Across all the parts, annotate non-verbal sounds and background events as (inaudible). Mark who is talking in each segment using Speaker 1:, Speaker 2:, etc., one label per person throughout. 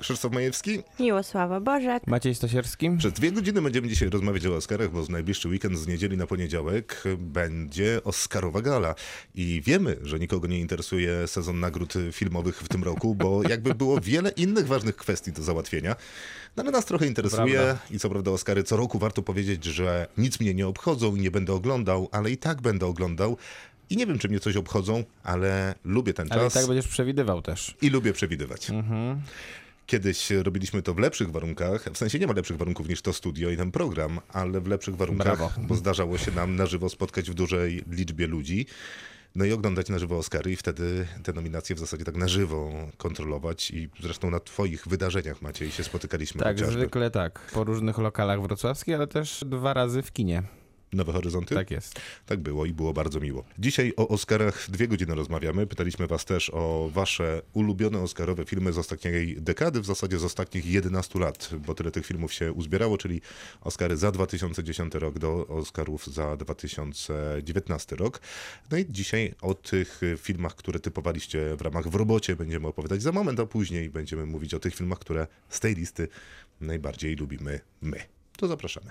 Speaker 1: Krzysztof Majewski.
Speaker 2: Miłosława Bożek.
Speaker 3: Maciej Stasierski?
Speaker 1: Przez dwie godziny będziemy dzisiaj rozmawiać o Oscarach, bo w najbliższy weekend z niedzieli na poniedziałek będzie Oscarowa gala. I wiemy, że nikogo nie interesuje sezon nagród filmowych w tym roku, bo (laughs) jakby było wiele innych ważnych kwestii do załatwienia. No ale nas trochę interesuje
Speaker 3: Prawda.
Speaker 1: i co prawda Oscary co roku warto powiedzieć, że nic mnie nie obchodzą i nie będę oglądał, ale i tak będę oglądał. I nie wiem, czy mnie coś obchodzą, ale lubię ten
Speaker 3: Ale i
Speaker 1: czas
Speaker 3: tak będziesz przewidywał też.
Speaker 1: i lubię przewidywać.
Speaker 3: Mhm.
Speaker 1: Kiedyś robiliśmy to w lepszych warunkach, w sensie nie ma lepszych warunków niż to studio i ten program, ale w lepszych warunkach,
Speaker 3: Brawo.
Speaker 1: bo zdarzało się nam na żywo spotkać w dużej liczbie ludzi. No i oglądać na żywo Oscary i wtedy te nominacje w zasadzie tak na żywo kontrolować i zresztą na twoich wydarzeniach Maciej się spotykaliśmy
Speaker 3: Tak,
Speaker 1: chociażby.
Speaker 3: zwykle tak. Po różnych lokalach wrocławskich, ale też dwa razy w kinie.
Speaker 1: Nowe Horyzonty?
Speaker 3: Tak jest.
Speaker 1: Tak było i było bardzo miło. Dzisiaj o Oscarach dwie godziny rozmawiamy. Pytaliśmy was też o wasze ulubione Oscarowe filmy z ostatniej dekady, w zasadzie z ostatnich 11 lat, bo tyle tych filmów się uzbierało, czyli Oscary za 2010 rok do Oscarów za 2019 rok. No i dzisiaj o tych filmach, które typowaliście w ramach w robocie będziemy opowiadać za moment, a później będziemy mówić o tych filmach, które z tej listy najbardziej lubimy my. To zapraszamy.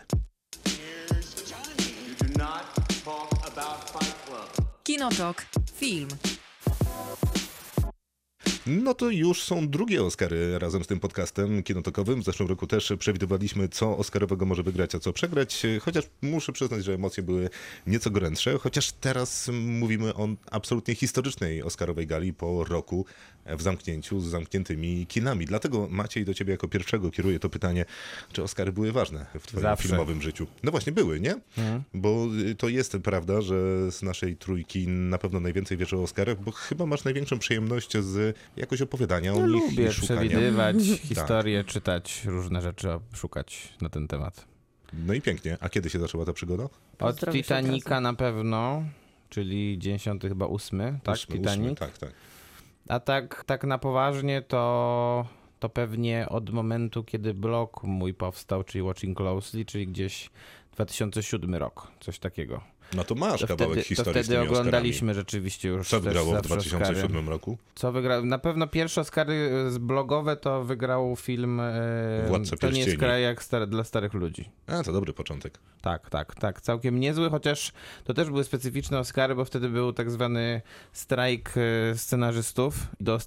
Speaker 4: Kinotok. Film.
Speaker 1: No to już są drugie Oscary razem z tym podcastem kinotokowym. W zeszłym roku też przewidywaliśmy, co Oscarowego może wygrać, a co przegrać. Chociaż muszę przyznać, że emocje były nieco gorętsze. Chociaż teraz mówimy o absolutnie historycznej Oscarowej gali po roku w zamknięciu z zamkniętymi kinami. Dlatego Maciej do ciebie jako pierwszego kieruję to pytanie, czy Oscary były ważne w twoim
Speaker 3: Zawsze.
Speaker 1: filmowym życiu? No właśnie były, nie? Bo y, to jest prawda, że z naszej trójki na pewno najwięcej wiesz o Oscarach, bo chyba masz największą przyjemność z jakoś opowiadania o
Speaker 3: Ja
Speaker 1: nich
Speaker 3: lubię
Speaker 1: i szukania.
Speaker 3: przewidywać (laughs) historię, czytać różne rzeczy, szukać na ten temat.
Speaker 1: No i pięknie. A kiedy się zaczęła ta przygoda?
Speaker 3: Od Titanica na pewno, czyli 90 chyba 8, tak?
Speaker 1: Ósmy,
Speaker 3: Titanic.
Speaker 1: ósmy, tak, tak.
Speaker 3: A tak, tak na poważnie to, to pewnie od momentu, kiedy blog mój powstał, czyli Watching Closely, czyli gdzieś 2007 rok, coś takiego.
Speaker 1: No to masz
Speaker 3: To
Speaker 1: kawałek
Speaker 3: wtedy, to
Speaker 1: historii z
Speaker 3: wtedy oglądaliśmy rzeczywiście już
Speaker 1: Oscarami. Co wygrało w
Speaker 3: zawsze Oscary.
Speaker 1: 2007 roku?
Speaker 3: Co wygrał? Na pewno pierwsze Oscary z blogowe to wygrał film e,
Speaker 1: Władca
Speaker 3: To nie jest kraj jak stary, dla starych ludzi.
Speaker 1: A, to dobry początek.
Speaker 3: Tak, tak, tak. Całkiem niezły, chociaż to też były specyficzne Oscary, bo wtedy był tak zwany strajk e, scenarzystów. Do,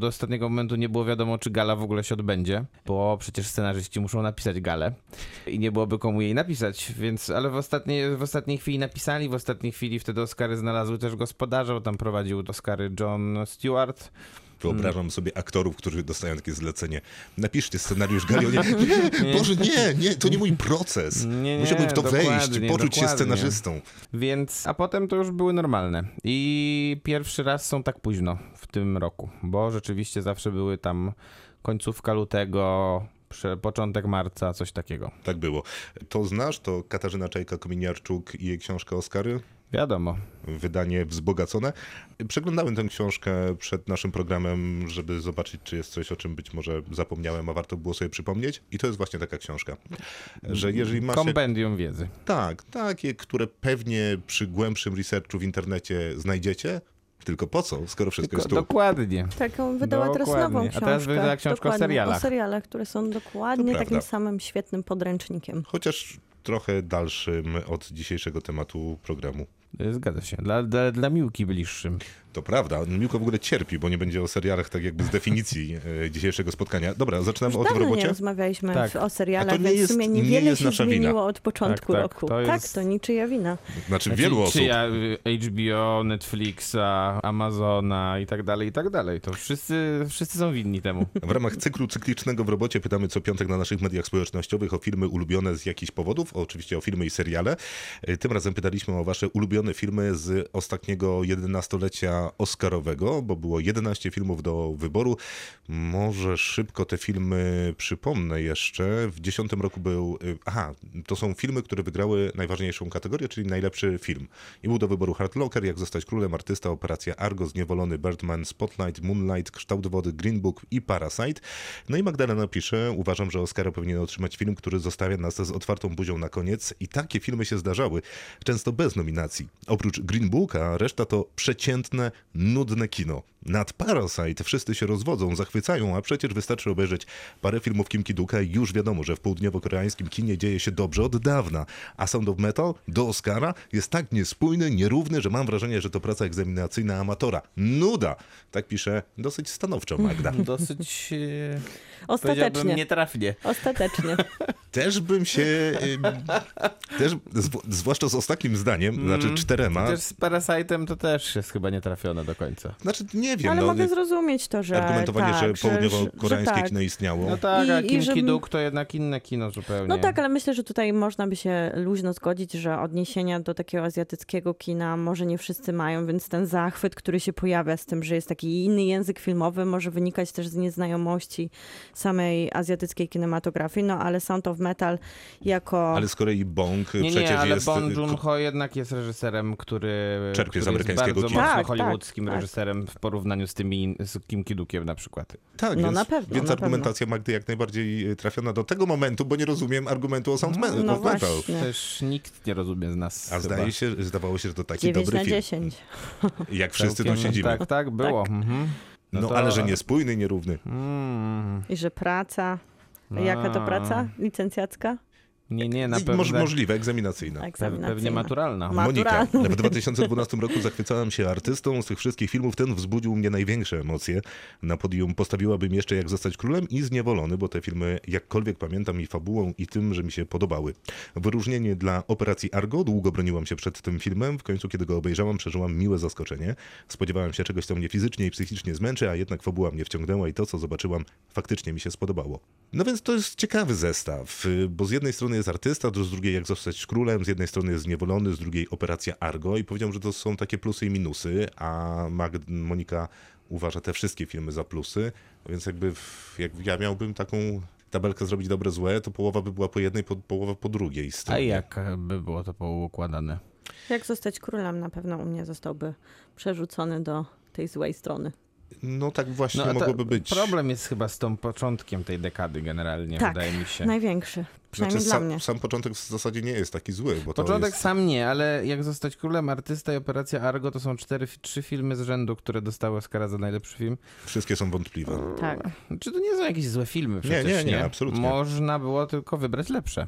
Speaker 3: do ostatniego momentu nie było wiadomo, czy gala w ogóle się odbędzie, bo przecież scenarzyści muszą napisać galę i nie byłoby komu jej napisać, więc, ale w ostatniej, w ostatniej chwili napisali, w ostatniej chwili wtedy Oscary znalazły też gospodarza, bo tam prowadził Oscary John Stewart.
Speaker 1: Wyobrażam
Speaker 3: Hmm.
Speaker 1: sobie aktorów, którzy dostają takie zlecenie. Napiszcie scenariusz Gali. Oni, (laughs) nie, Boże, nie, nie, to nie mój proces.
Speaker 3: Nie, nie,
Speaker 1: Musiałbym w to wejść,
Speaker 3: dokładnie,
Speaker 1: poczuć się
Speaker 3: dokładnie.
Speaker 1: scenarzystą.
Speaker 3: Więc, a potem to już były normalne. I pierwszy raz są tak późno w tym roku, bo rzeczywiście zawsze były tam końcówka lutego, początek marca, coś takiego.
Speaker 1: Tak było. To znasz, to Katarzyna Czajka-Kominiarczuk i jej książka Oscary?
Speaker 3: Wiadomo.
Speaker 1: wydanie wzbogacone. Przeglądałem tę książkę przed naszym programem, żeby zobaczyć, czy jest coś, o czym być może zapomniałem, a warto było sobie przypomnieć. I to jest właśnie taka książka, że jeżeli masz...
Speaker 3: Kompendium wiedzy.
Speaker 1: Tak, takie, które pewnie przy głębszym researchu w internecie znajdziecie, tylko po co, skoro wszystko
Speaker 3: Tylko,
Speaker 1: jest tu.
Speaker 3: dokładnie.
Speaker 2: Taką wydała teraz
Speaker 3: Dokładnie.
Speaker 2: nową
Speaker 3: A
Speaker 2: książkę.
Speaker 3: teraz wydała książkę o
Speaker 2: Dokładnie,
Speaker 3: serialach.
Speaker 2: O serialach, które są dokładnie
Speaker 1: To
Speaker 2: takim
Speaker 1: prawda.
Speaker 2: samym świetnym podręcznikiem.
Speaker 1: Chociaż trochę dalszym od dzisiejszego tematu programu.
Speaker 3: Zgadza się. Dla, dla, dla Miłki bliższym.
Speaker 1: To prawda, Miłko w ogóle cierpi, bo nie będzie o serialach tak jakby z definicji (laughs) e, dzisiejszego spotkania. Dobra, zaczynamy
Speaker 2: Już
Speaker 1: od w
Speaker 2: dawno nie
Speaker 1: robocie.
Speaker 2: rozmawialiśmy
Speaker 3: Tak.
Speaker 2: o serialach,
Speaker 1: nie
Speaker 2: więc
Speaker 1: jest-
Speaker 2: w sumie
Speaker 1: nie
Speaker 2: niewiele
Speaker 1: jest
Speaker 2: się
Speaker 1: nasza wina.
Speaker 2: zmieniło od początku
Speaker 3: Tak, tak,
Speaker 2: roku.
Speaker 3: to
Speaker 2: Tak,
Speaker 3: jest-
Speaker 2: to niczyja wina.
Speaker 1: Znaczy wielu osób.
Speaker 3: Czyja y, HBO, Netflixa, Amazona i tak dalej, i tak dalej. To wszyscy, wszyscy są winni temu. (laughs)
Speaker 1: W ramach cyklu cyklicznego w robocie pytamy co piątek na naszych mediach społecznościowych o filmy ulubione z jakichś powodów, oczywiście o filmy i seriale. E, Tym razem pytaliśmy o wasze ulubione ulubione filmy z ostatniego 11-lecia Oscarowego, bo było 11 filmów do wyboru. Może szybko te filmy przypomnę jeszcze. W 10 roku był. y, Aha, to są filmy, które wygrały najważniejszą kategorię, czyli najlepszy film. I był do wyboru Hard Locker, Jak zostać królem, artysta, Operacja Argo, Zniewolony, Birdman, Spotlight, Moonlight, Kształt wody, Green Book i Parasite. No i Magdalena pisze, uważam, że Oscara powinien otrzymać film, który zostawia nas z otwartą buzią na koniec. I takie filmy się zdarzały, często bez nominacji. Oprócz Green Booka, reszta to przeciętne, nudne kino. Nad Parasite wszyscy się rozwodzą, zachwycają, a przecież wystarczy obejrzeć parę filmów Kim Ki-duka i już wiadomo, że w południowo-koreańskim kinie dzieje się dobrze od dawna. A Sound of Metal do Oscara jest tak niespójny, nierówny, że mam wrażenie, że to praca egzaminacyjna amatora. Nuda! Tak pisze dosyć stanowczo Magda. (laughs)
Speaker 3: Dosyć, e,
Speaker 2: Ostatecznie.
Speaker 3: powiedziałbym, nietrafnie.
Speaker 2: Ostatecznie. (laughs)
Speaker 1: Też bym się. ym, Też, zw- zwłaszcza z ostatnim zdaniem, znaczy czterema.
Speaker 3: Chociaż z Parasite'em to też jest chyba nietrafione do końca.
Speaker 1: Znaczy, nie wiem.
Speaker 2: Ale
Speaker 1: no,
Speaker 2: mogę zrozumieć to, że
Speaker 1: argumentowanie,
Speaker 2: tak,
Speaker 1: że południowo-koreańskie
Speaker 2: tak.
Speaker 1: kino istniało.
Speaker 3: No tak, a
Speaker 2: I- i
Speaker 3: Kim Ki-duk to jednak inne kino zupełnie.
Speaker 2: No tak, ale myślę, że tutaj można by się luźno zgodzić, że odniesienia do takiego azjatyckiego kina może nie wszyscy mają, więc ten zachwyt, który się pojawia z tym, że jest taki inny język filmowy, może wynikać też z nieznajomości samej azjatyckiej kinematografii. No ale Sound of Metal jako...
Speaker 1: Ale z kolei Bong
Speaker 3: Nie,
Speaker 1: przecież
Speaker 3: nie, ale
Speaker 1: jest.
Speaker 3: Bong
Speaker 1: y,
Speaker 3: Joon-ho jednak jest reżyserem, który,
Speaker 1: Czerpie z
Speaker 3: który
Speaker 1: amerykańskiego
Speaker 3: jest bardzo
Speaker 1: kina.
Speaker 3: mocno
Speaker 2: Tak,
Speaker 3: hollywoodzkim
Speaker 2: tak, tak.
Speaker 3: reżyserem w porównaniu z tymi, z Kim Ki-dukiem na przykład.
Speaker 1: Tak,
Speaker 2: No,
Speaker 1: więc,
Speaker 2: na pewno,
Speaker 1: więc
Speaker 2: na
Speaker 1: argumentacja Magdy jak najbardziej y, trafiona do tego momentu, bo nie rozumiem argumentu o Sound
Speaker 2: no
Speaker 1: of Metal.
Speaker 3: Też nikt nie rozumie z nas
Speaker 1: A
Speaker 3: chyba.
Speaker 1: zdaje się, zdawało się, że to taki
Speaker 2: 9
Speaker 1: dobry
Speaker 2: na
Speaker 1: film.
Speaker 2: 10. (laughs)
Speaker 1: Jak wszyscy tu siedzimy.
Speaker 3: Tak, tak, było. Mhm.
Speaker 1: No,
Speaker 3: to-
Speaker 1: ale że niespójny, nierówny.
Speaker 3: Mm,
Speaker 2: I że praca... Jaka to praca licencjacka?
Speaker 3: Nie, nie, na pewno.
Speaker 1: Moż, możliwe, egzaminacyjna.
Speaker 3: Pe-
Speaker 2: Egzaminacyjna.
Speaker 3: Pewnie maturalna.
Speaker 2: Ma-
Speaker 1: Monika, w 2012 roku zachwycałem się artystą. Z tych wszystkich filmów ten wzbudził mnie największe emocje. Na podium postawiłabym jeszcze Jak zostać królem i Zniewolony, bo te filmy jakkolwiek pamiętam i fabułą i tym, że mi się podobały. Wyróżnienie dla Operacji Argo. Długo broniłam się przed tym filmem. W końcu, kiedy go obejrzałam, przeżyłam miłe zaskoczenie. Spodziewałem się czegoś, co mnie fizycznie i psychicznie zmęczy, a jednak fabuła mnie wciągnęła i to, co zobaczyłam, faktycznie mi się spodobało. No więc to jest ciekawy zestaw, y, bo z jednej strony jest artysta, z drugiej jak zostać królem, z jednej strony jest zniewolony, z drugiej operacja Argo i powiedziałem, że to są takie plusy i minusy, a Mag- Monika uważa te wszystkie filmy za plusy, więc jakby w, jak ja miałbym taką tabelkę zrobić dobre, złe, to połowa by była po jednej, po, połowa po drugiej
Speaker 3: A
Speaker 1: stronie.
Speaker 3: jak by było to poukładane?
Speaker 2: Jak zostać królem na pewno u mnie zostałby przerzucony do tej złej strony.
Speaker 1: No tak właśnie
Speaker 3: a to
Speaker 1: mogłoby być.
Speaker 3: Problem jest chyba z tą początkiem tej dekady generalnie,
Speaker 2: Tak,
Speaker 3: wydaje mi się.
Speaker 2: Największy. Przynajmniej
Speaker 1: Znaczy,
Speaker 2: dla
Speaker 1: sam,
Speaker 2: mnie.
Speaker 1: sam początek w zasadzie nie jest taki zły, bo
Speaker 3: Początek
Speaker 1: to jest...
Speaker 3: sam nie, ale jak zostać królem, artysta i operacja Argo to są cztery, trzy filmy z rzędu, które dostały Oscara za najlepszy film.
Speaker 1: Wszystkie są wątpliwe.
Speaker 2: Tak.
Speaker 3: Czy to nie są jakieś złe filmy przecież,
Speaker 1: nie, nie, absolutnie.
Speaker 3: Można było tylko wybrać lepsze.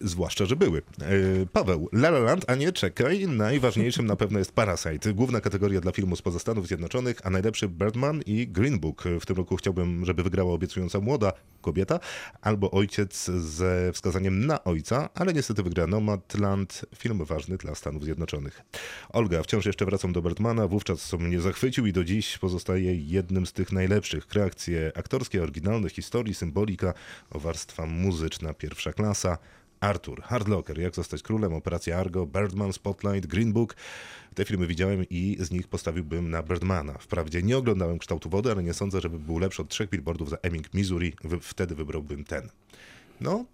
Speaker 1: Zwłaszcza, że były. E, Paweł, La La Land, a nie czekaj, najważniejszym na pewno jest Parasite. Główna kategoria dla filmu spoza Stanów Zjednoczonych, a najlepszy Birdman i Green Book. W tym roku chciałbym, żeby wygrała obiecująca młoda kobieta, albo ojciec ze wskazaniem na ojca, ale niestety wygra Nomadland, film ważny dla Stanów Zjednoczonych. Olga, wciąż jeszcze wracam do Birdmana, wówczas mnie zachwycił i do dziś pozostaje jednym z tych najlepszych. Kreacje aktorskie, oryginalne historii, symbolika, warstwa muzyczna pierwsza klasa. Arthur, Hard Locker, Jak zostać królem, Operacja Argo, Birdman, Spotlight, Green Book. Te filmy widziałem i z nich postawiłbym na Birdmana. Wprawdzie nie oglądałem kształtu wody, ale nie sądzę, żeby był lepszy od trzech billboardów za Ebbing, Missouri. Wtedy wybrałbym ten. No,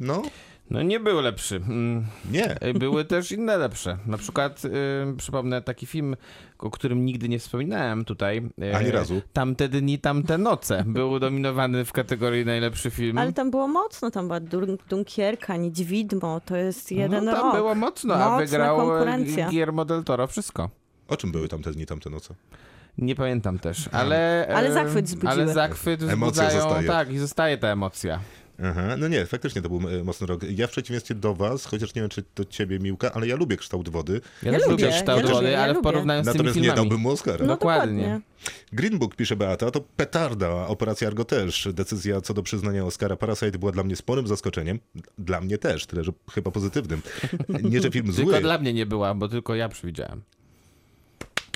Speaker 1: no, no,
Speaker 3: No nie był lepszy. Mm,
Speaker 1: nie.
Speaker 3: Były też inne lepsze. Na przykład y, przypomnę taki film, o którym nigdy nie wspominałem tutaj. y,
Speaker 1: Ani razu.
Speaker 3: Tamte dni, tamte noce. Był dominowany w kategorii najlepszy film.
Speaker 2: Ale tam było mocno, tam była Dun- Dunkierka, Niedźwidmo, to jest jeden
Speaker 3: no, tam
Speaker 2: rok.
Speaker 3: było mocno, a
Speaker 2: Mocna
Speaker 3: wygrał e. Guillermo del Toro wszystko.
Speaker 1: O czym były tamte dni, tamte noce?
Speaker 3: Nie pamiętam też, ale...
Speaker 2: Ale
Speaker 3: e,
Speaker 2: zachwyt wzbudziły.
Speaker 3: Ale zachwyt
Speaker 1: Emocja
Speaker 3: wzbudzają,
Speaker 1: zostaje.
Speaker 3: tak, i zostaje ta emocja.
Speaker 1: Aha, no nie, faktycznie to był e, mocny rok. Ja w przeciwieństwie do was, chociaż nie wiem, czy do ciebie, Miłka, ale ja lubię kształt wody.
Speaker 3: Ja,
Speaker 2: Ja
Speaker 3: też
Speaker 2: lubię,
Speaker 3: kształt
Speaker 2: ja
Speaker 3: wody,
Speaker 2: ja
Speaker 3: ale w porównaniu z tymi
Speaker 1: Natomiast nie
Speaker 3: filmami.
Speaker 1: dałbym mu Oscara.
Speaker 2: No
Speaker 3: Dokładnie.
Speaker 2: dokładnie.
Speaker 1: Green Book, pisze Beata, to petarda, a Operacja Argo też. Decyzja co do przyznania Oscara Parasite była dla mnie sporym zaskoczeniem. Dla mnie też, tyle że chyba pozytywnym. Nie, że film (laughs) zły.
Speaker 3: Tylko dla mnie nie była, bo tylko ja przewidziałem.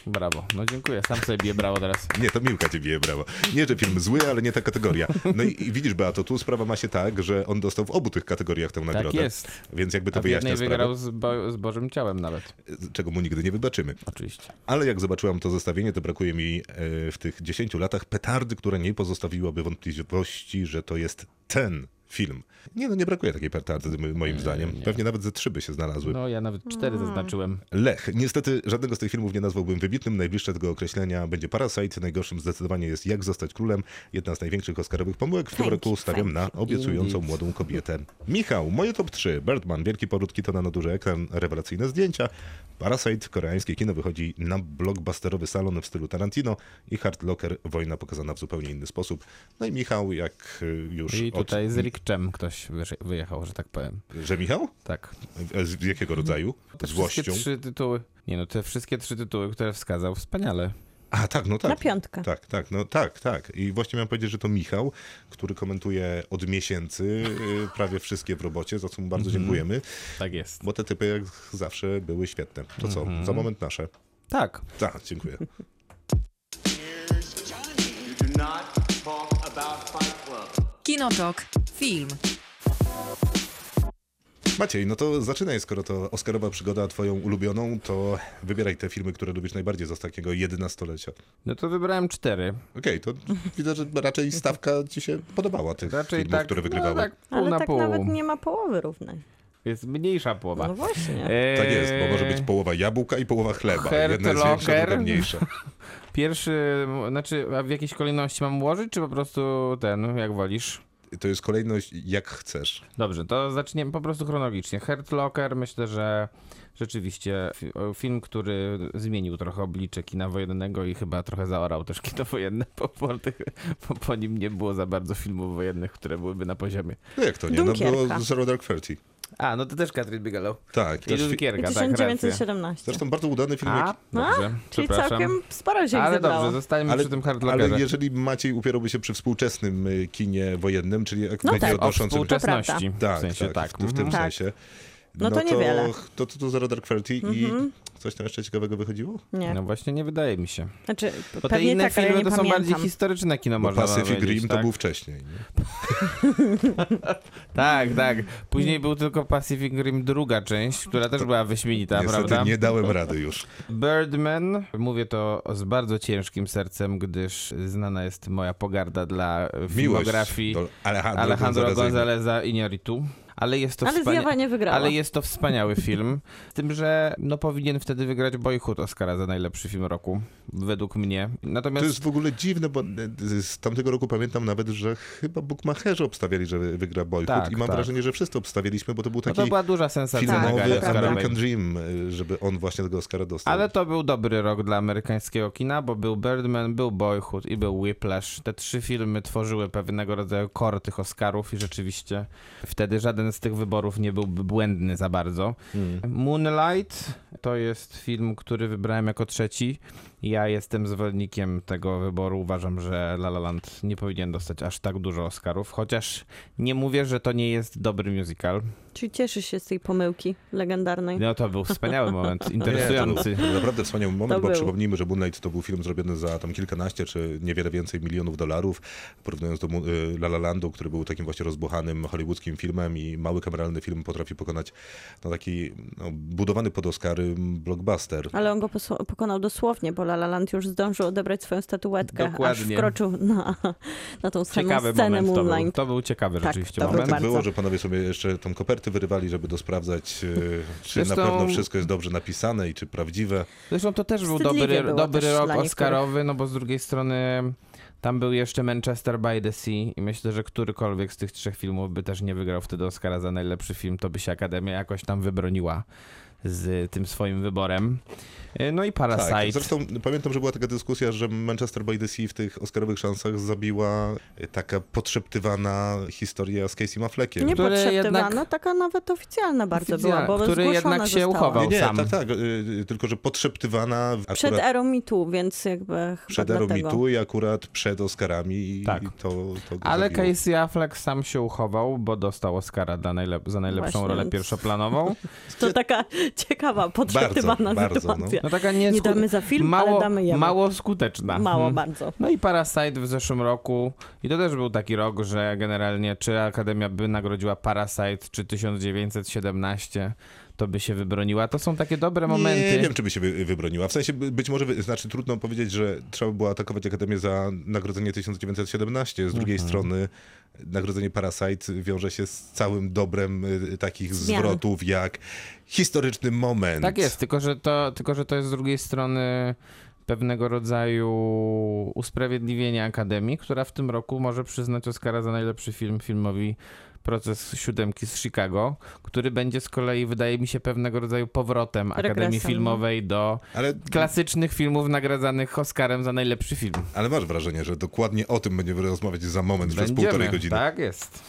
Speaker 3: Brawo. No dziękuję. Sam sobie biję brawo teraz.
Speaker 1: Nie, to Miłka cię bije brawo. Nie, że film zły, ale nie ta kategoria. No i, i widzisz, Beato, tu sprawa ma się tak, że on dostał w obu tych kategoriach tę nagrodę.
Speaker 3: Tak jest.
Speaker 1: Więc jakby to
Speaker 3: A w
Speaker 1: wyjaśnia
Speaker 3: wygrał
Speaker 1: sprawę,
Speaker 3: z, bo, z Bożym Ciałem nawet.
Speaker 1: czego mu nigdy nie wybaczymy.
Speaker 3: Oczywiście.
Speaker 1: Ale jak zobaczyłam to zestawienie, to brakuje mi e, w tych 10 latach petardy, która nie pozostawiłaby wątpliwości, że to jest ten film. Nie no, nie brakuje takiej petardy, m- moim zdaniem. Pewnie nawet ze trzy by się znalazły.
Speaker 3: No ja nawet cztery zaznaczyłem.
Speaker 1: Lech. Niestety żadnego z tych filmów nie nazwałbym wybitnym. Najbliższe tego określenia będzie Parasite. Najgorszym zdecydowanie jest Jak zostać królem. Jedna z największych oscarowych pomyłek. W tym roku stawiam na obiecującą
Speaker 3: Indeed.
Speaker 1: młodą kobietę. Michał, moje top 3. Birdman, Wielki Poród Kitona na duży ekran, rewelacyjne zdjęcia. Parasite, koreańskie kino wychodzi na blockbusterowy salon w stylu Tarantino i Hard Locker, wojna pokazana w zupełnie inny sposób. No i Michał, jak y, już
Speaker 3: I
Speaker 1: od...
Speaker 3: tutaj z Rikczem ktoś wyje- wyjechał, że tak powiem.
Speaker 1: Że Michał?
Speaker 3: Tak.
Speaker 1: Z jakiego rodzaju?
Speaker 3: Te
Speaker 1: Złością?
Speaker 3: wszystkie trzy tytuły. Nie no, te wszystkie trzy tytuły, które wskazał, wspaniale.
Speaker 1: A, tak, no tak.
Speaker 2: Na piątkę.
Speaker 1: Tak, tak, no tak, tak. I właśnie miałem powiedzieć, że to Michał, który komentuje od miesięcy y, prawie wszystkie w robocie, za co mu bardzo dziękujemy,
Speaker 3: Tak jest.
Speaker 1: bo te typy jak zawsze były świetne. To co, za moment nasze.
Speaker 3: Tak.
Speaker 1: Tak, dziękuję.
Speaker 4: Kinotok. Film.
Speaker 1: Maciej, no to zaczynaj, skoro to Oscarowa przygoda twoją ulubioną, to wybieraj te filmy, które lubisz najbardziej z takiego 11-lecia.
Speaker 3: No to wybrałem cztery.
Speaker 1: Okej, to widzę, że raczej stawka ci się podobała tych
Speaker 3: Raczej
Speaker 1: filmów,
Speaker 3: tak,
Speaker 1: które wygrywały.
Speaker 3: No, tak pół
Speaker 2: Ale
Speaker 3: na
Speaker 2: tak
Speaker 3: pół.
Speaker 2: nawet nie ma połowy równej.
Speaker 3: Jest mniejsza połowa.
Speaker 2: No właśnie.
Speaker 3: Eee,
Speaker 1: Tak jest, bo może być połowa jabłka i połowa chleba.
Speaker 3: Hert
Speaker 1: Jedna jest większa, druga mniejsza. (laughs)
Speaker 3: Pierwszy, znaczy, a w jakiejś kolejności mam ułożyć, czy po prostu ten, jak wolisz?
Speaker 1: To jest kolejność jak chcesz.
Speaker 3: Dobrze, to zaczniemy po prostu chronologicznie. Hurt Locker, myślę, że rzeczywiście film, który zmienił trochę oblicze kina wojennego i chyba trochę zaorał też kino wojenne, bo po, tych, po, po nim nie było za bardzo filmów wojennych, które byłyby na poziomie.
Speaker 1: No jak to nie? No było Zero Dark Thirty.
Speaker 3: A, no to też Catherine Bigelow.
Speaker 1: Tak.
Speaker 3: I
Speaker 1: Też
Speaker 3: Dunkierka, tak, racja.
Speaker 2: 1917.
Speaker 1: zresztą bardzo udany film.
Speaker 3: A,
Speaker 1: jak-
Speaker 3: dobrze,
Speaker 2: Czyli
Speaker 3: przepraszam.
Speaker 2: całkiem sporo się
Speaker 3: Ale
Speaker 2: zebrało.
Speaker 3: dobrze, zostańmy
Speaker 1: Ale,
Speaker 3: przy tym Hurt
Speaker 1: ale jeżeli Maciej upierałby się przy współczesnym y, kinie wojennym, czyli jak
Speaker 2: No tak.
Speaker 3: O
Speaker 1: odnoszącym...
Speaker 3: współczesności,
Speaker 1: Tak,
Speaker 3: w sensie
Speaker 1: tak,
Speaker 3: tak.
Speaker 1: w, w tym
Speaker 3: mhm.
Speaker 2: Tak.
Speaker 1: sensie.
Speaker 2: No to niewiele. Mhm.
Speaker 1: To, to, to Zero Dark Thirty i coś tam jeszcze ciekawego wychodziło?
Speaker 2: Nie.
Speaker 3: No właśnie nie wydaje mi się.
Speaker 2: Znaczy,
Speaker 3: Bo te inne
Speaker 2: tak,
Speaker 3: filmy to są
Speaker 2: pamiętam.
Speaker 3: bardziej historyczne kino,
Speaker 1: Bo
Speaker 3: można
Speaker 1: Pacific
Speaker 3: powiedzieć,
Speaker 1: Rim
Speaker 3: tak?
Speaker 1: to był wcześniej. Nie? (laughs)
Speaker 3: Tak, tak. Później był tylko Pacific Rim druga część, która też była wyśmienita,
Speaker 1: Niestety
Speaker 3: prawda?
Speaker 1: nie dałem rady już.
Speaker 3: Birdman. Mówię to z bardzo ciężkim sercem, gdyż znana jest moja pogarda dla
Speaker 1: Miłość
Speaker 3: filmografii
Speaker 1: do Alejandro,
Speaker 3: Alejandro
Speaker 1: Gonzaleza.
Speaker 3: Gonzaleza Iñárritu. Ale jest to
Speaker 2: Ale
Speaker 3: wspania-
Speaker 2: nie wygrała.
Speaker 3: Ale jest to wspaniały film. Z (laughs) tym, że no powinien wtedy wygrać Boyhood Oscara za najlepszy film roku. Według mnie. Natomiast
Speaker 1: To jest w ogóle dziwne, bo y, z tamtego roku pamiętam nawet, że chyba bookmacherzy obstawiali, że wygra Boyhood
Speaker 3: Tak,
Speaker 1: i mam
Speaker 3: tak.
Speaker 1: wrażenie, że wszyscy obstawiliśmy, bo to był
Speaker 3: no
Speaker 1: taki
Speaker 3: to była duża sensacja
Speaker 1: filmowy
Speaker 3: Oscarowej.
Speaker 1: American Dream, y, żeby on właśnie tego Oscara dostał.
Speaker 3: Ale to był dobry rok dla amerykańskiego kina, bo był Birdman, był Boyhood i był Whiplash. Te trzy filmy tworzyły pewnego rodzaju core tych Oscarów i rzeczywiście wtedy żaden z tych wyborów nie byłby błędny za bardzo. Moonlight to jest film, który wybrałem jako trzeci. Ja jestem zwolennikiem tego wyboru. Uważam, że La La Land nie powinien dostać aż tak dużo Oscarów, chociaż nie mówię, że to nie jest dobry musical.
Speaker 2: Czyli cieszysz się z tej pomyłki legendarnej.
Speaker 3: No to był wspaniały moment, (laughs)
Speaker 1: Nie, to
Speaker 3: interesujący.
Speaker 1: był naprawdę wspaniały moment,
Speaker 2: To
Speaker 1: bo
Speaker 2: był.
Speaker 1: przypomnijmy, że Moonlight to był film zrobiony za tam kilkanaście czy niewiele więcej milionów dolarów, porównując do y, La La Landu, który był takim właśnie rozbuchanym hollywoodzkim filmem i mały kameralny film potrafi pokonać no, taki no, budowany pod Oscary blockbuster.
Speaker 2: Ale on go pokonał dosłownie, bo La La Land już zdążył odebrać swoją statuetkę, aż
Speaker 3: Dokładnie.
Speaker 2: wkroczył na, na tą samą
Speaker 3: Ciekawy
Speaker 2: scenę
Speaker 3: moment to był.
Speaker 2: Moonlight.
Speaker 3: To był ciekawy
Speaker 2: Tak,
Speaker 3: rzeczywiście
Speaker 2: to był
Speaker 3: moment.
Speaker 1: Tak
Speaker 2: bardzo.
Speaker 1: było, że panowie sobie jeszcze tą koperty wyrywali, żeby dosprawdzać, y, czy
Speaker 3: Zresztą-
Speaker 1: na pewno wszystko jest dobrze napisane i czy prawdziwe.
Speaker 3: Zresztą to też był dobry,
Speaker 2: było
Speaker 3: dobry
Speaker 2: też
Speaker 3: rok. Oscarowy, no bo z drugiej strony tam był jeszcze Manchester by the Sea i myślę, że którykolwiek z tych trzech filmów by też nie wygrał wtedy Oscara za najlepszy film, to by się Akademia jakoś tam wybroniła z tym swoim wyborem. E, No i Parasite.
Speaker 1: Tak, zresztą pamiętam, że była taka dyskusja, że Manchester by the Sea w tych Oscarowych szansach zabiła y, taka podszeptywana historia z Casey Affleckiem.
Speaker 2: Nie podszeptywana,
Speaker 3: jednak-
Speaker 2: taka nawet oficjalna bardzo
Speaker 3: Oficjalna,
Speaker 2: była, bo
Speaker 3: który jednak się
Speaker 2: została.
Speaker 3: uchował.
Speaker 1: Nie, nie,
Speaker 3: sam.
Speaker 1: tak, tak, y, tylko że podszeptywana
Speaker 2: Przed
Speaker 1: akurat
Speaker 2: erą mitu, więc jakby
Speaker 1: przed erą mitu i akurat przed Oscarami
Speaker 3: Tak.
Speaker 1: i to, to
Speaker 3: Ale
Speaker 1: zabiło.
Speaker 3: Casey Affleck sam się uchował, bo dostał Oscara dla najlep- za najlepszą
Speaker 2: Właśnie,
Speaker 3: rolę
Speaker 2: więc-
Speaker 3: pierwszoplanową.
Speaker 2: To taka (laughs) ciekawa, podchwytywana
Speaker 1: Bardzo, bardzo,
Speaker 2: sytuacja.
Speaker 3: No taka nie,
Speaker 2: Nie damy za film,
Speaker 3: mało,
Speaker 2: ale damy jemu.
Speaker 3: Mało skuteczna.
Speaker 2: Mało
Speaker 3: Mhm.
Speaker 2: bardzo.
Speaker 3: No i Parasite w zeszłym roku. I to też był taki rok, że generalnie czy Akademia by nagrodziła Parasite, czy 1917, to by się wybroniła. To są takie dobre momenty.
Speaker 1: Nie wiem, czy by się wy, wybroniła. W sensie by- być może, wy- znaczy trudno powiedzieć, że trzeba by było atakować Akademię za nagrodzenie 1917. Z drugiej
Speaker 3: Mhm.
Speaker 1: strony nagrodzenie Parasite wiąże się z całym dobrem y, takich
Speaker 2: Zmian.
Speaker 1: zwrotów jak historyczny moment.
Speaker 3: Tak jest, tylko że, to, tylko że to jest z drugiej strony pewnego rodzaju usprawiedliwienie Akademii, która w tym roku może przyznać Oscara za najlepszy film filmowi Proces Siódemki z Chicago, który będzie z kolei, wydaje mi się, pewnego rodzaju powrotem Akademii
Speaker 2: Regresem, no.
Speaker 3: Filmowej do
Speaker 1: Ale,
Speaker 3: klasycznych filmów nagradzanych Oscarem za najlepszy film.
Speaker 1: ale masz wrażenie, że dokładnie o tym będziemy rozmawiać za moment, przez
Speaker 3: Będziemy,
Speaker 1: półtorej godziny.
Speaker 3: Tak jest.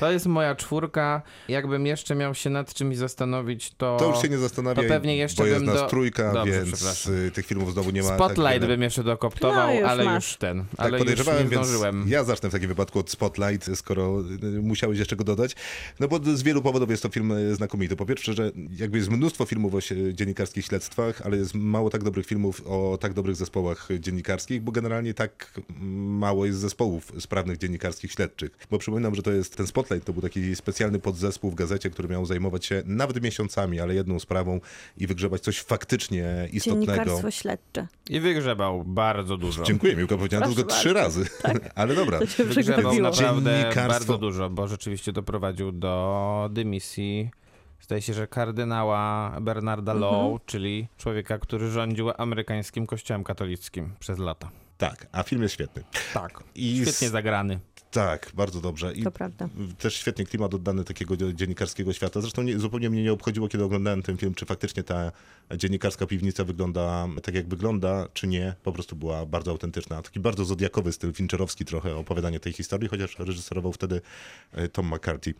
Speaker 3: To jest moja czwórka. Jakbym jeszcze miał się nad czymś zastanowić, to...
Speaker 1: To już się nie zastanawiaj,
Speaker 3: to pewnie jeszcze
Speaker 1: bo jest
Speaker 3: bym
Speaker 1: nas
Speaker 3: do-
Speaker 1: trójka,
Speaker 3: Dobrze,
Speaker 1: więc y, tych filmów znowu nie ma
Speaker 3: Spotlight
Speaker 1: tak
Speaker 3: bym jeszcze dokoptował,
Speaker 2: No, już
Speaker 3: ale
Speaker 2: masz.
Speaker 3: już ten.
Speaker 1: Tak
Speaker 3: ale już nie
Speaker 1: podejrzewałem, więc
Speaker 3: zdążyłem.
Speaker 1: ja zacznę w takim wypadku od Spotlight, skoro y, musiałeś jeszcze go dodać. No bo z wielu powodów jest to film y, znakomity. Po pierwsze, że jakby jest mnóstwo filmów o dziennikarskich śledztwach, ale jest mało tak dobrych filmów o tak dobrych zespołach dziennikarskich, bo generalnie tak mało jest zespołów sprawnych dziennikarskich śledczych. Bo przypominam, że to jest ten Spotlight, to był taki specjalny podzespół w gazecie, który miał zajmować się nawet miesiącami, ale jedną sprawą i wygrzebać coś faktycznie istotnego.
Speaker 2: Dziennikarstwo śledcze.
Speaker 3: I wygrzebał bardzo dużo.
Speaker 1: Dziękuję, Miłka, powiedziałem
Speaker 2: Proszę
Speaker 1: tylko trzy razy. (laughs) Ale dobra.
Speaker 2: To się
Speaker 3: Wygrzebał naprawdę bardzo dużo, bo rzeczywiście doprowadził do dymisji Zdaje się, że kardynała Bernarda Law, czyli człowieka, który rządził amerykańskim kościołem katolickim przez lata.
Speaker 1: Tak, a film jest świetny.
Speaker 3: Tak.
Speaker 1: I
Speaker 3: Świetnie
Speaker 1: s-
Speaker 3: zagrany.
Speaker 1: Tak, bardzo dobrze. I
Speaker 2: To prawda.
Speaker 1: też świetnie klimat oddany takiego dzie- dziennikarskiego świata. Zresztą nie, zupełnie mnie nie obchodziło, kiedy oglądałem ten film, czy faktycznie ta dziennikarska piwnica wygląda tak, jak wygląda, czy nie. Po prostu była bardzo autentyczna. Taki bardzo zodiakowy styl, fincherowski trochę opowiadanie tej historii, chociaż reżyserował wtedy e, Tom McCarthy.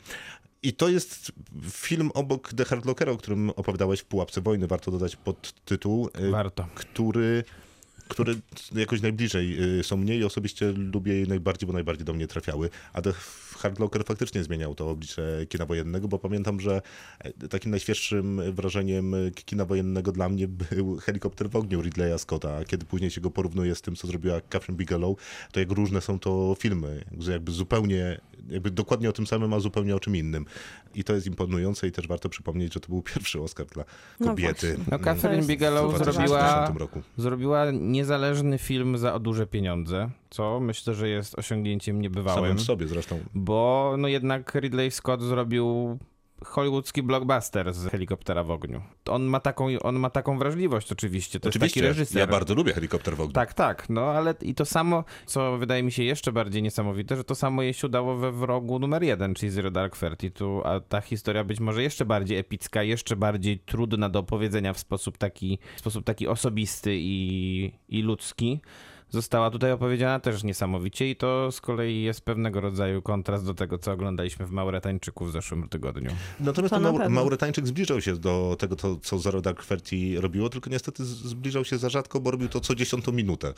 Speaker 1: I to jest film obok The Hard Lockera, o którym opowiadałeś w Pułapce Wojny. Warto dodać podtytuł. e,
Speaker 3: Warto.
Speaker 1: który, który jakoś najbliżej y, są mnie i osobiście lubię je najbardziej, bo najbardziej do mnie trafiały. A The Hard Locker faktycznie zmieniał to oblicze kina wojennego, bo pamiętam, że e, takim najświeższym wrażeniem y, kina wojennego dla mnie był Helikopter w ogniu Ridleya Scotta, kiedy później się go porównuje z tym, co zrobiła Catherine Bigelow, to jak różne są to filmy, że jakby zupełnie, jakby dokładnie o tym samym, a zupełnie o czym innym. I to jest imponujące i też warto przypomnieć, że to był pierwszy Oscar dla
Speaker 2: No
Speaker 1: kobiety.
Speaker 3: No
Speaker 2: To
Speaker 3: Catherine Bigelow
Speaker 1: w
Speaker 3: zrobiła,
Speaker 1: 2010 roku.
Speaker 3: zrobiła niezależny film za duże pieniądze, co myślę, że jest osiągnięciem niebywałym.
Speaker 1: Samym w sobie zresztą.
Speaker 3: Bo no jednak Ridley Scott zrobił hollywoodzki blockbuster z helikoptera w ogniu. On ma taką, on ma taką wrażliwość oczywiście, to
Speaker 1: Oczywiście,
Speaker 3: jest taki reżyser.
Speaker 1: ja bardzo lubię helikopter w ogniu.
Speaker 3: Tak, tak, no ale i to samo, co wydaje mi się jeszcze bardziej niesamowite, że to samo jej się udało we wrogu numer jeden, czyli Zero Dark Thirty. Tu, a ta historia być może jeszcze bardziej epicka, jeszcze bardziej trudna do opowiedzenia w sposób taki, w sposób taki osobisty i, i ludzki. Została tutaj opowiedziana też niesamowicie i to z kolei jest pewnego rodzaju kontrast do tego, co oglądaliśmy w Mauretańczyku w zeszłym tygodniu.
Speaker 1: Natomiast
Speaker 2: To
Speaker 1: Maur-
Speaker 2: pewno.
Speaker 1: Mauretańczyk zbliżał się do tego, to, co Zero Dark Thirty robiło, tylko niestety zbliżał się za rzadko, bo robił to co dziesiątą minutę.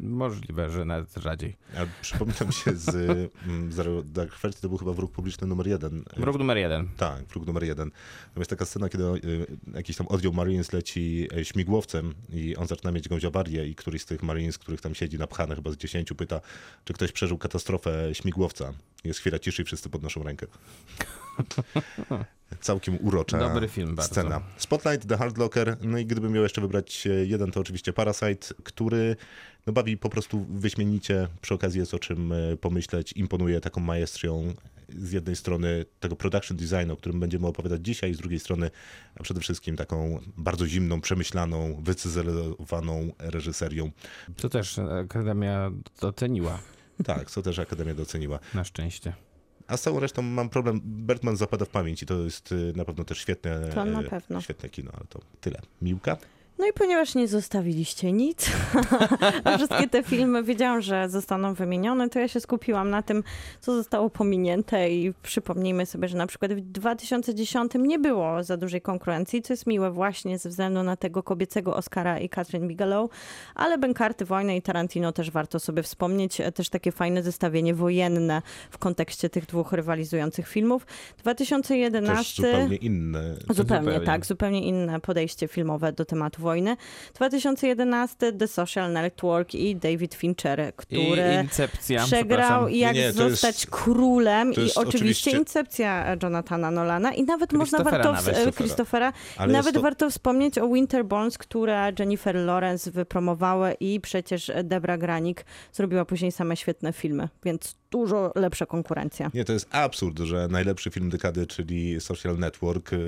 Speaker 3: Możliwe, że nawet rzadziej.
Speaker 1: A przypominam się z mm, Zero Dark Thirty, to był chyba wróg publiczny numer jeden.
Speaker 3: Wróg numer jeden.
Speaker 1: Tak, wróg numer jeden. Tam jest taka scena, kiedy y, jakiś tam oddział Marines leci e, śmigłowcem i on zaczyna mieć jakąś awarię i któryś z tych Marines, których tam siedzi napchane chyba z dziesięciu, pyta, czy ktoś przeżył katastrofę śmigłowca. Jest chwila ciszy i wszyscy podnoszą rękę. (laughs) Całkiem urocza
Speaker 3: Dobry film bardzo.
Speaker 1: scena. Spotlight, The Hard Locker, no i gdybym miał jeszcze wybrać e, jeden, to oczywiście Parasite, który no, bawi po prostu wyśmienicie. Przy okazji jest o czym e, pomyśleć, imponuje taką maestrią z jednej strony tego production designu, o którym będziemy opowiadać dzisiaj, z drugiej strony a przede wszystkim taką bardzo zimną, przemyślaną, wycyzelowaną reżyserią.
Speaker 3: To też Akademia doceniła,
Speaker 1: Tak, co też Akademia doceniła.
Speaker 3: na szczęście.
Speaker 1: A z całą resztą mam problem. Bertman zapada w pamięć i to jest y, na pewno też świetne,
Speaker 2: To na
Speaker 1: y,
Speaker 2: pewno.
Speaker 1: świetne kino, ale to tyle. Miłka?
Speaker 2: No i ponieważ nie zostawiliście nic, (laughs) a wszystkie te filmy wiedziałam, że zostaną wymienione, to ja się skupiłam na tym, co zostało pominięte i przypomnijmy sobie, że na przykład w 2010 nie było za dużej konkurencji, co jest miłe właśnie ze względu na tego kobiecego Oscara i Catherine Bigelow, ale Bękarty Wojny i Tarantino też warto sobie wspomnieć, też takie fajne zestawienie wojenne w kontekście tych dwóch rywalizujących filmów. 2011...
Speaker 1: Też zupełnie inne.
Speaker 2: Zupełnie,
Speaker 3: Zupełnie.
Speaker 2: tak, zupełnie inne podejście filmowe do tematu wojny. 2011 The Social Network i David Fincher, który
Speaker 3: I Incepcja,
Speaker 2: przegrał jak
Speaker 1: Nie,
Speaker 2: zostać
Speaker 1: jest-
Speaker 2: królem i oczywiście,
Speaker 1: oczywiście-
Speaker 2: Incepcja Jonathana Nolana i nawet można warto
Speaker 3: nawet.
Speaker 2: Christophera, nawet
Speaker 1: to-
Speaker 2: warto wspomnieć o Winter Bones, które Jennifer Lawrence wypromowała i przecież Debra Granik zrobiła później same świetne filmy, więc dużo lepsza konkurencja.
Speaker 1: Nie, to jest absurd, że najlepszy film dekady, czyli Social Network, y,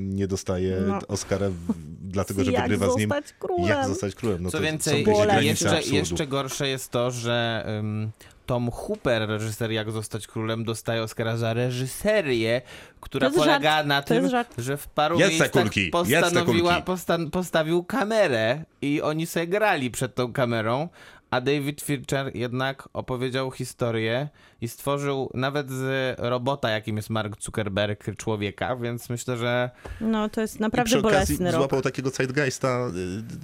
Speaker 1: nie dostaje
Speaker 2: No.
Speaker 1: Oscara dlatego, że
Speaker 2: Jak
Speaker 1: z nim.
Speaker 2: zostać królem?
Speaker 1: Jak zostać królem? No
Speaker 3: Co
Speaker 1: to
Speaker 3: więcej, jeszcze, jeszcze gorsze jest to, że ym, Tom Hooper, reżyser Jak zostać królem, dostaje Oscara za reżyserię, która
Speaker 2: jest
Speaker 3: polega
Speaker 2: żart,
Speaker 3: na tym,
Speaker 2: jest
Speaker 3: że w paru
Speaker 1: Jedz te
Speaker 3: miejscach
Speaker 1: kulki,
Speaker 3: postanowiła, postan- postawił kamerę i oni sobie grali przed tą kamerą, a David Fincher jednak opowiedział historię i stworzył nawet z robota, jakim jest Mark Zuckerberg, człowieka, więc myślę, że
Speaker 2: No to jest
Speaker 1: I
Speaker 2: naprawdę
Speaker 1: przy okazji
Speaker 2: bolesny rok.
Speaker 1: złapał takiego zeitgeista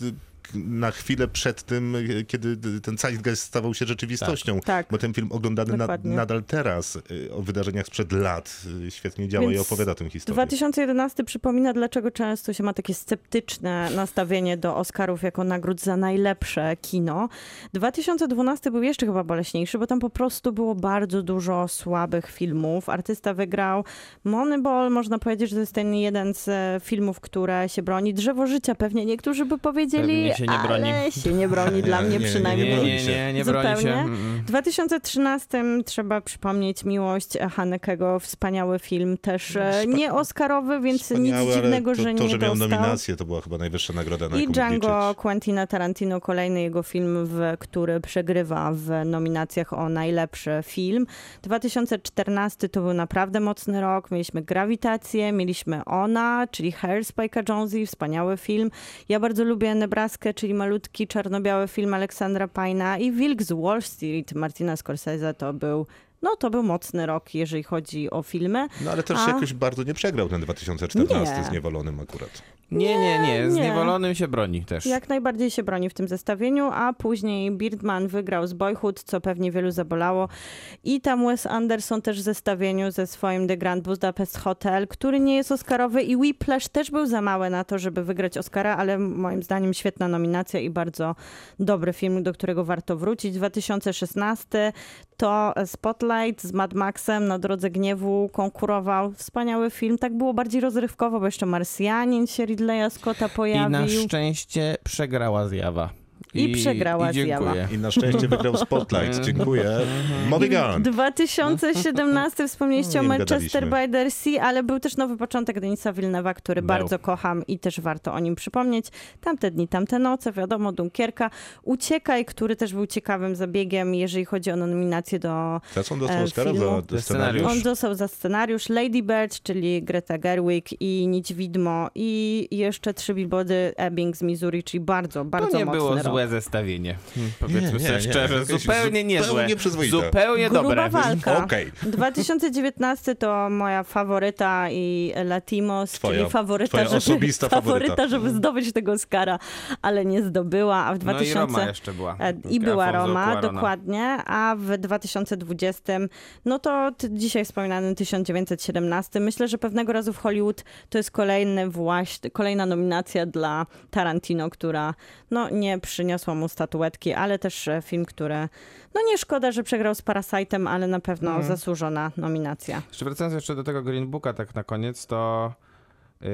Speaker 1: y, y, na chwilę przed tym, y, kiedy ten zeitgeist stawał się rzeczywistością.
Speaker 2: Tak.
Speaker 1: Bo ten film oglądany na, nadal teraz y, o wydarzeniach sprzed lat y, świetnie działa i
Speaker 2: Więc
Speaker 1: opowiada tę historię.
Speaker 2: 2011 przypomina, dlaczego często się ma takie sceptyczne nastawienie do Oscarów jako nagród za najlepsze kino. 2012 był jeszcze chyba boleśniejszy, bo tam po prostu było bardzo dużo słabych filmów. Artysta wygrał Moneyball, można powiedzieć, że to jest ten jeden z e, filmów, które się broni. Drzewo życia pewnie niektórzy by powiedzieli,
Speaker 3: Pewnie się nie broni.
Speaker 2: ale się nie broni, dla
Speaker 1: Nie,
Speaker 2: mnie
Speaker 1: nie, nie,
Speaker 2: przynajmniej.
Speaker 3: nie, nie, nie, nie broni się.
Speaker 2: Zupełnie.
Speaker 3: Mm-mm.
Speaker 2: W 2013 trzeba przypomnieć Miłość Hanekego, wspaniały film, też e, nie Oscarowy, więc
Speaker 1: Wspaniały,
Speaker 2: nic
Speaker 1: ale
Speaker 2: dziwnego,
Speaker 1: to,
Speaker 2: że
Speaker 1: to,
Speaker 2: nie
Speaker 1: że miał
Speaker 2: dostał.
Speaker 1: nominację, to była chyba najwyższa nagroda, na
Speaker 2: I Django
Speaker 1: liczyć.
Speaker 2: Quentina Tarantino, kolejny jego film, w, który przegrywa w nominacjach o najlepszy film. 2014 to był naprawdę mocny rok. Mieliśmy Grawitację, mieliśmy Ona, czyli Hair Spike'a Jonze, wspaniały film. Ja bardzo lubię Nebraskę, czyli malutki czarno-biały film Aleksandra Pajna i Wilk z Wall Street Martina Scorsese to był no to był mocny rok, jeżeli chodzi o filmy.
Speaker 1: No ale też
Speaker 2: A-
Speaker 1: jakoś bardzo nie przegrał ten 2014
Speaker 2: Nie.
Speaker 1: z Niewolonym akurat.
Speaker 3: Nie, nie, nie. Z
Speaker 2: nie.
Speaker 3: niewolonym się broni też.
Speaker 2: Jak najbardziej się broni w tym zestawieniu, a później Birdman wygrał z Boyhood, co pewnie wielu zabolało. I tam Wes Anderson też w zestawieniu ze swoim The Grand Budapest Hotel, który nie jest Oscarowy i Whiplash też był za mały na to, żeby wygrać Oscara, ale moim zdaniem świetna nominacja i bardzo dobry film, do którego warto wrócić. 2016 to Spotlight z Mad Maxem na Drodze Gniewu konkurował. Wspaniały film. Tak było bardziej rozrywkowo, bo jeszcze Marsjanin się Ridleya Scotta
Speaker 3: I
Speaker 2: pojawił.
Speaker 3: na szczęście przegrała zjawa.
Speaker 2: I przegrała
Speaker 3: i dziękuję.
Speaker 1: I na szczęście wygrał Spotlight. (laughs) Dziękuję. Moving on.
Speaker 2: 2017 wspomnieliście o Manchester by the Sea, ale był też nowy początek Denisa Villeneuve'a, który
Speaker 3: Był.
Speaker 2: bardzo kocham i też warto o nim przypomnieć. Tamte dni, tamte noce, wiadomo, Dunkierka. Uciekaj, który też był ciekawym zabiegiem, jeżeli chodzi o nominację do...
Speaker 1: Teraz on dostał
Speaker 2: E,
Speaker 1: Oscara za
Speaker 3: Za
Speaker 1: scenariusz.
Speaker 2: On dostał za scenariusz Lady Bird, czyli Greta Gerwig i Nić Widmo i jeszcze trzy billboardy Ebbing z Missouri, czyli bardzo, bardzo
Speaker 3: To nie
Speaker 2: mocny
Speaker 3: było
Speaker 2: rok.
Speaker 3: Złe zestawienie. Hmm, Powiedzmy
Speaker 1: nie,
Speaker 3: sobie
Speaker 1: nie.
Speaker 3: szczerze.
Speaker 1: Jakieś
Speaker 3: Zupełnie niezłe.
Speaker 1: zupełnie przyzwoite.
Speaker 3: Zupełnie
Speaker 2: Gruba
Speaker 3: dobre.
Speaker 2: walka.
Speaker 1: Okej.
Speaker 2: 2019 to moja faworyta i Latimos,
Speaker 1: Twoja-
Speaker 2: czyli faworyta,
Speaker 1: twoja
Speaker 2: żeby,
Speaker 1: osobista faworyta.
Speaker 2: żeby zdobyć tego Oscara, ale nie zdobyła, a w
Speaker 3: No i
Speaker 2: 2000...
Speaker 3: Roma jeszcze była.
Speaker 2: E, I była Roma, dokładnie, a w 2020, no to dzisiaj wspominany 1917. Myślę, że pewnego razu w Hollywood to jest kolejny właśnie, kolejna nominacja dla Tarantino, która no, nie przyniosła mu statuetki, ale też e, film, który, no nie szkoda, że przegrał z Parasite'em, ale na pewno
Speaker 3: Mhm.
Speaker 2: zasłużona nominacja.
Speaker 3: Jeszcze wracając jeszcze do tego Green Booka tak na koniec, to yy,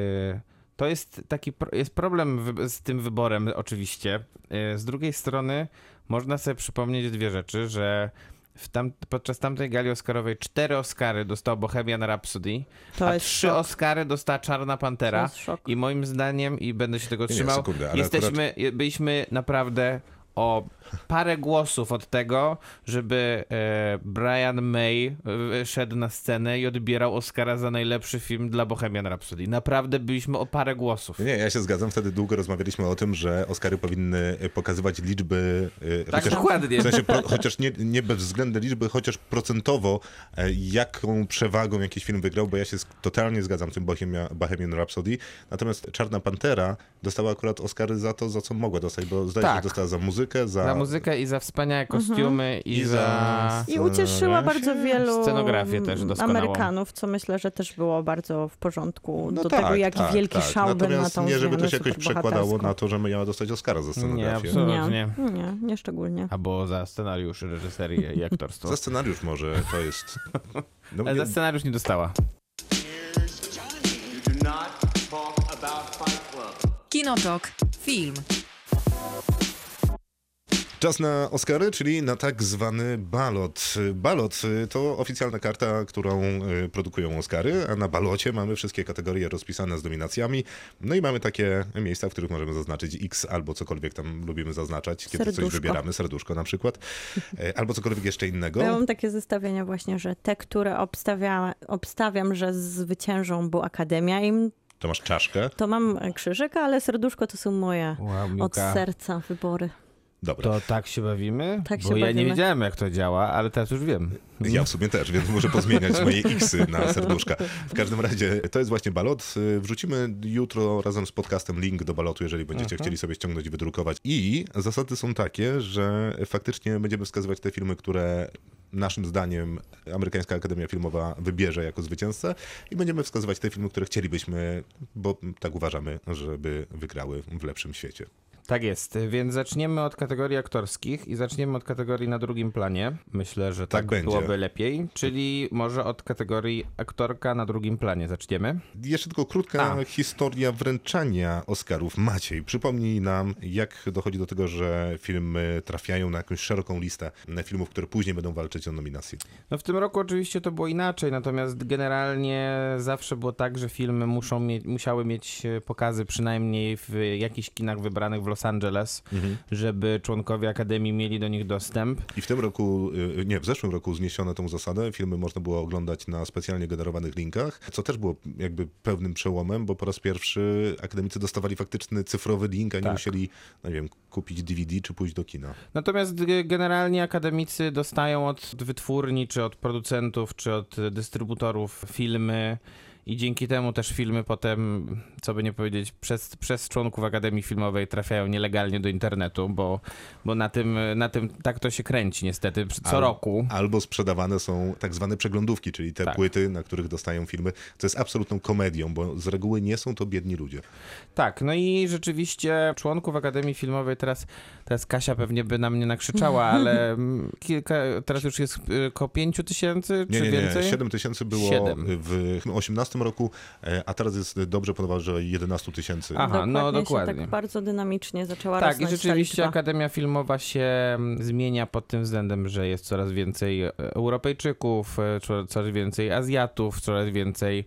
Speaker 3: to jest taki jest problem z tym wyborem oczywiście. Yy, z drugiej strony można sobie przypomnieć dwie rzeczy, że w tam, podczas tamtej gali Oscarowej cztery Oscary dostał Bohemian Rhapsody,
Speaker 2: To
Speaker 3: a trzy
Speaker 2: szok.
Speaker 3: Oscary dostała Czarna
Speaker 2: To
Speaker 3: Pantera.
Speaker 2: jest szok.
Speaker 3: I moim zdaniem, i będę się tego
Speaker 1: Nie,
Speaker 3: trzymał,
Speaker 1: sekundę,
Speaker 3: jesteśmy, byliśmy naprawdę o parę głosów od tego, żeby e, Brian May e, szedł na scenę i odbierał Oscara za najlepszy film dla Bohemian Rhapsody. Naprawdę byliśmy o parę głosów.
Speaker 1: Nie, ja się zgadzam. Wtedy długo rozmawialiśmy o tym, że Oscary powinny e, pokazywać liczby.
Speaker 3: Tak, dokładnie.
Speaker 1: W sensie, chociaż nie, nie bezwzględne liczby, chociaż procentowo, jaką przewagą jakiś film wygrał, bo ja się totalnie zgadzam z tym Bohemia, Bohemian Rhapsody. Natomiast Czarna Pantera dostała akurat Oscary za to, za co mogła dostać, bo zdaje się,
Speaker 3: Tak.
Speaker 1: że dostała za muzykę, za.
Speaker 3: Za muzykę i za wspaniałe kostiumy i,
Speaker 1: I za-.
Speaker 2: I ucieszyła bardzo wielu
Speaker 3: Scenografię też doskonałą.
Speaker 2: Amerykanów, co myślę, że też było bardzo w porządku
Speaker 1: No
Speaker 2: do
Speaker 1: tak,
Speaker 2: tego, jaki
Speaker 1: tak,
Speaker 2: wielki
Speaker 1: tak.
Speaker 2: szał był na tą
Speaker 1: nie, żeby to się jakoś przekładało na to, że miała dostać Oscara za scenografię.
Speaker 3: absolutnie.
Speaker 2: Nie, nie, nie szczególnie.
Speaker 3: Albo za scenariusz, reżyserię i (laughs) aktorstwo.
Speaker 1: Za scenariusz może to jest. No,
Speaker 3: Ale za scenariusz nie dostała.
Speaker 4: Kinotok. Film.
Speaker 1: Czas na Oscary, czyli na tak zwany balot. Balot y, to oficjalna karta, którą y, produkują Oscary, a na balocie mamy wszystkie kategorie rozpisane z nominacjami. No i mamy takie miejsca, w których możemy zaznaczyć X albo cokolwiek tam lubimy zaznaczać, kiedy coś
Speaker 2: Serduszko.
Speaker 1: wybieramy, serduszko na przykład, y, albo cokolwiek jeszcze innego.
Speaker 2: Ja mam takie zestawienia właśnie, że te, które obstawia, obstawiam, że zwyciężą, bo Akademia im,
Speaker 1: To masz czaszkę.
Speaker 2: to mam krzyżyk, ale serduszko to są moje
Speaker 3: Wow,
Speaker 2: od serca wybory.
Speaker 1: Dobra.
Speaker 3: To tak się bawimy?
Speaker 2: Tak się
Speaker 3: Bo ja nie
Speaker 2: bawimy.
Speaker 3: wiedziałem, jak to działa, ale teraz już wiem.
Speaker 1: Ja w sumie też, więc muszę pozmieniać moje Xy na serduszka. W każdym razie to jest właśnie balot. Y, Wrzucimy jutro razem z podcastem link do balotu, jeżeli będziecie chcieli sobie ściągnąć i wydrukować. I zasady są takie, że faktycznie będziemy wskazywać te filmy, które naszym zdaniem Amerykańska Akademia Filmowa wybierze jako zwycięzcę i będziemy wskazywać te filmy, które chcielibyśmy, bo tak uważamy, żeby wygrały w lepszym świecie.
Speaker 3: Tak jest, więc zaczniemy od kategorii aktorskich i zaczniemy od kategorii na drugim planie. Myślę, że tak,
Speaker 1: Tak
Speaker 3: byłoby lepiej, czyli może od kategorii aktorka na drugim planie zaczniemy.
Speaker 1: Jeszcze tylko krótka
Speaker 3: A.
Speaker 1: historia wręczania Oscarów. Maciej, przypomnij nam, jak dochodzi do tego, że filmy trafiają na jakąś szeroką listę filmów, które później będą walczyć o nominację.
Speaker 3: No w tym roku oczywiście to było inaczej, natomiast generalnie zawsze było tak, że filmy muszą mieć, musiały mieć pokazy przynajmniej w jakichś kinach wybranych w Los Angeles, żeby członkowie Akademii mieli do nich dostęp.
Speaker 1: I w tym roku, y, nie, w zeszłym roku zniesiono tą zasadę. Filmy można było oglądać na specjalnie generowanych linkach, co też było jakby pewnym przełomem, bo po raz pierwszy akademicy dostawali faktyczny cyfrowy link, a nie
Speaker 3: Tak.
Speaker 1: musieli, no nie wiem, kupić DVD czy pójść do kina.
Speaker 3: Natomiast generalnie akademicy dostają od wytwórni, czy od producentów, czy od dystrybutorów filmy. I dzięki temu też filmy potem, co by nie powiedzieć, przez, przez członków Akademii Filmowej trafiają nielegalnie do internetu, bo, bo na, tym, na tym tak to się kręci niestety co
Speaker 1: Al-
Speaker 3: roku.
Speaker 1: Albo sprzedawane są tak zwane przeglądówki, czyli te
Speaker 3: Tak.
Speaker 1: płyty, na których dostają filmy. To jest absolutną komedią, bo z reguły nie są to biedni ludzie.
Speaker 3: Tak, no i rzeczywiście członków Akademii Filmowej teraz, teraz Kasia pewnie by na mnie nakrzyczała, (laughs) ale kilka, teraz już jest y, około 5 tysięcy,
Speaker 1: Nie,
Speaker 3: czy
Speaker 1: nie, nie.
Speaker 3: więcej?
Speaker 1: 7 tysięcy było
Speaker 3: Siedem.
Speaker 1: w 18 roku, e, a teraz jest dobrze że 11 tysięcy.
Speaker 3: Aha, no
Speaker 2: Się
Speaker 3: dokładnie.
Speaker 2: tak bardzo dynamicznie zaczęła
Speaker 3: Tak, i
Speaker 2: rosnąć
Speaker 3: rzeczywiście. Akademia Filmowa się mm, zmienia pod tym względem, że jest coraz więcej e, Europejczyków, e, co- coraz więcej Azjatów, coraz więcej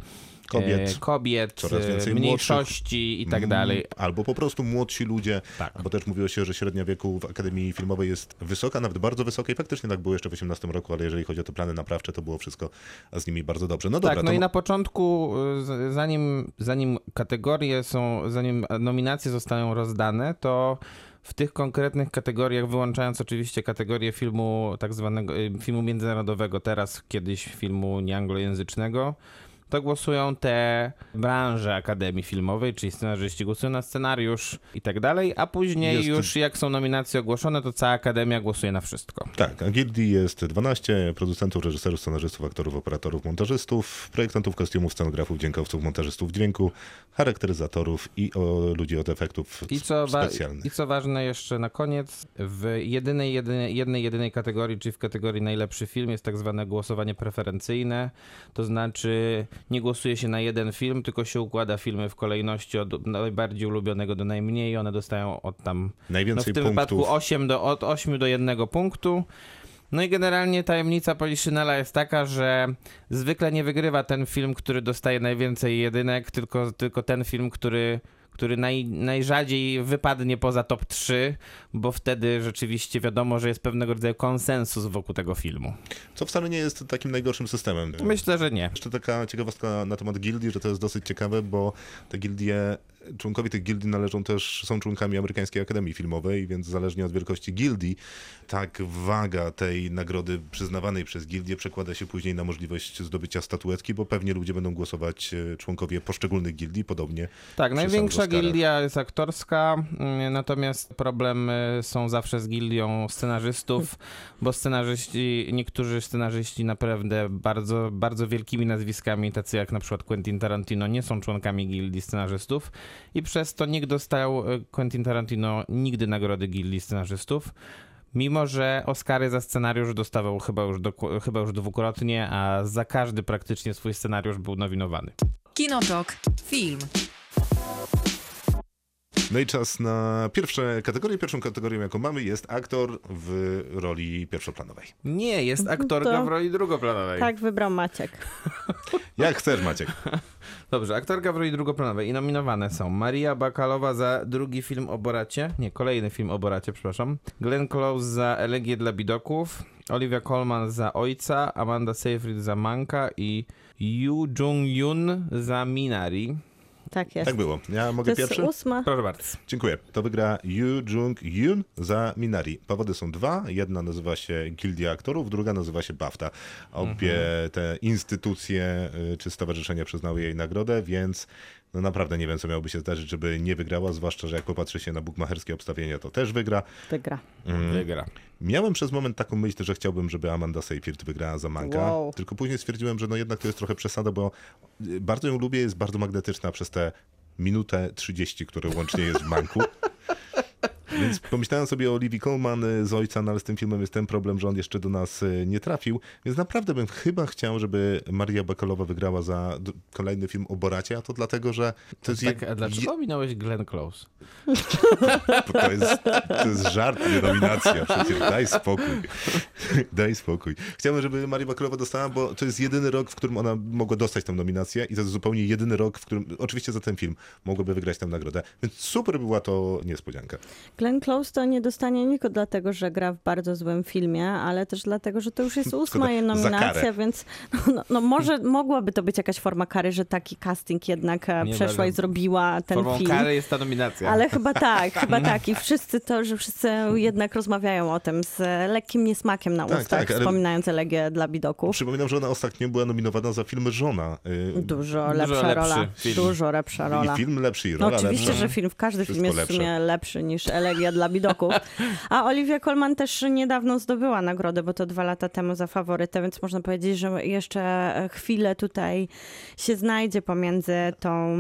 Speaker 1: Kobiet.
Speaker 3: e, kobiet
Speaker 1: Coraz
Speaker 3: e,
Speaker 1: więcej
Speaker 3: mniejszości i tak dalej.
Speaker 1: Mm, Albo po prostu młodsi ludzie,
Speaker 3: Tak.
Speaker 1: bo też mówiło się, że średnia wieku w Akademii Filmowej jest wysoka, nawet bardzo wysoka i faktycznie tak było jeszcze w 18 roku, ale jeżeli chodzi o te plany naprawcze, to było wszystko z nimi bardzo dobrze. No dobra,
Speaker 3: tak, no
Speaker 1: to
Speaker 3: i na początku, z- zanim, zanim kategorie są, zanim nominacje zostają rozdane, to w tych konkretnych kategoriach, wyłączając oczywiście kategorię filmu tak zwanego filmu międzynarodowego, teraz kiedyś filmu nieanglojęzycznego, to głosują te branże Akademii Filmowej, czyli scenarzyści głosują na scenariusz i tak dalej, a później
Speaker 1: Jest-
Speaker 3: już jak są nominacje ogłoszone, to cała Akademia głosuje na wszystko.
Speaker 1: Tak, a gildii jest 12 producentów, reżyserów, scenarzystów, aktorów, operatorów, montażystów, projektantów kostiumów, scenografów, dźwiękowców, montażystów dźwięku, charakteryzatorów i o, ludzi od efektów
Speaker 3: I co,
Speaker 1: specjalnych.
Speaker 3: I co ważne jeszcze na koniec, w jedynej, jedynej, jednej, jedynej kategorii, czyli w kategorii najlepszy film jest tak zwane głosowanie preferencyjne, to znaczy nie głosuje się na jeden film, tylko się układa filmy w kolejności od najbardziej ulubionego do najmniej, one dostają od tam, no w
Speaker 1: Najwięcej
Speaker 3: tym
Speaker 1: punktów.
Speaker 3: wypadku 8 do, od 8 do 1 punktu. No i generalnie tajemnica Poliszynela jest taka, że zwykle nie wygrywa ten film, który dostaje najwięcej jedynek, tylko, tylko ten film, który, który naj, najrzadziej wypadnie poza top 3, bo wtedy rzeczywiście wiadomo, że jest pewnego rodzaju konsensus wokół tego filmu.
Speaker 1: Co wcale nie jest takim najgorszym systemem.
Speaker 3: Myślę, że nie.
Speaker 1: Jeszcze taka ciekawostka na temat gildii, że to jest dosyć ciekawe, bo te gildie, członkowie tych gildii należą też, są członkami Amerykańskiej Akademii Filmowej, więc zależnie od wielkości gildii, tak waga tej nagrody przyznawanej przez gildię przekłada się później na możliwość zdobycia statuetki, bo pewnie ludzie będą głosować e, członkowie poszczególnych gildii, podobnie.
Speaker 3: Tak, największa gildia jest aktorska, mm, natomiast problemy są zawsze z gildią scenarzystów, bo scenarzyści, niektórzy scenarzyści naprawdę bardzo, bardzo wielkimi nazwiskami, tacy jak na przykład Quentin Tarantino, nie są członkami gildii scenarzystów i przez to nikt dostał e, Quentin Tarantino nigdy nagrody gildii scenarzystów. Mimo, że Oscary za scenariusz dostawał chyba już, doku- chyba już dwukrotnie, a za każdy praktycznie swój scenariusz był nowinowany.
Speaker 4: Kinotok. Film.
Speaker 1: No i czas na pierwsze kategorie. Pierwszą kategorią, jaką mamy, jest aktor w roli pierwszoplanowej.
Speaker 3: Nie, jest aktorka
Speaker 2: To-
Speaker 3: w roli drugoplanowej.
Speaker 2: Tak wybrał Maciek. (laughs)
Speaker 1: Jak chcesz, Maciek.
Speaker 3: Dobrze, aktorka w roli drugoplanowej i nominowane są Maria Bakalowa za drugi film o Boracie, nie, kolejny film o Boracie, przepraszam, Glenn Close za Elegię dla Bidoków, Olivia Colman za Ojca, Amanda Seyfried za Manka i Yu Jung-yun za Minari.
Speaker 2: Tak jest.
Speaker 1: Tak było. Ja
Speaker 2: to
Speaker 1: mogę
Speaker 2: jest
Speaker 1: pierwszy?
Speaker 2: ósma.
Speaker 3: Proszę bardzo.
Speaker 1: Dziękuję. To wygra Yu Jung-yoon za Minari. Powody są dwa. Jedna nazywa się Gildia Aktorów, druga nazywa się BAFTA. Obie te instytucje y, czy stowarzyszenia przyznały jej nagrodę, więc no naprawdę nie wiem, co miałoby się zdarzyć, żeby nie wygrała, zwłaszcza, że jak popatrzy się na bukmacherskie obstawienia, to też wygra.
Speaker 2: Wygra.
Speaker 3: Wygra.
Speaker 1: Miałem przez moment taką myśl, że chciałbym, żeby Amanda Seyfried wygrała za Manka,
Speaker 2: Wow.
Speaker 1: tylko później stwierdziłem, że no jednak to jest trochę przesada, bo y, bardzo ją lubię, jest bardzo magnetyczna przez te minutę 30, które łącznie jest w Manku. Więc pomyślałem sobie o Olivii Colman y, z ojca, no ale z tym filmem jest ten problem, że on jeszcze do nas y, nie trafił, więc naprawdę bym chyba chciał, żeby Maria Bakalowa wygrała za kolejny film o Boracie, a to dlatego, że to jest,
Speaker 3: Tak,
Speaker 1: je-
Speaker 3: a dlaczego minąłeś Glenn Close?
Speaker 1: To jest, to jest żart, nie nominacja. Przecież daj spokój. Daj spokój. Chciałbym, żeby Maria Bakalowa dostała, bo to jest jedyny rok, w którym ona mogła dostać tę nominację i to jest zupełnie jedyny rok, w którym, oczywiście za ten film, mogłaby wygrać tę nagrodę. Więc super była to niespodzianka.
Speaker 2: Glenn Close to nie dostanie nie tylko dlatego, że gra w bardzo złym filmie, ale też dlatego, że to już jest (laughs) ósma jej nominacja, więc no, no może mogłaby to być jakaś forma kary, że taki casting jednak e,
Speaker 3: Nie
Speaker 2: przeszła i
Speaker 3: bardzo.
Speaker 2: zrobiła ten
Speaker 3: Formą
Speaker 2: film.
Speaker 3: kary jest ta nominacja.
Speaker 2: Ale chyba (laughs) tak, chyba tak. I wszyscy to, że wszyscy jednak rozmawiają o tym z lekkim niesmakiem na
Speaker 1: Tak,
Speaker 2: ustach,
Speaker 1: tak,
Speaker 2: wspominając elegię dla bidoków.
Speaker 1: Przypominam, że ona ostatnio była nominowana za film Żona. Y,
Speaker 2: Dużo
Speaker 3: Dużo
Speaker 2: lepsza
Speaker 3: lepszy
Speaker 2: rola.
Speaker 3: film.
Speaker 2: Dużo lepsza rola.
Speaker 1: I film lepszy, i
Speaker 2: No
Speaker 1: rola
Speaker 2: oczywiście,
Speaker 1: lepsza.
Speaker 2: że film, w każdy
Speaker 1: Wszystko
Speaker 2: film jest w sumie lepszy niż Elegia dla bidoków. A Olivia Colman też niedawno zdobyła nagrodę, bo to dwa lata temu za faworytę, więc można powiedzieć, że jeszcze chwilę tutaj się znajdzie pomiędzy tą,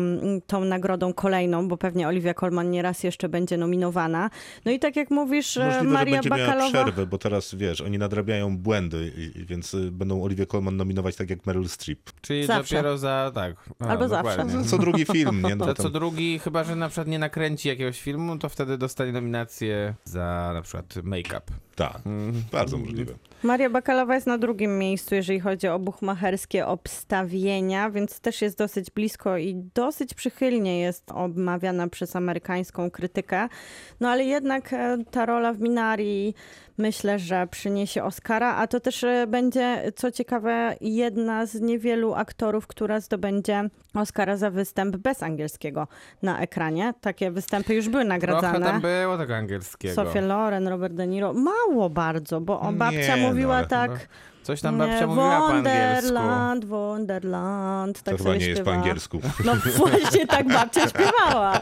Speaker 2: tą nagrodą kolejną, bo pewnie Olivia Colman nieraz jeszcze będzie nominowana. No i tak jak mówisz,
Speaker 1: Możliwe,
Speaker 2: Maria
Speaker 1: że będzie miała
Speaker 2: Bakalowa...
Speaker 1: przerwę, bo teraz, wiesz, oni nadrabiają błędy, więc y, będą Olivię Colman nominować tak jak Meryl Streep.
Speaker 3: Czyli
Speaker 2: Zawsze.
Speaker 3: dopiero za, tak. A,
Speaker 2: Albo zawsze.
Speaker 3: dokładnie.
Speaker 1: Za co drugi film, nie? No,
Speaker 3: co drugi, chyba że na przykład nie nakręci jakiegoś filmu, to wtedy dostanie nominację za na przykład make-up.
Speaker 1: Tak, bardzo możliwe.
Speaker 2: Maria Bakalowa jest na drugim miejscu, jeżeli chodzi o buchmacherskie obstawienia, więc też jest dosyć blisko i dosyć przychylnie jest omawiana przez amerykańską krytykę. No ale jednak e, ta rola w Minari myślę, że przyniesie Oscara, a to też e, będzie, co ciekawe, jedna z niewielu aktorów, która zdobędzie Oscara za występ bez angielskiego na ekranie. Takie występy już były
Speaker 3: Trochę
Speaker 2: nagradzane.
Speaker 3: tam było tego angielskiego.
Speaker 2: Sofia Loren, Robert De Niro. Mało bardzo, bo o, babcia
Speaker 1: No,
Speaker 2: mówiła
Speaker 1: ale
Speaker 2: tak.
Speaker 3: No, Coś tam
Speaker 2: nie,
Speaker 3: babcia mówiła po angielsku.
Speaker 2: Wonderland, Wonderland.
Speaker 1: To
Speaker 2: Tak
Speaker 1: chyba
Speaker 2: sobie
Speaker 1: nie jest po angielsku.
Speaker 2: No właśnie tak babcia śpiewała.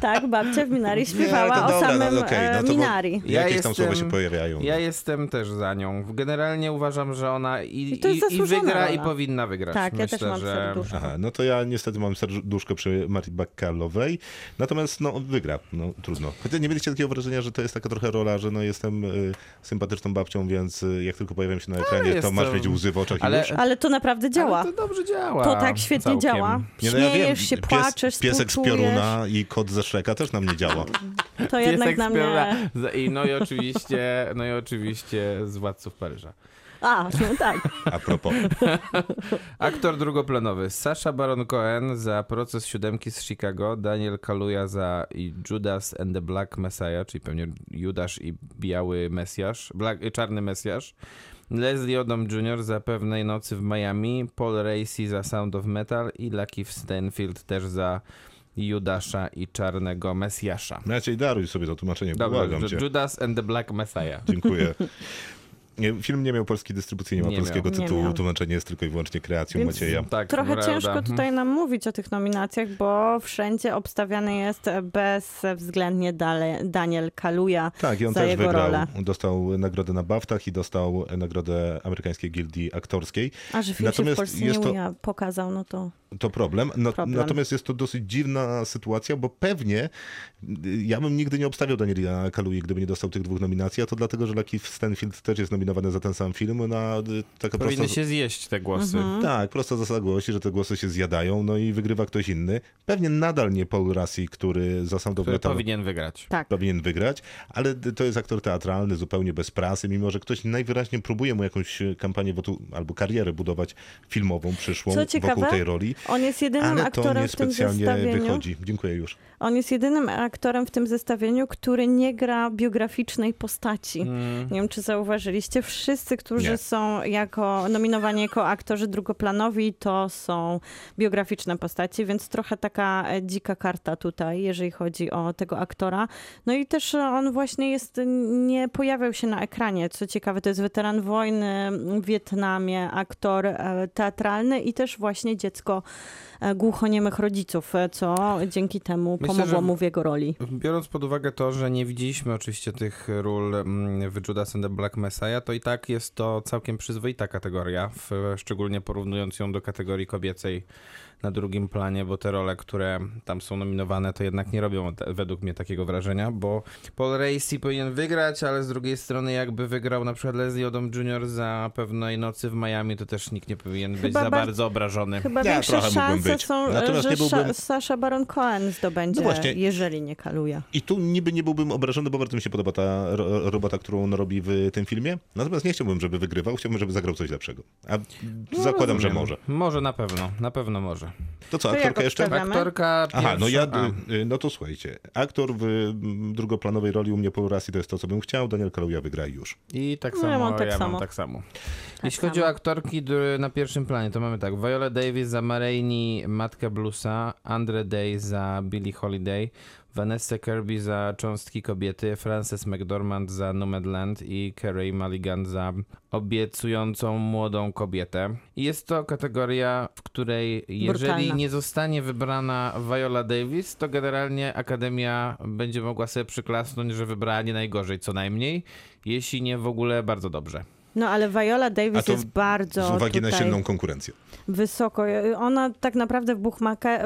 Speaker 2: Tak, babcia w Minari śpiewała
Speaker 1: to
Speaker 2: o
Speaker 1: dobra, no
Speaker 2: samym
Speaker 1: okej,
Speaker 2: e,
Speaker 1: no to
Speaker 2: Minari.
Speaker 3: Ja
Speaker 1: Jakieś tam słowa się
Speaker 3: jestem-
Speaker 1: pojawiają.
Speaker 3: Ja jestem też za nią. Generalnie uważam, że ona i,
Speaker 2: I to jest
Speaker 3: i, i wygra i
Speaker 2: rola.
Speaker 3: powinna wygrać.
Speaker 2: Tak, ja
Speaker 3: Myślę,
Speaker 2: też mam
Speaker 3: że...
Speaker 2: serduszko.
Speaker 1: Aha, no to ja niestety mam serduszko przy Marii Bakalowej, natomiast no wygra, no trudno. Chociaż nie mieliście takiego wrażenia, że to jest taka trochę rola, że no jestem y, sympatyczną babcią, więc y, jak tylko pojawiam się na ekranie, to masz mieć łzy w oczach
Speaker 3: ale-
Speaker 1: i już.
Speaker 2: Ale to naprawdę działa.
Speaker 3: Ale to dobrze działa.
Speaker 2: To tak świetnie
Speaker 3: całkiem.
Speaker 2: działa.
Speaker 1: Nie, no ja wiem,
Speaker 2: się,
Speaker 1: pies,
Speaker 2: płaczesz,
Speaker 1: Piesek z pioruna i kot ze Szreka też na mnie działa.
Speaker 2: To jednak
Speaker 3: Piesek
Speaker 2: na
Speaker 3: z pioruna.
Speaker 2: mnie...
Speaker 3: I no i oczywiście, no i oczywiście z Władców Paryża.
Speaker 2: A, no tak.
Speaker 1: A propos. (laughs)
Speaker 3: Aktor drugoplanowy Sasha Baron Cohen za Proces Siódemki z Chicago, Daniel Kaluuya za Judas and the Black Messiah, czyli pewnie Judasz i Biały Mesjasz, Black, Czarny Mesjasz, Leslie Odom Jr. za Pewnej Nocy w Miami, Paul Racy za Sound of Metal i Lucky Stanfield też za Judasza i Czarnego Mesjasza.
Speaker 1: Maciej, daruj sobie to tłumaczenie,
Speaker 3: Dobra,
Speaker 1: błagam cię.
Speaker 3: Judas and the Black Messiah.
Speaker 1: Dziękuję. (laughs) Nie, film nie miał polskiej dystrybucji, nie ma
Speaker 3: Nie
Speaker 1: polskiego
Speaker 2: miał. Nie
Speaker 1: tytułu. Tłumaczenie jest tylko i wyłącznie kreacją
Speaker 2: Więc-
Speaker 1: Macieja.
Speaker 3: Tak,
Speaker 2: Trochę
Speaker 3: prawda.
Speaker 2: ciężko tutaj nam mówić o tych nominacjach, bo wszędzie obstawiany jest bezwzględnie dale, Daniel Kaluja
Speaker 1: Tak, i on
Speaker 2: za
Speaker 1: też
Speaker 2: jego
Speaker 1: wygrał.
Speaker 2: rolę.
Speaker 1: Dostał nagrodę na Baftach i dostał nagrodę Amerykańskiej Gildii Aktorskiej.
Speaker 2: A że film się w
Speaker 1: Natomiast
Speaker 2: Polsce
Speaker 1: jest
Speaker 2: nie
Speaker 1: to-
Speaker 2: uja- pokazał, no to...
Speaker 1: To problem. No,
Speaker 2: Problem.
Speaker 1: Natomiast jest to dosyć dziwna sytuacja, bo pewnie ja bym nigdy nie obstawiał Daniela Kalui, gdyby nie dostał tych dwóch nominacji, a to dlatego, że Lucky Stanfield też jest nominowany za ten sam film na y, taka
Speaker 3: Powinny
Speaker 1: prosta...
Speaker 3: się zjeść te głosy.
Speaker 2: Mhm.
Speaker 1: Tak, prosta zasada głosi, że te głosy się zjadają, no i wygrywa ktoś inny. Pewnie nadal nie Paul Rassi, który za sam
Speaker 3: Który
Speaker 1: dobry
Speaker 3: powinien wygrać.
Speaker 2: Tak.
Speaker 1: powinien wygrać, ale to jest aktor teatralny, zupełnie bez prasy, mimo że ktoś najwyraźniej próbuje mu jakąś kampanię wotu- albo karierę budować filmową, przyszłą
Speaker 2: Co
Speaker 1: wokół
Speaker 2: ciekawe,
Speaker 1: tej roli.
Speaker 2: On jest jedynym
Speaker 1: Ale to
Speaker 2: aktorem w tym zestawieniu.
Speaker 1: wychodzi. Dziękuję już.
Speaker 2: On jest jedynym aktorem w tym zestawieniu, który nie gra biograficznej postaci.
Speaker 3: Mm.
Speaker 2: Nie wiem, czy zauważyliście. Wszyscy, którzy
Speaker 1: Nie.
Speaker 2: są jako nominowani jako aktorzy drugoplanowi, to są biograficzne postaci, więc trochę taka e, dzika karta tutaj, jeżeli chodzi o tego aktora. No i też on właśnie jest, nie pojawiał się na ekranie. Co ciekawe, to jest weteran wojny w Wietnamie, aktor e, teatralny i też właśnie dziecko głuchoniemych rodziców, e, co dzięki temu
Speaker 3: Myślę,
Speaker 2: pomogło mu w jego roli.
Speaker 3: Biorąc pod uwagę to, że nie widzieliśmy oczywiście tych ról mm, w Judas and the Black Messiah, to i tak jest to całkiem przyzwoita kategoria, w, szczególnie porównując ją do kategorii kobiecej na drugim planie, bo te role, które tam są nominowane, to jednak nie robią według mnie takiego wrażenia, bo Paul Racy powinien wygrać, ale z drugiej strony jakby wygrał na przykład Leslie Odom Jr. za pewnej nocy w Miami, to też nikt nie powinien być
Speaker 2: Chyba
Speaker 3: za
Speaker 2: bar-
Speaker 3: bardzo obrażony.
Speaker 2: Chyba
Speaker 1: Ja
Speaker 2: większe szanse
Speaker 1: być.
Speaker 2: są, e,
Speaker 1: Natomiast
Speaker 2: że
Speaker 1: nie byłbym-
Speaker 2: Sasha Baron Cohen zdobędzie,
Speaker 1: No właśnie.
Speaker 2: jeżeli nie kaluje.
Speaker 1: I tu niby nie byłbym obrażony, bo bardzo mi się podoba ta ro robota, którą on robi w tym filmie. Natomiast nie chciałbym, żeby wygrywał, chciałbym, żeby zagrał coś lepszego. A zakładam, że
Speaker 3: Rozumiem.
Speaker 1: może.
Speaker 3: Może na pewno, na pewno może.
Speaker 1: To co,
Speaker 2: To jak
Speaker 1: aktorka jeszcze?
Speaker 3: Aktorka
Speaker 1: Aha, no ja,
Speaker 3: pierwsza- a.
Speaker 1: y, no to słuchajcie. Aktor w mm, drugoplanowej roli u mnie Paul Rassi to jest to, co bym chciał. Daniel Kaluuya wygra już.
Speaker 3: I tak
Speaker 2: No,
Speaker 3: samo,
Speaker 2: ja
Speaker 3: ja
Speaker 2: mam tak
Speaker 3: tak,
Speaker 2: samo.
Speaker 3: Mam tak samo.
Speaker 2: Tak
Speaker 3: Jeśli chodzi
Speaker 2: samo.
Speaker 3: o aktorki na pierwszym planie, to mamy tak. Viola Davis za Mareini, Matkę Bluesa, Andre Day za Billie Holiday, Vanessa Kirby za Cząstki Kobiety, Frances McDormand za Nomadland i Carey Mulligan za Obiecującą Młodą Kobietę. Jest to kategoria, w której jeżeli
Speaker 2: Brutalna.
Speaker 3: nie zostanie wybrana Viola Davis, to generalnie Akademia będzie mogła sobie przyklasnąć, że wybrała nie najgorzej co najmniej, jeśli nie w ogóle bardzo dobrze.
Speaker 2: No ale Viola
Speaker 1: A
Speaker 2: Davis
Speaker 1: to
Speaker 2: jest bardzo
Speaker 1: Z uwagi na silną konkurencję.
Speaker 2: wysoko. Ona tak naprawdę w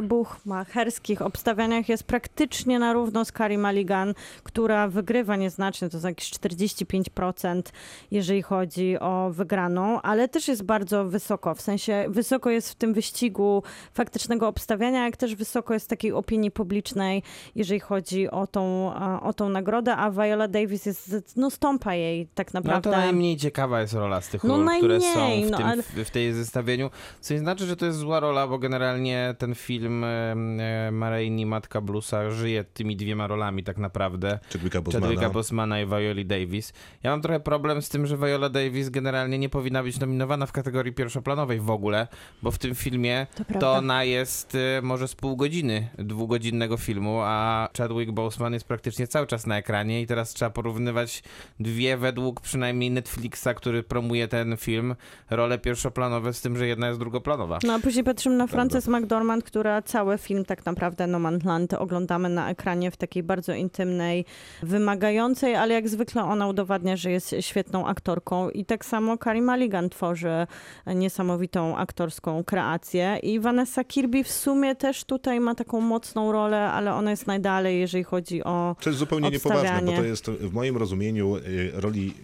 Speaker 2: buchmacherskich obstawianiach jest praktycznie na równo z Carey Mulligan, która wygrywa nieznacznie, to jest jakieś 45%, jeżeli chodzi o wygraną, ale też jest bardzo wysoko, w sensie wysoko jest w tym wyścigu faktycznego obstawiania, jak też wysoko jest w takiej opinii publicznej, jeżeli chodzi o tą, o tą nagrodę, a Viola Davis jest, no stąpa jej tak
Speaker 3: No
Speaker 2: naprawdę.
Speaker 3: to najmniej ciekawa jest rola z tych
Speaker 2: No
Speaker 3: ról, które są w,
Speaker 2: no
Speaker 3: tym,
Speaker 2: ale-
Speaker 3: w, tej zestawieniu. Co nie znaczy, że to jest zła rola, bo generalnie ten film e, Mareini, Matka Bluesa żyje tymi dwiema rolami tak naprawdę.
Speaker 1: Chadwicka Bosemana.
Speaker 3: Chadwicka Bosmana i Violi Davis. Ja mam trochę problem z tym, że Viola Davis generalnie nie powinna być nominowana w kategorii pierwszoplanowej w ogóle, bo w tym filmie
Speaker 2: To
Speaker 3: to, ona jest e, może z pół godziny dwugodzinnego filmu, a Chadwick Boseman jest praktycznie cały czas na ekranie i teraz trzeba porównywać dwie według przynajmniej Netflixa, który promuje ten film, role pierwszoplanowe z tym, że jedna jest drugoplanowa.
Speaker 2: No a później patrzymy na Frances McDormand, która cały film tak naprawdę No Man's Land oglądamy na ekranie w takiej bardzo intymnej, wymagającej, ale jak zwykle ona udowadnia, że jest świetną aktorką i tak samo Carey Mulligan tworzy niesamowitą aktorską kreację i Vanessa Kirby w sumie też tutaj ma taką mocną rolę, ale ona jest najdalej, jeżeli chodzi o
Speaker 1: To jest zupełnie niepoważne, bo
Speaker 2: Obstawianie.
Speaker 1: to jest w moim rozumieniu y, roli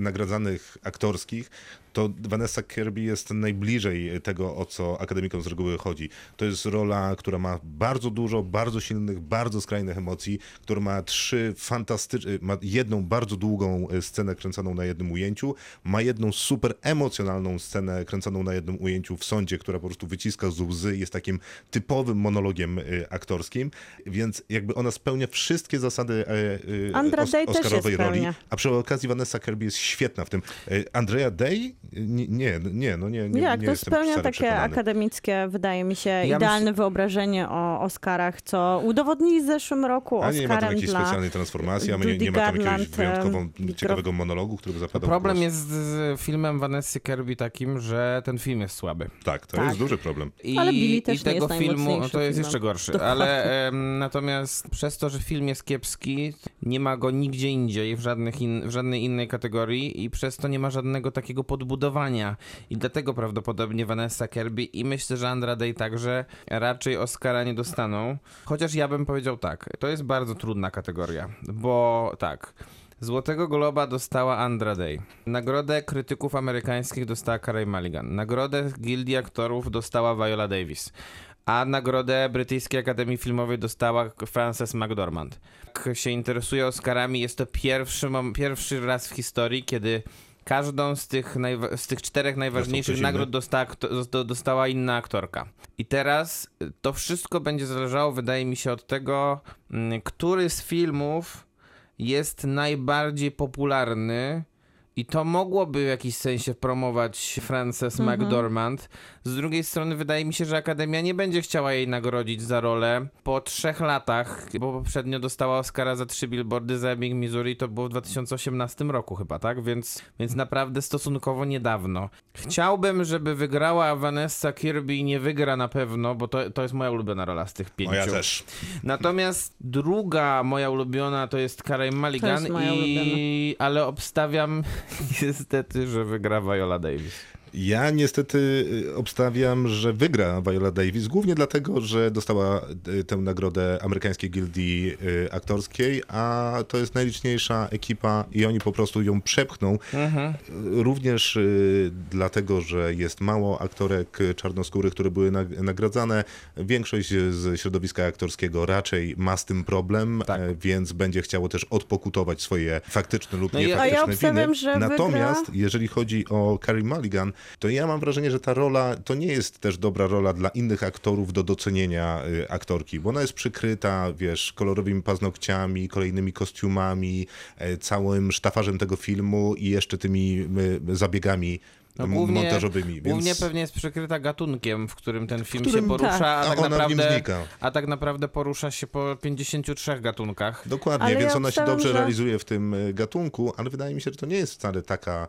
Speaker 1: nagradzanych aktorskich, to Vanessa Kirby jest najbliżej tego, o co akademikom z reguły chodzi. To jest rola, która ma bardzo dużo, bardzo silnych, bardzo skrajnych emocji, która ma trzy fantastyczne, ma jedną bardzo długą e, scenę kręconą na jednym ujęciu, ma jedną super emocjonalną scenę kręconą na jednym ujęciu w sądzie, która po prostu wyciska z łzy, jest takim typowym monologiem e, aktorskim, więc jakby ona spełnia wszystkie zasady e, e,
Speaker 2: Andra
Speaker 1: os- oscarowej roli, a przy okazji Vanessa Kirby jest świetna w tym. E, Andrea Day? Nie, nie, no nie, nie,
Speaker 2: Jak
Speaker 1: nie
Speaker 2: to
Speaker 1: jestem
Speaker 2: spełnia takie
Speaker 1: przekonany.
Speaker 2: akademickie, wydaje mi się,
Speaker 3: Ja
Speaker 2: idealne wyobrażenie o Oscarach, co udowodnili w zeszłym roku
Speaker 1: A nie ma tam
Speaker 2: Oscarem
Speaker 1: jakiejś
Speaker 2: dla
Speaker 1: specjalnej transformacji, a nie, nie ma tam jakiegoś
Speaker 2: Garland,
Speaker 1: wyjątkowo ciekawego monologu, który by zapadał
Speaker 3: Problem jest z filmem Vanessy Kirby takim, że ten film jest słaby.
Speaker 1: Tak, to
Speaker 2: Tak.
Speaker 1: jest duży problem.
Speaker 3: I,
Speaker 2: Ale Billy też
Speaker 3: i tego
Speaker 2: jest
Speaker 3: filmu, no to jest jeszcze gorszy.
Speaker 2: Dokładnie.
Speaker 3: Ale em, natomiast przez to, że film jest kiepski, nie ma go nigdzie indziej, w, żadnych in, w żadnej innej kategorii i przez to nie ma żadnego takiego podbudowania. I dlatego prawdopodobnie Vanessa Kirby i myślę, że Andra Day także raczej Oscara nie dostaną. Chociaż ja bym powiedział tak, to jest bardzo trudna kategoria, bo tak... Złotego Globa dostała Andra Day. Nagrodę krytyków amerykańskich dostała Carey Mulligan. Nagrodę Gildii Aktorów dostała Viola Davis. A nagrodę Brytyjskiej Akademii Filmowej dostała Frances McDormand. Jak się interesuje Oscarami, jest to pierwszy, pierwszy raz w historii, kiedy każdą z tych, z tych czterech najważniejszych nagród dostała, dostała inna aktorka. I teraz y, to wszystko będzie zależało, wydaje mi się, od tego, mm, który z filmów jest najbardziej popularny i to mogłoby w jakiś sensie promować Frances McDormand. Z drugiej strony wydaje mi się, że Akademia nie będzie chciała jej nagrodzić za rolę po trzech latach, bo poprzednio dostała Oscara za trzy billboardy za Ebbing, Missouri, to było w 2018 roku chyba, tak? Więc, więc naprawdę stosunkowo niedawno. Chciałbym, żeby wygrała Vanessa Kirby i nie wygra na pewno, bo to, to jest moja ulubiona rola z tych pięciu.
Speaker 1: O, ja też.
Speaker 3: Natomiast druga moja ulubiona to jest Carey Mulligan,
Speaker 2: To jest moja
Speaker 3: i... ale obstawiam (laughs) niestety, że wygra Viola Davis.
Speaker 1: Ja niestety y, obstawiam, że wygra Viola Davis, głównie dlatego, że dostała y, tę nagrodę amerykańskiej gildii y, aktorskiej, a to jest najliczniejsza ekipa i oni po prostu ją przepchną. Y, Również dlatego, że jest mało aktorek czarnoskórych, które były nag- nagradzane. Większość z środowiska aktorskiego raczej ma z tym problem,
Speaker 3: Tak.
Speaker 1: e, więc będzie chciało też odpokutować swoje faktyczne lub
Speaker 3: No A ja
Speaker 1: niefaktyczne
Speaker 2: obstawiam,
Speaker 1: winy. Natomiast
Speaker 2: wygra-
Speaker 1: jeżeli chodzi o Carey Mulligan, to ja mam wrażenie, że ta rola to nie jest też dobra rola dla innych aktorów do docenienia y, aktorki, bo ona jest przykryta, wiesz, kolorowymi paznokciami, kolejnymi kostiumami, e, całym sztafarzem tego filmu i jeszcze tymi y, zabiegami
Speaker 3: No, głównie,
Speaker 1: montażowymi. Więc...
Speaker 3: głównie pewnie jest przykryta gatunkiem, w którym ten film
Speaker 1: którym-
Speaker 3: się porusza,
Speaker 2: tak.
Speaker 3: a,
Speaker 1: A
Speaker 3: tak
Speaker 1: ona w nim
Speaker 3: naprawdę,
Speaker 1: znika.
Speaker 3: a tak naprawdę porusza się po 53 gatunkach.
Speaker 1: Dokładnie,
Speaker 2: Ale
Speaker 1: więc
Speaker 2: ja
Speaker 1: ona się dobrze
Speaker 2: że-
Speaker 1: realizuje w tym y, gatunku, ale wydaje mi się, że to nie jest wcale taka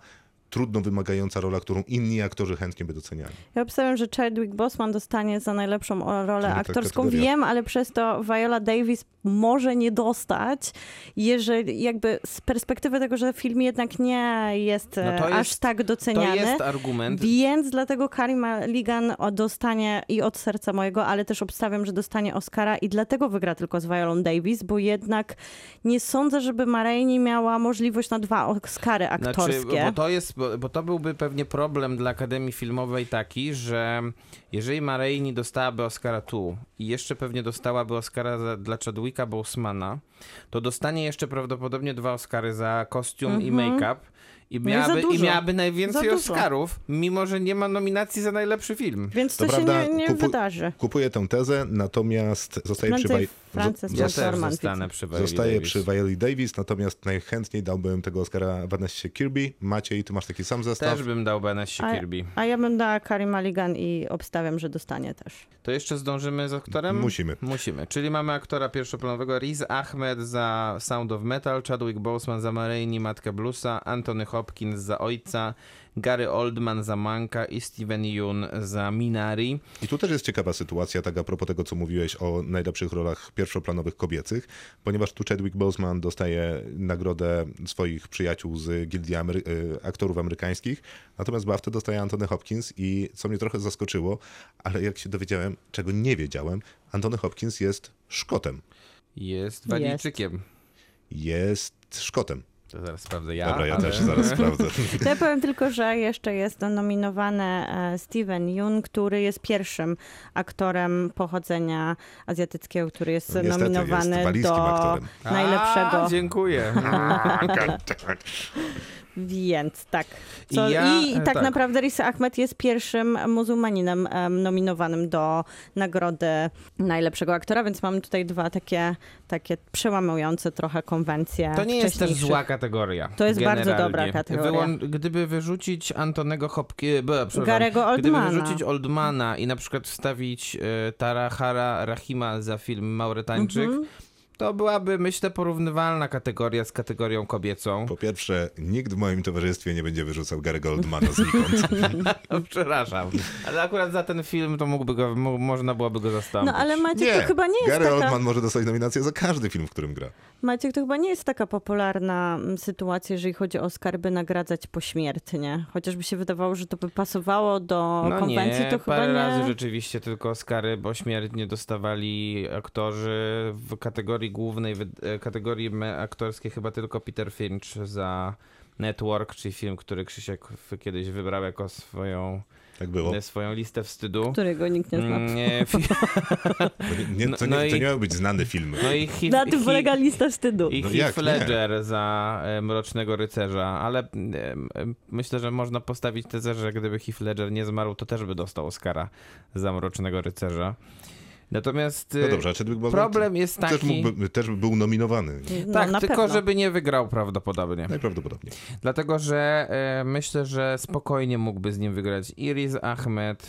Speaker 1: trudno wymagająca rola, którą inni aktorzy chętnie by doceniali.
Speaker 2: Ja obstawiam, że Chadwick Boseman dostanie za najlepszą rolę
Speaker 1: Czyli ta
Speaker 2: aktorską.
Speaker 1: kategoria.
Speaker 2: Wiem, ale przez to Viola Davis może nie dostać, jeżeli jakby z perspektywy tego, że film jednak nie jest,
Speaker 3: No
Speaker 2: e,
Speaker 3: to
Speaker 2: aż
Speaker 3: jest-
Speaker 2: tak
Speaker 3: To
Speaker 2: doceniany.
Speaker 3: jest argument.
Speaker 2: Więc dlatego Carey Mulligan o- dostanie i od serca mojego, ale też obstawiam, że dostanie Oscara i dlatego wygra tylko z Violą Davis, bo jednak nie sądzę, żeby Marini miała możliwość na dwa Oscary aktorskie.
Speaker 3: Znaczy, bo to jest, bo, bo to byłby pewnie problem dla Akademii Filmowej taki, że jeżeli Ma Rainey dostałaby Oscara tu i jeszcze pewnie dostałaby Oscara za, dla Chadwicka Bosemana, to dostanie jeszcze prawdopodobnie dwa Oscary za kostium i make-up. I
Speaker 2: No i
Speaker 3: miałaby, I
Speaker 2: dużo.
Speaker 3: miałaby najwięcej. Oscarów, mimo że nie ma nominacji za najlepszy film.
Speaker 2: Więc
Speaker 1: To
Speaker 2: to,
Speaker 1: prawda,
Speaker 2: się nie, nie
Speaker 1: kupu-
Speaker 2: wydarzy.
Speaker 1: Kupuję tę tezę, natomiast zostaję przy, Wi-
Speaker 2: Frances
Speaker 3: Ja zostanę przy Viola
Speaker 1: Zostaję
Speaker 3: Davis.
Speaker 1: przy Violi Davis, natomiast najchętniej dałbym tego Oscara Vanessie Kirby. Maciej, ty masz taki sam zestaw.
Speaker 3: Też bym dał Benessie
Speaker 2: A-
Speaker 3: Kirby.
Speaker 2: A ja bym dała Carey Mulligan i obstawiam, że dostanie też.
Speaker 3: To jeszcze zdążymy z aktorem?
Speaker 1: Musimy.
Speaker 3: Musimy. Czyli mamy aktora pierwszoplanowego Riz Ahmed za Sound of Metal, Chadwick Boseman za Marini, Matkę Bluesa, Anthony Hopkins za Ojca, Gary Oldman za Manka i Steven Yeun za Minari.
Speaker 1: I tu też jest ciekawa sytuacja, tak a propos tego, co mówiłeś o najlepszych rolach pierwszoplanowych kobiecych, ponieważ tu Chadwick Boseman dostaje nagrodę swoich przyjaciół z Gildii Amery- y, Aktorów Amerykańskich, natomiast BAFTA dostaje Anthony Hopkins i co mnie trochę zaskoczyło, ale jak się dowiedziałem, czego nie wiedziałem, Anthony Hopkins jest Szkotem.
Speaker 3: Jest Walijczykiem.
Speaker 1: Jest Szkotem.
Speaker 3: To zaraz sprawdzę ja.
Speaker 1: Dobra, ja
Speaker 3: ale...
Speaker 1: też zaraz sprawdzę. (laughs)
Speaker 2: To ja powiem tylko, że jeszcze jest nominowany e, Steven Yeun, który jest pierwszym aktorem pochodzenia azjatyckiego, który jest
Speaker 1: No niestety,
Speaker 2: nominowany
Speaker 1: jest
Speaker 2: do
Speaker 1: aktorem.
Speaker 2: najlepszego.
Speaker 3: A, dziękuję. (laughs)
Speaker 2: Więc tak. Co,
Speaker 3: I ja-
Speaker 2: I, i tak,
Speaker 3: tak.
Speaker 2: naprawdę Riz Ahmed jest pierwszym muzułmaninem em, nominowanym do nagrody najlepszego aktora, więc mamy tutaj dwa takie, takie przełamujące trochę konwencje.
Speaker 3: To nie jest też zła kategoria.
Speaker 2: To jest bardzo
Speaker 3: generalnie.
Speaker 2: dobra kategoria.
Speaker 3: Wyłą- gdyby wyrzucić Antonego Hopki... bo, przepraszam,
Speaker 2: Garego
Speaker 3: Gdyby
Speaker 2: Oldmana.
Speaker 3: wyrzucić Oldmana i na przykład wstawić e, Tarahara Rahima za film Mauretańczyk,
Speaker 2: Mhm.
Speaker 3: To byłaby, myślę, porównywalna kategoria z kategorią kobiecą.
Speaker 1: Po pierwsze, nikt w moim towarzystwie nie będzie wyrzucał Gary'ego Oldmana znikąd. (laughs)
Speaker 3: Przepraszam. Ale akurat za ten film to mógłby go, mo- można byłoby go zastąpić.
Speaker 2: No ale Maciek,
Speaker 1: Nie,
Speaker 2: to chyba nie jest
Speaker 1: Gary
Speaker 2: taka...
Speaker 1: Oldman może dostać nominację za każdy film, w którym gra.
Speaker 2: Maciek, to chyba nie jest taka popularna sytuacja, jeżeli chodzi o Oscar, by nagradzać pośmiertnie. Chociażby się wydawało, że to by pasowało do
Speaker 3: No
Speaker 2: konwencji,
Speaker 3: nie,
Speaker 2: to chyba
Speaker 3: parę
Speaker 2: nie.
Speaker 3: razy rzeczywiście tylko Oscary pośmiertnie dostawali aktorzy w kategorii głównej, w e, kategorii aktorskiej chyba tylko Peter Finch za Network, czyli film, który Krzysiek kiedyś wybrał jako swoją,
Speaker 1: Tak było.
Speaker 3: swoją listę wstydu.
Speaker 2: Którego nikt nie zna.
Speaker 3: Mm, Nie, (laughs) fi-
Speaker 1: nie, nie, to,
Speaker 3: No- no
Speaker 1: nie, to nie miały być znane filmy.
Speaker 3: no i Heath,
Speaker 2: Na tym polega lista wstydu.
Speaker 3: I
Speaker 1: No
Speaker 3: Heath
Speaker 1: jak nie?
Speaker 3: Ledger za e, Mrocznego Rycerza, ale e, e, myślę, że można postawić tezę, że gdyby Heath Ledger nie zmarł, to też by dostał Oscara za Mrocznego Rycerza. Natomiast
Speaker 1: No
Speaker 3: e,
Speaker 1: dobrze, a Chadwick Boseman
Speaker 3: problem jest
Speaker 1: też,
Speaker 3: taki...
Speaker 1: mógłby, też był nominowany.
Speaker 2: No,
Speaker 3: tak, tylko
Speaker 2: pewno.
Speaker 3: żeby nie wygrał prawdopodobnie.
Speaker 1: Najprawdopodobniej.
Speaker 3: Dlatego, że e, myślę, że spokojnie mógłby z nim wygrać Iris Ahmed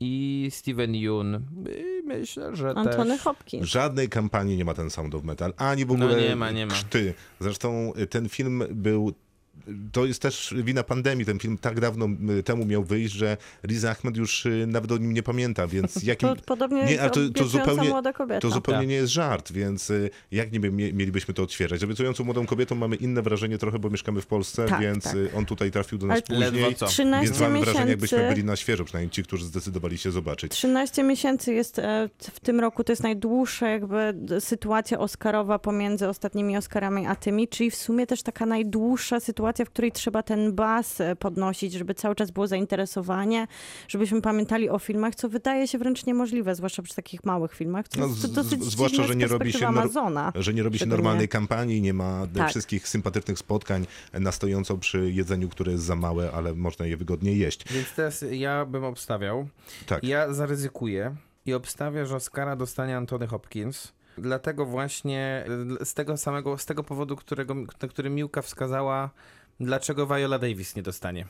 Speaker 3: i Steven Yeun. I myślę, że
Speaker 2: Antony
Speaker 3: też...
Speaker 2: Hopkins.
Speaker 1: Żadnej kampanii nie ma ten Sound of Metal, ani w
Speaker 3: No
Speaker 1: ogóle
Speaker 3: nie ma, nie ma.
Speaker 1: krzty. Zresztą y, ten film był to jest też wina pandemii. Ten film tak dawno temu miał wyjść, że Riz Ahmed już y, nawet o nim nie pamięta, więc (laughs) jakim...
Speaker 2: To podobnie
Speaker 1: Nie,
Speaker 2: jak
Speaker 1: ale to- to zupełnie-
Speaker 2: młoda kobieta.
Speaker 1: To zupełnie
Speaker 3: Tak.
Speaker 1: nie jest żart, więc y, jak niby mie- mielibyśmy to odświeżać? Z obiecującą młodą kobietą mamy inne wrażenie trochę, bo mieszkamy w Polsce,
Speaker 2: Tak,
Speaker 1: więc
Speaker 2: tak.
Speaker 1: y, on tutaj trafił do nas
Speaker 2: Ale
Speaker 1: później.
Speaker 3: Ledwo co.
Speaker 2: 13
Speaker 1: Więc mamy wrażenie, jakbyśmy
Speaker 2: miesięcy.
Speaker 1: byli na świeżo, przynajmniej ci, którzy zdecydowali się zobaczyć.
Speaker 2: 13 miesięcy jest e, w tym roku, to jest najdłuższa jakby sytuacja oscarowa pomiędzy ostatnimi Oscarami a tymi, czyli w sumie też taka najdłuższa sytuacja, w której trzeba ten bas e, podnosić, żeby cały czas było zainteresowanie, żebyśmy pamiętali o filmach, co wydaje się wręcz niemożliwe, zwłaszcza przy takich małych filmach. To
Speaker 1: No,
Speaker 2: jest
Speaker 1: z-
Speaker 2: dosyć
Speaker 1: zwłaszcza, że nie robi się
Speaker 2: Amazona.
Speaker 1: Że nie robi się normalnej kampanii, nie ma e,
Speaker 2: Tak.
Speaker 1: wszystkich sympatycznych spotkań na stojąco przy jedzeniu, które jest za małe, ale można je wygodnie jeść.
Speaker 3: Więc teraz ja bym obstawiał.
Speaker 1: Tak.
Speaker 3: Ja zaryzykuję i obstawię, że Oscara dostanie Antony Hopkins. Dlatego właśnie y, z tego samego, z tego powodu, którego, na który Miłka wskazała, dlaczego Viola Davis nie dostanie.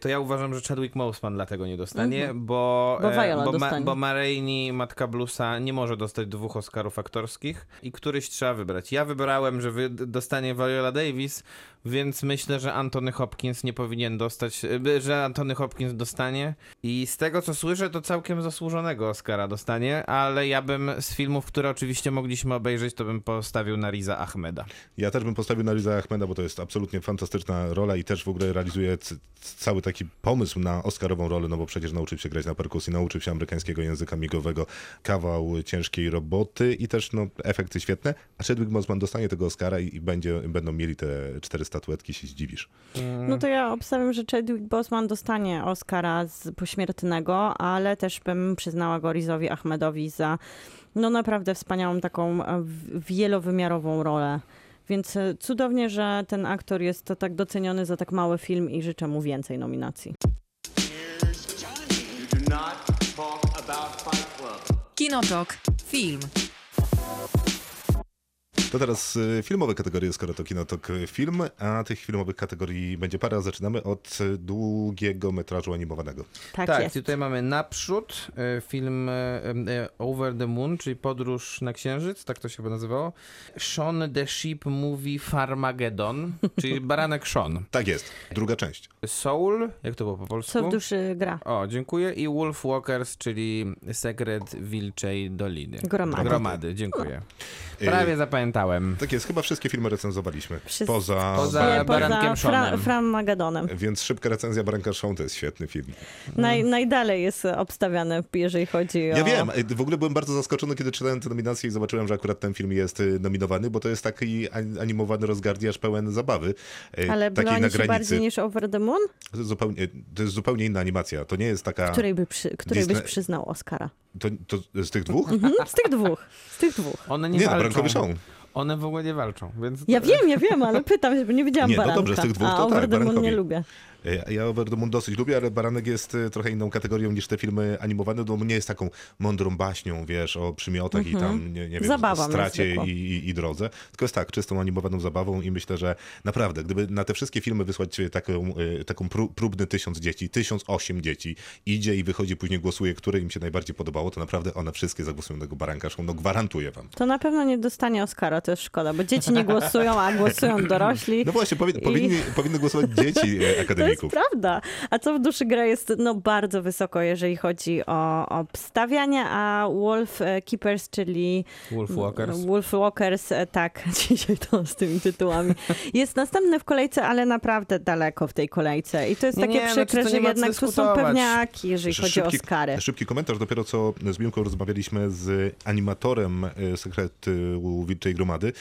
Speaker 3: To ja uważam, że Chadwick Boseman dlatego nie dostanie, bo,
Speaker 2: Mhm. Bo
Speaker 3: e,
Speaker 2: Viola
Speaker 3: bo,
Speaker 2: dostanie.
Speaker 3: bo Ma Rainey, Matka Bluesa nie może dostać dwóch Oscarów aktorskich i któryś trzeba wybrać. Ja wybrałem, że wy, dostanie Viola Davis, więc myślę, że Antony Hopkins nie powinien dostać, y, że Antony Hopkins dostanie i z tego co słyszę, to całkiem zasłużonego Oscara dostanie, ale ja bym z filmów, które oczywiście mogliśmy obejrzeć, to bym postawił na Riza Ahmeda.
Speaker 1: Ja też bym postawił na Riza Ahmeda, bo to jest absolutnie fantastyczna rola i też w ogóle realizuje cały taki pomysł na oscarową rolę, no bo przecież nauczył się grać na perkusji, nauczył się amerykańskiego języka migowego, kawał ciężkiej roboty i też no, efekty świetne. A Chadwick Boseman dostanie tego Oscara i, i będzie, będą mieli te cztery statuetki, się zdziwisz.
Speaker 2: No to ja obstawiam, że Chadwick Boseman dostanie Oscara z pośmiertnego, ale też bym przyznała go Rizowi Ahmedowi za no naprawdę wspaniałą taką e, wielowymiarową rolę. Więc e, cudownie, że ten aktor jest to tak doceniony za tak mały film i życzę mu więcej nominacji.
Speaker 4: Kinotok. Film.
Speaker 1: To teraz y, filmowe kategorie, skoro to Kinotok y, Film, a tych filmowych kategorii będzie para. Zaczynamy od y, długiego metrażu animowanego.
Speaker 2: Tak,
Speaker 3: Tak,
Speaker 2: jest.
Speaker 3: tutaj mamy naprzód film Over the Moon, czyli Podróż na Księżyc, tak to się chyba nazywało. Sean the Sheep Movie Farmageddon, (laughs) czyli Baranek Sean.
Speaker 1: Tak jest, druga część.
Speaker 3: Soul, jak to było po polsku?
Speaker 2: Co w duszy gra?
Speaker 3: O, dziękuję. I Wolf Walkers, czyli Sekret Wilczej Doliny.
Speaker 2: Gromady.
Speaker 3: Gromady, dziękuję. Prawie zapamiętałem. Widziałem.
Speaker 1: Tak jest, chyba wszystkie filmy recenzowaliśmy.
Speaker 2: Wszyscy.
Speaker 1: Poza...
Speaker 3: Poza-
Speaker 2: Nie,
Speaker 3: Barankiem
Speaker 2: poza Fra,
Speaker 3: Seanem.
Speaker 2: Framagadonem.
Speaker 1: Więc szybka recenzja Baranka Sean to jest świetny film.
Speaker 2: Naj, najdalej jest obstawiane, jeżeli chodzi o...
Speaker 1: Ja wiem, w ogóle byłem bardzo zaskoczony, kiedy czytałem te nominacje i zobaczyłem, że akurat ten film jest e, nominowany, bo to jest taki an- animowany rozgardiaż pełen zabawy. e,
Speaker 2: Ale
Speaker 1: takiej na granicy.
Speaker 2: bardziej niż Over the Moon?
Speaker 1: To jest zupełnie, to jest zupełnie inna animacja. To nie jest taka.
Speaker 2: Której, by przy, której byś
Speaker 1: Disney-
Speaker 2: przyznał Oscara?
Speaker 1: To, to z tych dwóch?
Speaker 2: Mhm, z tych dwóch. Z tych dwóch.
Speaker 3: One nie,
Speaker 1: Nie, no,
Speaker 3: walczą.
Speaker 1: Barankowy Sean.
Speaker 3: One w ogóle nie walczą, więc...
Speaker 2: Ja wiem, ja wiem, ale pytam się, bo nie widziałam
Speaker 1: Nie, no
Speaker 2: baranka.
Speaker 1: dobrze, z tych dwóch
Speaker 2: A
Speaker 1: to
Speaker 2: Over
Speaker 1: tak,
Speaker 2: nie lubię.
Speaker 1: E, Ja Over the Moon dosyć lubię, ale Baranek jest e, trochę inną kategorią niż te filmy animowane, bo nie jest taką mądrą baśnią, wiesz, o przymiotach i tam, nie, nie wiem,
Speaker 2: Zabawą
Speaker 1: stracie i, i, i drodze. Tylko jest tak, czystą animowaną zabawą i myślę, że naprawdę, gdyby na te wszystkie filmy wysłać e, taką, taką pró- próbny tysiąc dzieci, tysiąc osiem dzieci, idzie i wychodzi, później głosuje, które im się najbardziej podobało, to naprawdę one wszystkie zagłosują tego Baranka no gwarantuję wam.
Speaker 2: To na pewno nie dostanie Oscara, to jest szkoda, bo dzieci nie głosują, a głosują (laughs) dorośli.
Speaker 1: No właśnie, powi-
Speaker 2: I-
Speaker 1: powinni, powinny głosować dzieci (laughs)
Speaker 2: To jest
Speaker 1: akademików.
Speaker 2: prawda. A co w duszy gra jest no, bardzo wysoko, jeżeli chodzi o obstawianie, a Wolf e, Keepers, czyli
Speaker 3: Wolf Walkers.
Speaker 2: Wolf Walkers, e, tak, (laughs) dzisiaj to z tymi tytułami. Jest następny w kolejce, ale naprawdę daleko w tej kolejce. I to jest
Speaker 3: Nie,
Speaker 2: takie
Speaker 3: nie, no
Speaker 2: przykre,
Speaker 3: to
Speaker 2: że jednak tu są pewniaki, jeżeli chodzi o Oscary.
Speaker 1: Szybki komentarz. Dopiero co z Miłką rozmawialiśmy z animatorem e, sekretu Wilczej Gromady,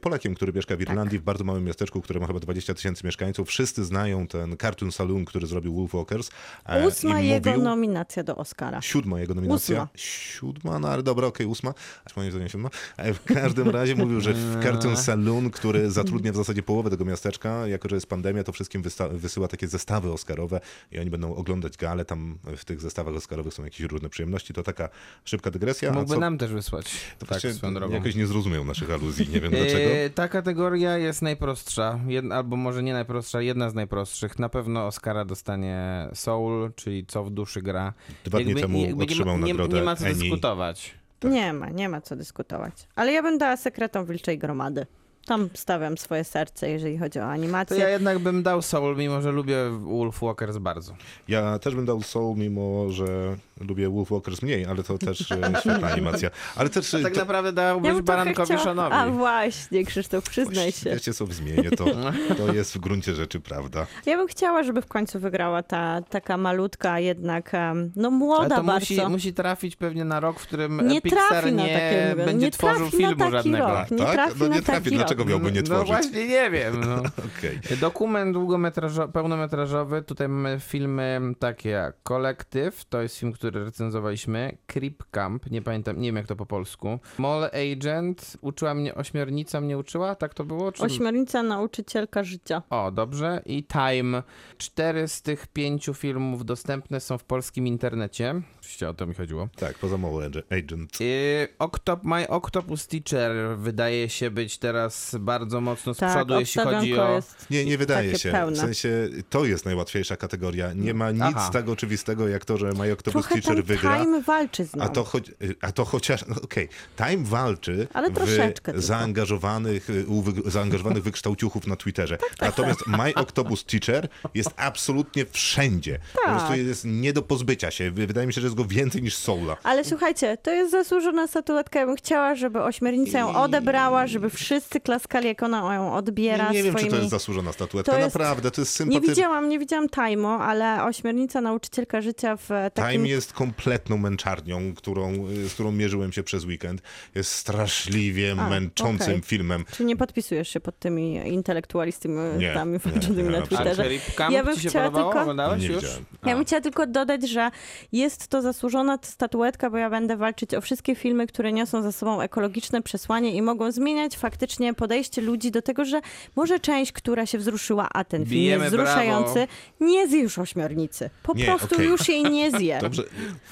Speaker 1: Polakiem, który mieszka w
Speaker 2: Tak.
Speaker 1: Irlandii, w bardzo małym miasteczku, które ma chyba 20 tysięcy mieszkańców. Wszyscy znają ten Cartoon Saloon, który zrobił Wolf Walkers. e,
Speaker 2: Ósma jego
Speaker 1: mówił,
Speaker 2: nominacja do Oscara.
Speaker 1: Siódma jego nominacja.
Speaker 2: Ósma.
Speaker 1: Siódma, no ale dobra, okej, ósma. Aż moim zdaniem siódma. E, W każdym razie mówił, że w Cartoon Saloon, który zatrudnia w zasadzie połowę tego miasteczka, jako że jest pandemia, to wszystkim wysyła takie zestawy oscarowe i oni będą oglądać gale. Tam w tych zestawach oscarowych są jakieś różne przyjemności. To taka szybka dygresja.
Speaker 3: Mógłby
Speaker 1: co,
Speaker 3: nam też wysłać.
Speaker 1: to
Speaker 3: tak,
Speaker 1: właśnie
Speaker 3: swoją drogą.
Speaker 1: jakoś nie zrozumiał naszych aluzji, nie wiem dlaczego.
Speaker 3: Yy, ta kategoria jest najprostsza, jed, albo może nie najprostsza, jedna z najprostszych. Na pewno Oscara dostanie Soul, czyli Co w duszy gra.
Speaker 1: Dwa dni temu
Speaker 3: nie,
Speaker 1: otrzymał
Speaker 3: ma, nie,
Speaker 1: nagrodę
Speaker 3: nie ma co
Speaker 1: Annie.
Speaker 3: dyskutować.
Speaker 2: Nie ma, nie ma co dyskutować. Ale ja bym dała sekretom Wilczej Gromady. Tam stawiam swoje serce, jeżeli chodzi o
Speaker 3: To
Speaker 2: animację.
Speaker 3: ja jednak bym dał Soul, mimo że lubię Wolf Walkers bardzo.
Speaker 1: Ja też bym dał Soul, mimo że lubię Wolf Walkers mniej, ale to też (laughs) świetna animacja. Ale też...
Speaker 3: A tak
Speaker 1: to-
Speaker 3: naprawdę
Speaker 2: Ja
Speaker 3: dałbyś
Speaker 2: trochę
Speaker 3: Barankowi Seanowi.
Speaker 2: A właśnie, Krzysztof, przyznaj się.
Speaker 1: Wiecie co, zmienię to. (laughs) To jest w gruncie rzeczy prawda.
Speaker 2: Ja bym chciała, żeby w końcu wygrała ta taka malutka, jednak no
Speaker 3: Ale
Speaker 2: młoda
Speaker 3: to
Speaker 2: bardzo.
Speaker 3: musi, musi trafić pewnie na rok, w którym
Speaker 2: Nie
Speaker 3: Pixar
Speaker 2: trafi na
Speaker 3: nie
Speaker 2: takiego,
Speaker 3: będzie
Speaker 2: nie
Speaker 3: tworzył
Speaker 2: trafi na
Speaker 3: filmu żadnego.
Speaker 2: rok. Nie
Speaker 1: tak?
Speaker 2: trafi
Speaker 1: no
Speaker 2: na
Speaker 1: nie trafi.
Speaker 2: taki
Speaker 1: Dlaczego
Speaker 2: rok.
Speaker 1: miałby nie
Speaker 3: No
Speaker 1: tworzyć?
Speaker 3: właśnie nie wiem. No. (laughs)
Speaker 1: Okej.
Speaker 3: Dokument długometrażowy, pełnometrażowy. Tutaj mamy filmy takie jak Kolektyw, to jest film, który recenzowaliśmy. Creep Camp, nie pamiętam, nie wiem jak to po polsku. Mall Agent, uczyła mnie, ośmiornica mnie uczyła, tak to było? Czy...
Speaker 2: Ośmiornica nauczycielka życia.
Speaker 3: O, dobrze. I Time. Cztery z tych pięciu filmów dostępne są w polskim internecie. Oczywiście o to mi chodziło.
Speaker 1: Tak, poza Mall Agent.
Speaker 3: Yy, Octop, My Octopus Teacher wydaje się być teraz bardzo mocno z
Speaker 2: Tak,
Speaker 3: przodu, jeśli chodzi o...
Speaker 2: jest
Speaker 1: Nie, nie wydaje się.
Speaker 2: pełne.
Speaker 1: W sensie to jest najłatwiejsza kategoria. Nie ma nic
Speaker 3: Aha.
Speaker 1: tak oczywistego jak to, że My Octopus
Speaker 2: Trochę
Speaker 1: Teacher
Speaker 2: ten
Speaker 1: wygra.
Speaker 2: Time walczy z nią.
Speaker 1: A to, choć, a to chociaż, no okej, Time walczy
Speaker 2: Ale troszeczkę
Speaker 1: w
Speaker 2: tylko.
Speaker 1: zaangażowanych, u wy, zaangażowanych wykształciuchów na Twitterze.
Speaker 2: Tak,
Speaker 1: Natomiast My Octopus Teacher jest absolutnie wszędzie. Po
Speaker 2: Tak.
Speaker 1: prostu jest nie do pozbycia się. Wydaje mi się, że jest go więcej niż Soula.
Speaker 2: Ale słuchajcie, to jest zasłużona statuetka. Ja bym chciała, żeby ośmiornica ją odebrała, żeby wszyscy klaskali, jak ona ją odbiera
Speaker 1: Nie, nie wiem,
Speaker 2: swoimi...
Speaker 1: czy to jest zasłużona statuetka.
Speaker 2: To jest-
Speaker 1: Naprawdę, to jest
Speaker 2: Nie
Speaker 1: sympatyczne.
Speaker 2: widziałam, nie widziałam Taimo, ale ośmiornica nauczycielka życia w takim...
Speaker 1: Time jest kompletną męczarnią, którą, y, z którą mierzyłem się przez weekend. Jest straszliwie
Speaker 2: A,
Speaker 1: męczącym
Speaker 2: okej.
Speaker 1: filmem.
Speaker 2: Czy nie podpisujesz się pod tymi intelektualistami
Speaker 1: Nie,
Speaker 2: tam
Speaker 1: nie,
Speaker 2: walczącymi
Speaker 1: nie,
Speaker 2: na.
Speaker 3: A
Speaker 2: Twitterze? Ja bym
Speaker 3: ci się
Speaker 2: chciała tylko-
Speaker 1: Nie
Speaker 3: już?
Speaker 2: Ja bym chciała tylko dodać, że jest to zasłużona statuetka, bo ja będę walczyć o wszystkie filmy, które niosą za sobą ekologiczne przesłanie i mogą zmieniać faktycznie podejście ludzi do tego, że może część, która się wzruszyła, a ten film
Speaker 3: Bijemy
Speaker 2: jest wzruszający, nie zje już ośmiornicy. Po
Speaker 1: Nie,
Speaker 2: prostu
Speaker 1: okej.
Speaker 2: już jej nie zje. (laughs)
Speaker 1: Dobrze,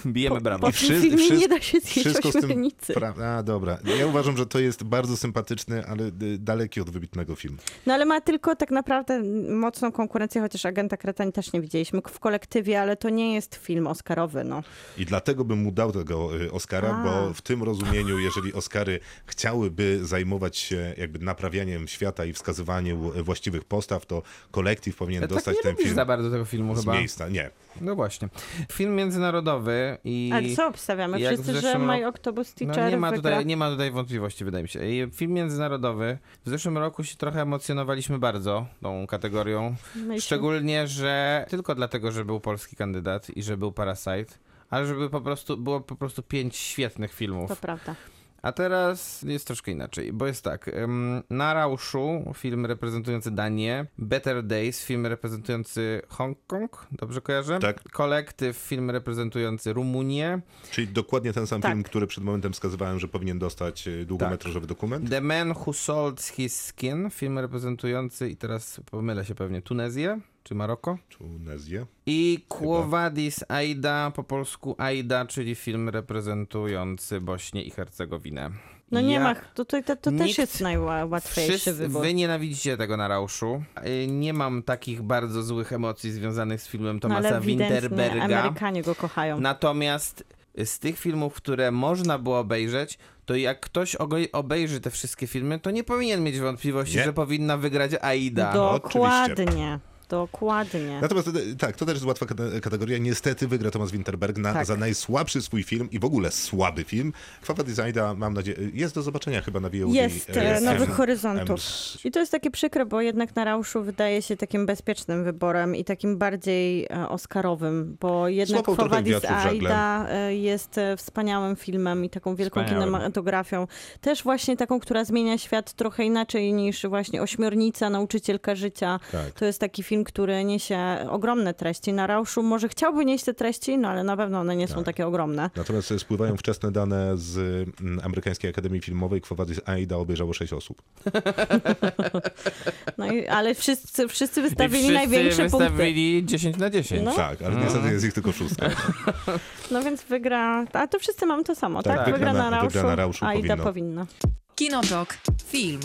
Speaker 3: Bijemy brawo.
Speaker 2: Po
Speaker 1: I
Speaker 2: tym filmie nie da się zjeść
Speaker 1: tym...
Speaker 2: ośmiornicy.
Speaker 1: Pra... A, dobra. Ja uważam, że to jest bardzo sympatyczny, ale y, daleki od wybitnego film.
Speaker 2: No ale ma tylko tak naprawdę mocną konkurencję, chociaż Agenta Kretań też nie widzieliśmy w kolektywie, ale to nie jest film oscarowy, no.
Speaker 1: I dlatego bym mu dał tego y, Oscara,
Speaker 2: A.
Speaker 1: bo w tym rozumieniu, jeżeli Oscary chciałyby zajmować się jakby jakby naprawianiem świata i wskazywaniu właściwych postaw, to kolektyw powinien
Speaker 3: tak
Speaker 1: dostać
Speaker 3: nie
Speaker 1: ten film
Speaker 3: za bardzo tego filmu
Speaker 1: z
Speaker 3: chyba.
Speaker 1: miejsca. Nie.
Speaker 3: No właśnie. Film międzynarodowy i...
Speaker 2: Ale co obstawiamy? Wszyscy, że My
Speaker 3: roku-
Speaker 2: Octopus
Speaker 3: No,
Speaker 2: Teacher
Speaker 3: nie, ma
Speaker 2: wygra.
Speaker 3: tutaj, nie ma tutaj wątpliwości, wydaje mi się. I Film międzynarodowy. W zeszłym roku się trochę emocjonowaliśmy bardzo tą kategorią.
Speaker 2: Myślę.
Speaker 3: Szczególnie, że tylko dlatego, że był polski kandydat i że był Parasite, ale żeby po prostu było po prostu pięć świetnych filmów.
Speaker 2: To prawda.
Speaker 3: A teraz jest troszkę inaczej, bo jest tak. Na Rauszu film reprezentujący Danię, Better Days film reprezentujący Hongkong, dobrze kojarzę?
Speaker 1: Tak.
Speaker 3: Kolektyw film reprezentujący Rumunię,
Speaker 1: Czyli dokładnie ten sam
Speaker 2: Tak.
Speaker 1: film, który przed momentem wskazywałem, że powinien dostać e, długometrażowy dokument.
Speaker 3: The Man Who Sold His Skin film reprezentujący, i teraz pomylę się pewnie, Tunezję czy Maroko?
Speaker 1: Tunezję.
Speaker 3: I Quo Vadis Aida, po polsku Aida, czyli film reprezentujący Bośnię i Hercegowinę.
Speaker 2: No nie
Speaker 3: Ja-
Speaker 2: ma, tutaj to, to też
Speaker 3: Nikt-
Speaker 2: jest najłatwiejszy
Speaker 3: Wszyscy,
Speaker 2: wybór.
Speaker 3: wy nienawidzicie tego na Rauszu. Y, Nie mam takich bardzo złych emocji związanych z filmem
Speaker 2: No,
Speaker 3: Tomasa
Speaker 2: ewidentnie
Speaker 3: Winterberga.
Speaker 2: Amerykanie go kochają.
Speaker 3: Natomiast z tych filmów, które można było obejrzeć, to jak ktoś obejrzy te wszystkie filmy, to nie powinien mieć wątpliwości,
Speaker 1: Nie.
Speaker 3: że powinna wygrać Aida.
Speaker 2: Dokładnie. Dokładnie.
Speaker 1: Natomiast e, tak, to też jest łatwa kate- kategoria. Niestety wygra Thomas Winterberg na,
Speaker 2: Tak.
Speaker 1: za najsłabszy swój film i w ogóle słaby film. Kwawa Designa, mam nadzieję, jest do zobaczenia chyba na VOD.
Speaker 2: Jest
Speaker 1: e,
Speaker 2: e, Nowych
Speaker 1: M-
Speaker 2: Horyzontów.
Speaker 1: M-
Speaker 2: I to jest takie przykre, bo jednak na Rauszu wydaje się takim bezpiecznym wyborem i takim bardziej oscarowym, bo jednak
Speaker 1: żagle.
Speaker 2: Aida jest wspaniałym filmem i taką wielką
Speaker 3: Wspaniałym.
Speaker 2: kinematografią. Też właśnie taką, która zmienia świat trochę inaczej niż właśnie Ośmiornica, Nauczycielka Życia.
Speaker 1: Tak.
Speaker 2: To jest taki film, który niesie ogromne treści. Na Rauszu może chciałby nieść te treści, no ale na pewno one nie są
Speaker 1: Tak.
Speaker 2: takie ogromne.
Speaker 1: Natomiast spływają wczesne dane z mm, Amerykańskiej Akademii Filmowej. Quo Vadis Aida obejrzało 6 osób. (laughs)
Speaker 2: No i, ale wszyscy, wszyscy
Speaker 3: I
Speaker 2: wystawili
Speaker 3: wszyscy
Speaker 2: największe punkty.
Speaker 3: wystawili 10 na 10.
Speaker 2: No.
Speaker 1: Tak, ale niestety jest ich tylko szóstka. (laughs)
Speaker 2: No więc wygra, a to wszyscy mamy to samo,
Speaker 1: Tak,
Speaker 2: tak?
Speaker 1: wygra
Speaker 2: Wygra
Speaker 1: na-
Speaker 2: na
Speaker 1: wygra
Speaker 2: Rauszu,
Speaker 1: na Rauszu,
Speaker 2: a Ida
Speaker 1: powinno.
Speaker 2: powinna.
Speaker 4: Kinotok. Film.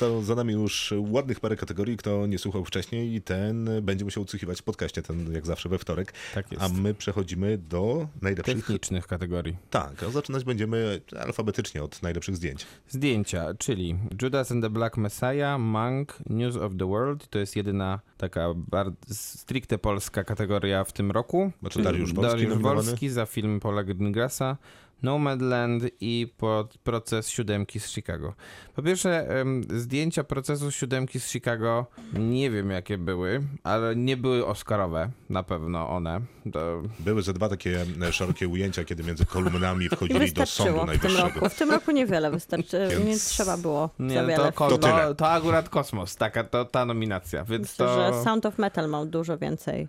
Speaker 1: To za nami już ładnych parę kategorii. Kto nie słuchał wcześniej, ten będzie musiał odsłuchiwać w podcaście, ten jak zawsze we wtorek.
Speaker 3: Tak jest.
Speaker 1: A my przechodzimy do najlepszych.
Speaker 3: Technicznych kategorii.
Speaker 1: Tak, a zaczynać będziemy alfabetycznie od najlepszych zdjęć.
Speaker 3: Zdjęcia, czyli Judas and the Black Messiah, Monk, News of the World. To jest jedyna taka bardzo stricte polska kategoria w tym roku.
Speaker 1: Znaczy Dariusz Wolski
Speaker 3: Dariusz. Wolski za film Paula Greengrassa. Nomadland i pod proces siódemki z Chicago. Po pierwsze, zdjęcia procesu siódemki z Chicago nie wiem jakie były, ale nie były oscarowe, na pewno one. To
Speaker 1: Były ze dwa takie szerokie ujęcia, kiedy między kolumnami wchodzili do Sądu
Speaker 2: Wystarczyło w tym
Speaker 1: Najwyższego.
Speaker 2: roku. W tym roku niewiele wystarczy, (laughs)
Speaker 1: Więc-
Speaker 2: nie trzeba było
Speaker 3: Nie,
Speaker 2: za wiele.
Speaker 3: to, ko-
Speaker 1: To
Speaker 3: to,
Speaker 1: tyle.
Speaker 3: to, akurat kosmos, taka to ta nominacja, więc
Speaker 2: Myślę,
Speaker 3: to
Speaker 2: że Sound of Metal ma dużo więcej.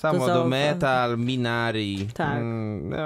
Speaker 3: Samo do Metal, Minari.
Speaker 2: Tak.
Speaker 3: Mm, no,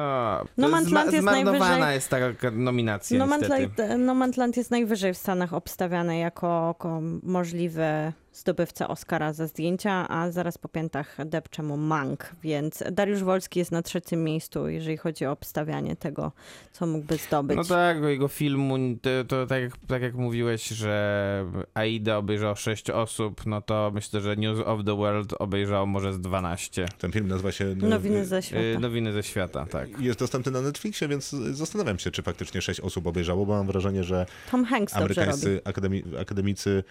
Speaker 2: No
Speaker 3: to
Speaker 2: Manland jest najwyżej-
Speaker 3: jest taka nominacja
Speaker 2: No
Speaker 3: niestety.
Speaker 2: Manland, no Manland jest najwyżej w Stanach obstawiany jako, jako możliwy zdobywca Oscara za zdjęcia, a zaraz po piętach depcze mu Mank, więc Dariusz Wolski jest na trzecim miejscu, jeżeli chodzi o obstawianie tego, co mógłby zdobyć.
Speaker 3: No tak, jego filmu, to, to tak, jak, tak jak mówiłeś, że Aida obejrzał 6 osób, no to myślę, że News of the World obejrzał może z 12.
Speaker 1: Ten film nazywa się... no,
Speaker 2: Nowiny ze świata.
Speaker 3: Y, Nowiny ze świata, tak.
Speaker 1: Jest dostępny na Netflixie, więc zastanawiam się, czy faktycznie sześć osób obejrzało, bo mam wrażenie, że
Speaker 2: Tom Hanks dobrze robi.
Speaker 1: amerykańscy akademi akademicy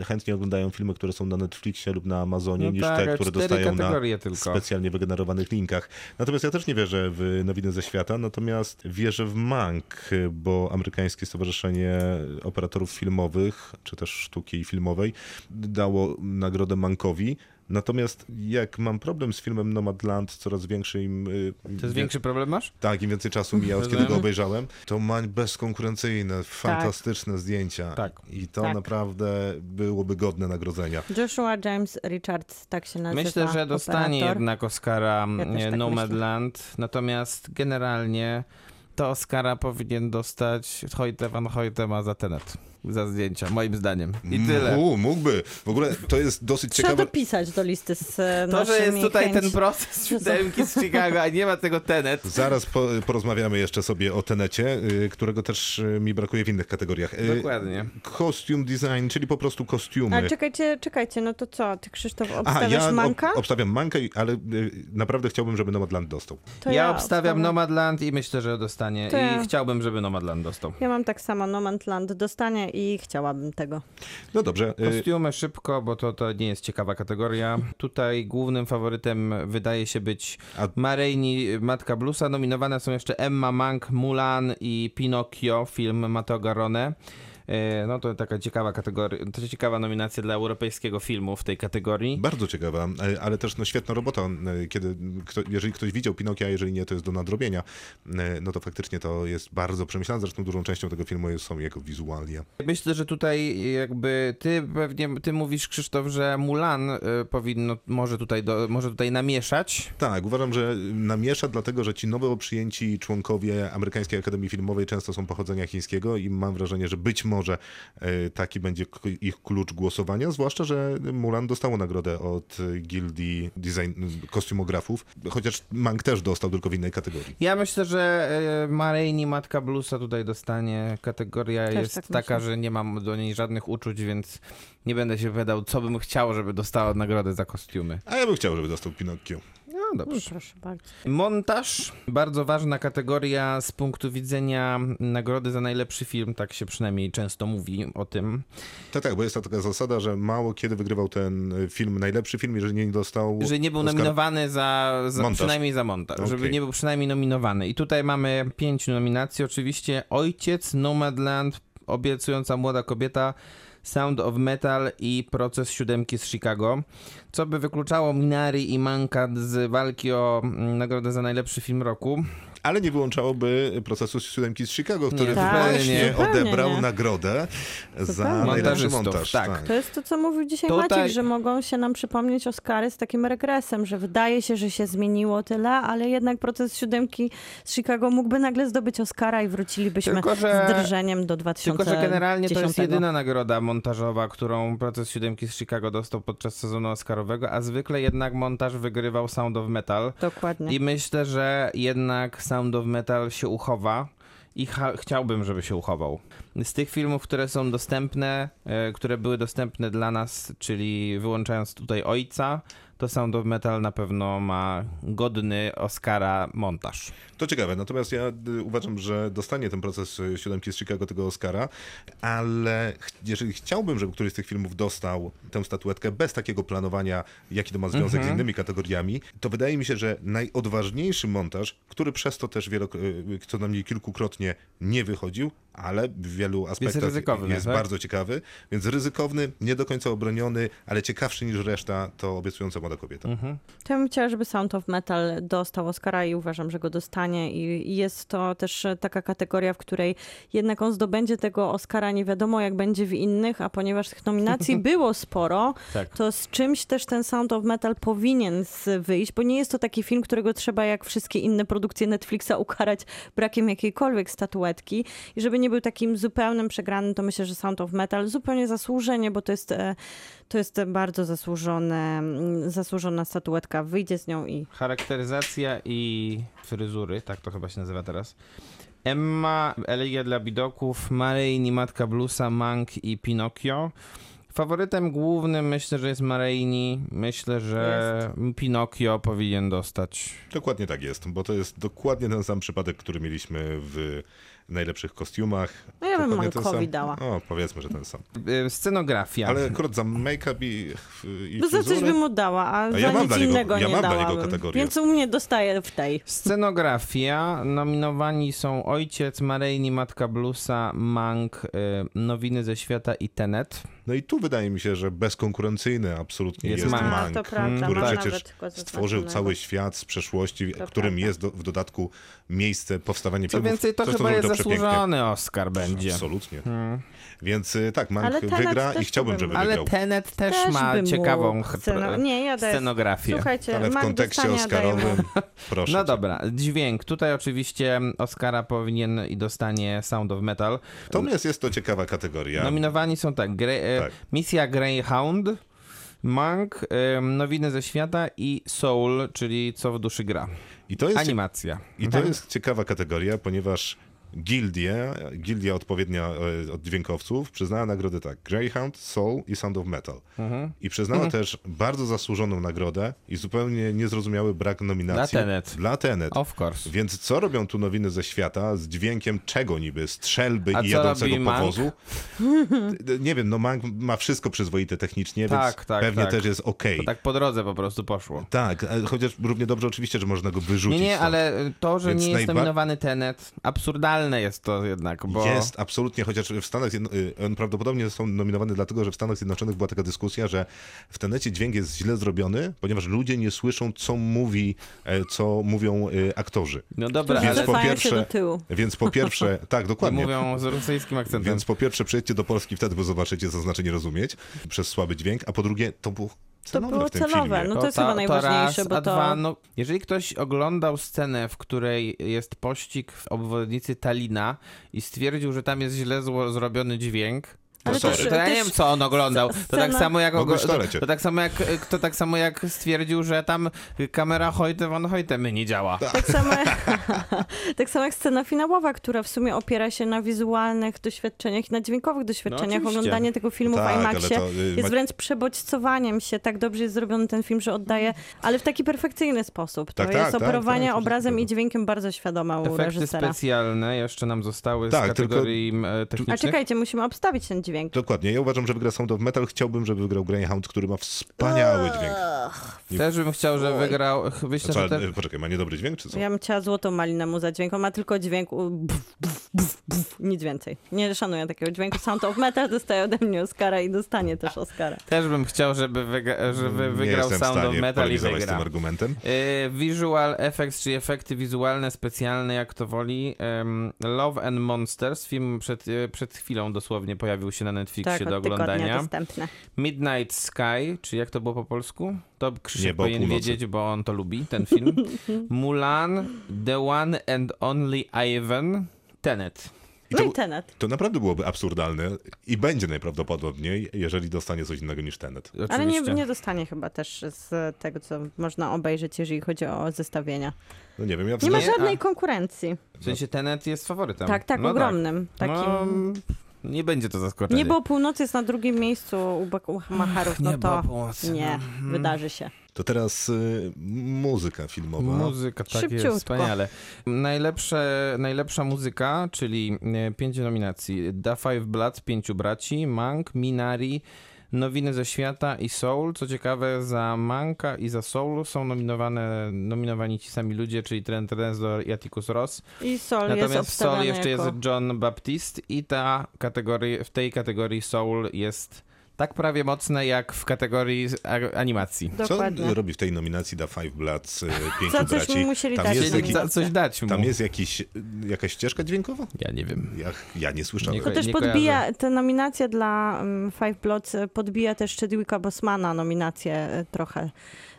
Speaker 1: e, chętniej oglądają filmy, które są na Netflixie lub na Amazonie,
Speaker 3: No
Speaker 1: niż
Speaker 3: tak,
Speaker 1: te, które dostają na
Speaker 3: tylko.
Speaker 1: specjalnie wygenerowanych linkach. Natomiast ja też nie wierzę w nowiny ze świata, natomiast wierzę w MANK, bo Amerykańskie Stowarzyszenie Operatorów Filmowych, czy też Sztuki Filmowej, dało nagrodę Mankowi. Natomiast jak mam problem z filmem Nomadland, coraz większy im... y,
Speaker 3: To jest większy problem masz?
Speaker 1: Tak, im więcej czasu mija, od kiedy go obejrzałem, to mań bezkonkurencyjne, fantastyczne zdjęcia.
Speaker 3: Tak.
Speaker 1: I to
Speaker 2: Tak.
Speaker 1: naprawdę byłoby godne nagrodzenia.
Speaker 2: Joshua James Richards, tak się nazywa.
Speaker 3: Myślę, że dostanie
Speaker 2: operator.
Speaker 3: jednak Oscara
Speaker 2: Ja tak
Speaker 3: Nomadland, natomiast generalnie to Oscara powinien dostać Hoyte van Hoytema za Tenet. Za zdjęcia, moim zdaniem. I tyle.
Speaker 1: U, mógłby. W ogóle to jest dosyć
Speaker 2: Trzeba
Speaker 1: ciekawe.
Speaker 2: dopisać do listy z e,
Speaker 3: To, że jest tutaj ten proces siódemki z Chicago, a nie ma tego Tenet.
Speaker 1: Zaraz po, porozmawiamy jeszcze sobie o Tenecie, y, którego też y, mi brakuje w innych kategoriach. Y,
Speaker 3: Dokładnie.
Speaker 1: Costume design, czyli po prostu kostiumy.
Speaker 2: Ale czekajcie, czekajcie, no to co, ty Krzysztof
Speaker 1: Aha,
Speaker 2: obstawiasz
Speaker 1: ja
Speaker 2: manka?
Speaker 1: ob- obstawiam Mankę, ale y, naprawdę chciałbym, żeby Nomadland dostał.
Speaker 2: To
Speaker 3: ja, obstawiam Nomadland i myślę, że dostanie.
Speaker 2: To ja-
Speaker 3: I chciałbym, żeby Nomadland dostał.
Speaker 2: Ja mam tak samo, Nomadland dostanie i chciałabym tego.
Speaker 1: No dobrze. y,
Speaker 3: Kostiumy szybko, bo to, to nie jest ciekawa kategoria. Tutaj głównym faworytem wydaje się być
Speaker 1: A-
Speaker 3: Ma Rainey, Matka Bluesa. Nominowane są jeszcze Emma Mank, Mulan i Pinocchio, film Matteo Garrone. E, No to taka ciekawa kategoria, to ciekawa nominacja dla europejskiego filmu w tej kategorii.
Speaker 1: Bardzo ciekawa, y, ale też no, świetna robota, y, kiedy kto, jeżeli ktoś widział Pinokia, jeżeli nie, to jest do nadrobienia, no to faktycznie to jest bardzo przemyślane. Zresztą dużą częścią tego filmu są jego wizualia.
Speaker 3: Myślę, że tutaj jakby ty pewnie, ty mówisz Krzysztof, że Mulan e, powinno, może tutaj, do, może tutaj namieszać.
Speaker 1: Tak, uważam, że namiesza, dlatego że ci nowo przyjęci członkowie Amerykańskiej Akademii Filmowej często są pochodzenia chińskiego i mam wrażenie, że być może e, taki będzie ich klucz głosowania, zwłaszcza, że Mulan dostało nagrodę od e, gildii design kostiumografów, chociaż Mank też dostał tylko w innej kategorii.
Speaker 3: Ja myślę, że e, Ma Rainey, Matka Bluesa tutaj dostanie. Kategoria
Speaker 2: Też
Speaker 3: jest
Speaker 2: tak
Speaker 3: taka, że nie mam do niej żadnych uczuć, więc nie będę się wydał, co bym chciał, żeby dostała nagrodę za kostiumy.
Speaker 1: A ja bym chciał, żeby dostał Pinocchio.
Speaker 3: No dobrze.
Speaker 2: Proszę bardzo.
Speaker 3: Montaż, bardzo ważna kategoria z punktu widzenia nagrody za najlepszy film, tak się przynajmniej często mówi o tym.
Speaker 1: Tak, tak, bo jest to taka zasada, że mało kiedy wygrywał ten e, film, najlepszy film, jeżeli nie dostał
Speaker 3: Że nie był
Speaker 1: Oscara.
Speaker 3: nominowany za, za
Speaker 1: Montaż.
Speaker 3: przynajmniej za montaż, żeby
Speaker 1: Okej.
Speaker 3: nie był przynajmniej nominowany. I tutaj mamy pięć nominacji, oczywiście Ojciec, Nomadland, Obiecująca młoda kobieta, Sound of Metal i Proces siódemki z Chicago, co by wykluczało Minari i Manka z walki o mm, nagrodę za najlepszy film roku.
Speaker 1: Ale nie wyłączałoby procesu siódemki z Chicago, który
Speaker 2: Tak,
Speaker 1: właśnie
Speaker 2: zupełnie
Speaker 1: odebrał
Speaker 2: nie.
Speaker 1: nagrodę za najlepszy montaż.
Speaker 3: tak.
Speaker 2: To jest to, co mówił dzisiaj
Speaker 3: Tutaj-
Speaker 2: Maciek, że mogą się nam przypomnieć Oscary z takim regresem, że wydaje się, że się zmieniło tyle, ale jednak proces siódemki z Chicago mógłby nagle zdobyć Oscara i wrócilibyśmy
Speaker 3: Tylko, że-
Speaker 2: z drżeniem do 2010.
Speaker 3: Tylko, że generalnie to jest jedyna nagroda montażowa, którą Proces siódemki z Chicago dostał podczas sezonu Oscarowego, a zwykle jednak montaż wygrywał Sound of Metal.
Speaker 2: Dokładnie.
Speaker 3: I myślę, że jednak Sound of Metal się uchowa i chciałbym, żeby się uchował. Z tych filmów, które są dostępne, e, które były dostępne dla nas, czyli wyłączając tutaj Ojca, to Sound of Metal na pewno ma godny Oscara montaż.
Speaker 1: To ciekawe, natomiast ja y, uważam, że dostanie ten proces y, siódemki z Chicago tego Oscara, ale jeżeli chciałbym, żeby któryś z tych filmów dostał tę statuetkę bez takiego planowania, jaki to ma związek
Speaker 3: Mhm.
Speaker 1: z innymi kategoriami, to wydaje mi się, że najodważniejszy montaż, który przez to też y, co najmniej kilkukrotnie nie wychodził, ale w wielu aspektach
Speaker 3: ryzykowny,
Speaker 1: jest
Speaker 3: tak?
Speaker 1: bardzo ciekawy, więc ryzykowny, nie do końca obroniony, ale ciekawszy niż reszta, to obiecująca młoda kobieta.
Speaker 2: To ja bym chciała, żeby Sound of Metal dostał Oscara i uważam, że go dostanie. I jest to też e, taka kategoria, w której jednak on zdobędzie tego Oscara nie wiadomo jak będzie w innych, a ponieważ tych nominacji (laughs) było sporo,
Speaker 3: Tak.
Speaker 2: to z czymś też ten Sound of Metal powinien wyjść, bo nie jest to taki film, którego trzeba jak wszystkie inne produkcje Netflixa ukarać brakiem jakiejkolwiek statuetki. I żeby nie był takim zupełnym przegranym, to myślę, że Sound of Metal zupełnie zasłużenie, bo to jest, e, to jest bardzo zasłużone, mm, zasłużona statuetka. Wyjdzie z nią i
Speaker 3: Charakteryzacja i fryzury, tak to chyba się nazywa teraz. Emma, Elegia dla Bidoków, Maryjni, Matka Bluesa, Mank i Pinocchio. Faworytem głównym myślę, że jest Maryjni. Myślę, że Pinocchio powinien dostać.
Speaker 1: Dokładnie tak jest, bo to jest dokładnie ten sam przypadek, który mieliśmy w najlepszych kostiumach.
Speaker 2: No ja bym
Speaker 1: sam.
Speaker 2: dała.
Speaker 1: O, powiedzmy, że ten sam.
Speaker 3: Y, Scenografia.
Speaker 1: Ale akurat za make-up i, i
Speaker 2: Bo za coś bym mu dała, a,
Speaker 1: ja
Speaker 2: za
Speaker 1: mam
Speaker 2: nic innego
Speaker 1: ja
Speaker 2: nie
Speaker 1: mam dla niego
Speaker 2: dałabym.
Speaker 1: kategorię.
Speaker 2: Więc u mnie dostaje w tej.
Speaker 3: Scenografia. Nominowani są Ojciec, Maryjni, Matka Bluesa, Mank, y, Nowiny ze świata i Tenet.
Speaker 1: No i tu wydaje mi się, że bezkonkurencyjny absolutnie
Speaker 3: Jest
Speaker 1: jest,
Speaker 3: Mank.
Speaker 1: Mank,
Speaker 2: prawda,
Speaker 1: który przecież stworzył cały świat z przeszłości,
Speaker 2: To
Speaker 1: którym
Speaker 2: prawda.
Speaker 1: jest do, w dodatku miejsce powstawania
Speaker 3: Co
Speaker 1: filmów.
Speaker 3: więcej, to
Speaker 1: Coś, co
Speaker 3: chyba jest zasłużony Oscar będzie.
Speaker 1: Absolutnie. Więc y, tak, Mank wygra i chciałbym, żeby
Speaker 2: bym-
Speaker 3: Ale
Speaker 1: wygrał.
Speaker 3: Tenet też,
Speaker 2: Też
Speaker 3: ma ciekawą
Speaker 2: Sceno- Nie, ja
Speaker 3: scenografię.
Speaker 2: Słuchajcie,
Speaker 1: Ale w
Speaker 2: Mank
Speaker 1: kontekście oscarowym, (laughs) proszę.
Speaker 3: No
Speaker 1: cię.
Speaker 3: dobra, dźwięk. Tutaj oczywiście Oscara powinien i dostanie Sound of Metal.
Speaker 1: Natomiast jest to ciekawa kategoria.
Speaker 3: Nominowani są tak, Gre- e,
Speaker 1: Tak.
Speaker 3: Misja Greyhound, Monk, em, Nowiny ze świata i Soul, czyli Co w duszy gra.
Speaker 1: I to jest,
Speaker 3: Animacja.
Speaker 1: i to jest ciekawa kategoria, ponieważ Gildia, gildia odpowiednia e, od dźwiękowców, przyznała nagrody tak, Greyhound, Soul i Sound of Metal.
Speaker 3: Mhm.
Speaker 1: I przyznała też bardzo zasłużoną nagrodę i zupełnie niezrozumiały brak nominacji.
Speaker 3: Dla Tenet.
Speaker 1: Dla Tenet.
Speaker 3: Of course.
Speaker 1: Więc co robią tu nowiny ze świata z dźwiękiem czego niby? Strzelby
Speaker 3: A
Speaker 1: i jadącego powozu? (laughs) Nie wiem, no Mank ma wszystko przyzwoite technicznie,
Speaker 3: Tak,
Speaker 1: więc
Speaker 3: tak,
Speaker 1: pewnie
Speaker 3: tak.
Speaker 1: też jest okej.
Speaker 3: To tak po drodze po prostu poszło.
Speaker 1: Tak, e, chociaż równie dobrze oczywiście, że można go wyrzucić.
Speaker 3: Nie, nie,
Speaker 1: stąd.
Speaker 3: ale to, że
Speaker 1: Więc
Speaker 3: nie jest nominowany Tenet, absurdalne jest to jednak, bo...
Speaker 1: Jest, absolutnie, chociaż w Stanach Zjedno... y, on prawdopodobnie został nominowany dlatego, że w Stanach Zjednoczonych była taka dyskusja, że w tenecie dźwięk jest źle zrobiony, ponieważ ludzie nie słyszą, co mówi, e, co mówią y, aktorzy.
Speaker 3: No dobra,
Speaker 1: Więc
Speaker 3: ale
Speaker 1: po pierwsze,
Speaker 2: do tyłu.
Speaker 1: więc po pierwsze, (laughs) tak, dokładnie.
Speaker 3: mówią z rosyjskim akcentem.
Speaker 1: Więc po pierwsze przyjedźcie do Polski wtedy, bo zobaczycie, co znaczy nie rozumieć przez słaby dźwięk, a po drugie, to było
Speaker 2: To było celowe. No to jest chyba najważniejsze,
Speaker 3: raz,
Speaker 2: bo to...
Speaker 3: Dwa, no, jeżeli ktoś oglądał scenę, w której jest pościg w obwodnicy Talina i stwierdził, że tam jest źle zło, zrobiony dźwięk,
Speaker 2: Ale
Speaker 3: to, to ja nie wiem, co on oglądał. To tak samo jak, ogl- to, tak samo jak to tak samo jak stwierdził, że tam kamera Hojte von Hoytemy nie działa.
Speaker 2: Tak samo, (laughs) tak samo jak scena finałowa, która w sumie opiera się na wizualnych doświadczeniach i na dźwiękowych doświadczeniach.
Speaker 3: oczywiście.
Speaker 2: Oglądanie tego filmu
Speaker 1: Tak,
Speaker 2: w IMAXie
Speaker 1: to, y,
Speaker 2: jest wręcz przebodźcowaniem się. Tak dobrze jest zrobiony ten film, że oddaje, ale w taki perfekcyjny sposób. To
Speaker 1: Tak,
Speaker 2: jest
Speaker 1: tak, tak,
Speaker 2: operowanie
Speaker 1: tak,
Speaker 2: obrazem i dźwiękiem bardzo świadoma u
Speaker 3: Efekty
Speaker 2: reżysera.
Speaker 3: specjalne jeszcze nam zostały
Speaker 1: Tak,
Speaker 3: z
Speaker 1: tylko-
Speaker 3: kategorii
Speaker 2: A
Speaker 3: technicznych.
Speaker 2: czekajcie, musimy obstawić ten dźwięk.
Speaker 1: Dokładnie. Ja uważam, że wygra Sound of Metal. Chciałbym, żeby wygrał Greyhound, który ma wspaniały dźwięk.
Speaker 3: Też bym chciał, że wygrał. Myślę,
Speaker 1: Co,
Speaker 3: że te...
Speaker 1: e, poczekaj, ma niedobry dźwięk, czy co?
Speaker 2: Ja bym chciała złotą malinę mu za dźwięk. On ma tylko dźwięk nic więcej. Nie szanuję takiego dźwięku. Sound of Metal dostaje ode mnie Oscara i dostanie też Oscara.
Speaker 3: Też bym chciał, żeby, wyga- żeby
Speaker 1: nie
Speaker 3: wygrał Sound of Metal i
Speaker 1: polemizować z tym
Speaker 3: wygrał.
Speaker 1: argumentem.
Speaker 3: Y, Visual effects, czyli efekty wizualne, specjalne, jak to woli. Love and Monsters, film przed, y, przed chwilą dosłownie pojawił się na Netflixie
Speaker 2: Tak,
Speaker 3: do oglądania.
Speaker 2: dostępne.
Speaker 3: Midnight Sky, czy jak to było po polsku? To Krzysiek
Speaker 1: Niebo
Speaker 3: powinien
Speaker 1: północy.
Speaker 3: wiedzieć, bo on to lubi, ten film. (laughs) Mulan, The One and Only Ivan, Tenet.
Speaker 1: I
Speaker 2: No
Speaker 1: to,
Speaker 2: i Tenet.
Speaker 1: to naprawdę byłoby absurdalne i będzie najprawdopodobniej, jeżeli dostanie coś innego niż Tenet.
Speaker 2: Ale nie,
Speaker 3: Oczywiście.
Speaker 2: nie dostanie chyba też z tego, co można obejrzeć, jeżeli chodzi o zestawienia.
Speaker 1: No nie wiem, ja w
Speaker 2: Nie ma żadnej
Speaker 3: a-
Speaker 2: konkurencji.
Speaker 3: W sensie Tenet jest faworytem.
Speaker 2: Tak, tak,
Speaker 3: No
Speaker 2: ogromnym. Takim...
Speaker 3: No, nie będzie to zaskoczenie.
Speaker 2: Niebo północy jest na drugim miejscu u, u Macharów, no to
Speaker 3: północy,
Speaker 2: nie,
Speaker 3: no.
Speaker 2: wydarzy się.
Speaker 1: To teraz y, muzyka filmowa.
Speaker 3: Muzyka, tak
Speaker 2: Szybciutko.
Speaker 3: jest, wspaniale. Najlepsze, najlepsza muzyka, czyli e, pięć nominacji. Da Five Bloods, Pięciu Braci, Mank, Minari, Nowiny ze Świata i Soul. Co ciekawe, za Manka i za Soul są nominowane, nominowani ci sami ludzie, czyli Trent Reznor i Atticus Ross.
Speaker 2: I jest
Speaker 3: Natomiast
Speaker 2: obstawiony
Speaker 3: Soul jeszcze
Speaker 2: jako...
Speaker 3: jest John Baptiste i ta kategorii, w tej kategorii Soul jest tak prawie mocne jak w kategorii animacji.
Speaker 1: Co
Speaker 2: Dokładnie.
Speaker 1: robi w tej nominacji Da Five Bloods, y, Pięciu
Speaker 2: Co coś
Speaker 1: Braci?
Speaker 2: mu musieli
Speaker 1: Tam
Speaker 2: dać
Speaker 1: jest.
Speaker 3: Za- coś dać mu.
Speaker 1: tam jest jakiś, jakaś ścieżka dźwiękowa?
Speaker 3: Ja nie wiem.
Speaker 1: Ja, ja nie słyszałem.
Speaker 3: Nie
Speaker 2: To też
Speaker 3: nie
Speaker 2: podbija,
Speaker 3: kojarzę.
Speaker 2: ta nominacja dla um, Five Bloods e, podbija też Chadwicka Bosmana nominację e, trochę,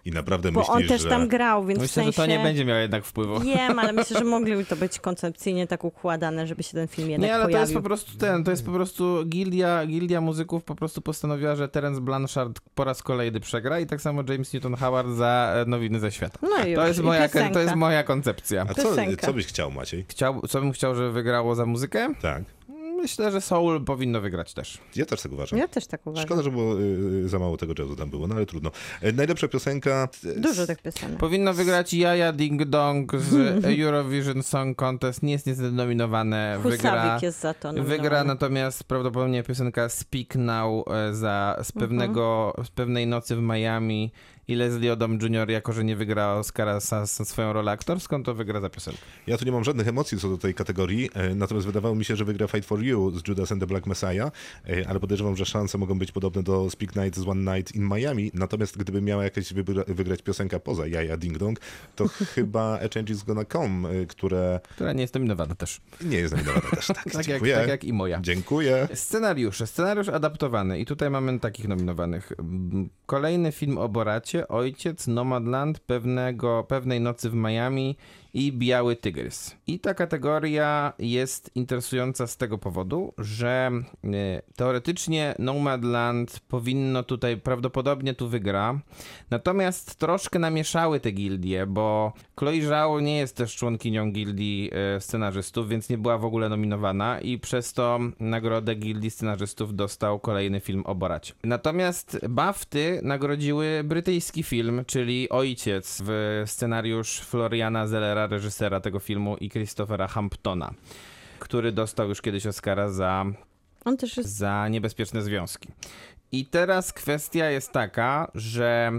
Speaker 1: I naprawdę
Speaker 2: bo
Speaker 1: myślisz,
Speaker 2: on też
Speaker 1: że...
Speaker 2: tam grał, więc w
Speaker 3: Myślę,
Speaker 2: sensie...
Speaker 3: że to nie będzie miało jednak wpływu.
Speaker 2: Wiem, ale myślę, że (laughs) mogliby to być koncepcyjnie tak układane, żeby się ten film jednak
Speaker 3: Nie, ale to jest
Speaker 2: pojawił.
Speaker 3: po prostu ten, to jest po prostu gildia, gildia muzyków po prostu postanowiła, że Terence Blanchard po raz kolejny przegra i tak samo James Newton Howard za e, Nowiny ze świata.
Speaker 2: No i już,
Speaker 3: To jest
Speaker 2: i
Speaker 3: moja,
Speaker 2: piosenka.
Speaker 3: to jest moja koncepcja.
Speaker 1: A co, co byś chciał, Maciej?
Speaker 3: Chciał, co bym chciał, żeby wygrało za muzykę?
Speaker 1: Tak,
Speaker 3: Myślę, że Soul powinno wygrać też.
Speaker 1: ja też tak uważam.
Speaker 2: Ja też tak uważam.
Speaker 1: Szkoda, że było y, za mało tego jazzu tam było, no ale trudno. E, najlepsza piosenka... e,
Speaker 2: Dużo tych piosenek.
Speaker 3: Powinno wygrać Jaja Ding Dong z (laughs) Eurovision Song Contest. Nie jest niestety nominowane. Wygra,
Speaker 2: jest za to
Speaker 3: wygra
Speaker 2: nominowany.
Speaker 3: natomiast prawdopodobnie piosenka Speak Now e, za z, pewnego, z pewnej nocy w Miami I Leslie Odom Jr., jako że nie wygra Oscara za, za swoją rolę aktorską, to wygra za piosenkę.
Speaker 1: Ja tu nie mam żadnych emocji co do tej kategorii, e, natomiast wydawało mi się, że wygra Fight for You z Judas and the Black Messiah, e, ale podejrzewam, że szanse mogą być podobne do Speak Night z One Night in Miami, natomiast gdyby miała jakaś wybra- wygrać piosenka poza Jaja Ding Dong, to (laughs) chyba A Change is Gonna Come, e, które
Speaker 3: Która nie jest nominowana też.
Speaker 1: nie jest nominowana też. Tak, (laughs)
Speaker 3: Tak jak, tak jak i moja.
Speaker 1: Dziękuję.
Speaker 3: Scenariusze. Scenariusz adaptowany. I tutaj mamy takich nominowanych. Mm, Kolejny film o Boracie, Ojciec, Nomadland, pewnego, Pewnej Nocy w Miami i Biały Tygrys. I ta kategoria jest interesująca z tego powodu, że e, teoretycznie Nomadland powinno tutaj, prawdopodobnie tu wygra. Natomiast troszkę namieszały te gildie, bo Chloe Zhao nie jest też członkinią gildii e, scenarzystów, więc nie była w ogóle nominowana i przez to nagrodę gildii scenarzystów dostał kolejny film o Boracie. Natomiast BAFTY nagrodziły brytyjski film, czyli Ojciec w scenariusz Floriana Zellera, reżysera tego filmu i Christophera Hamptona, który dostał już kiedyś Oscara za
Speaker 2: jest
Speaker 3: za niebezpieczne związki. I teraz kwestia jest taka, że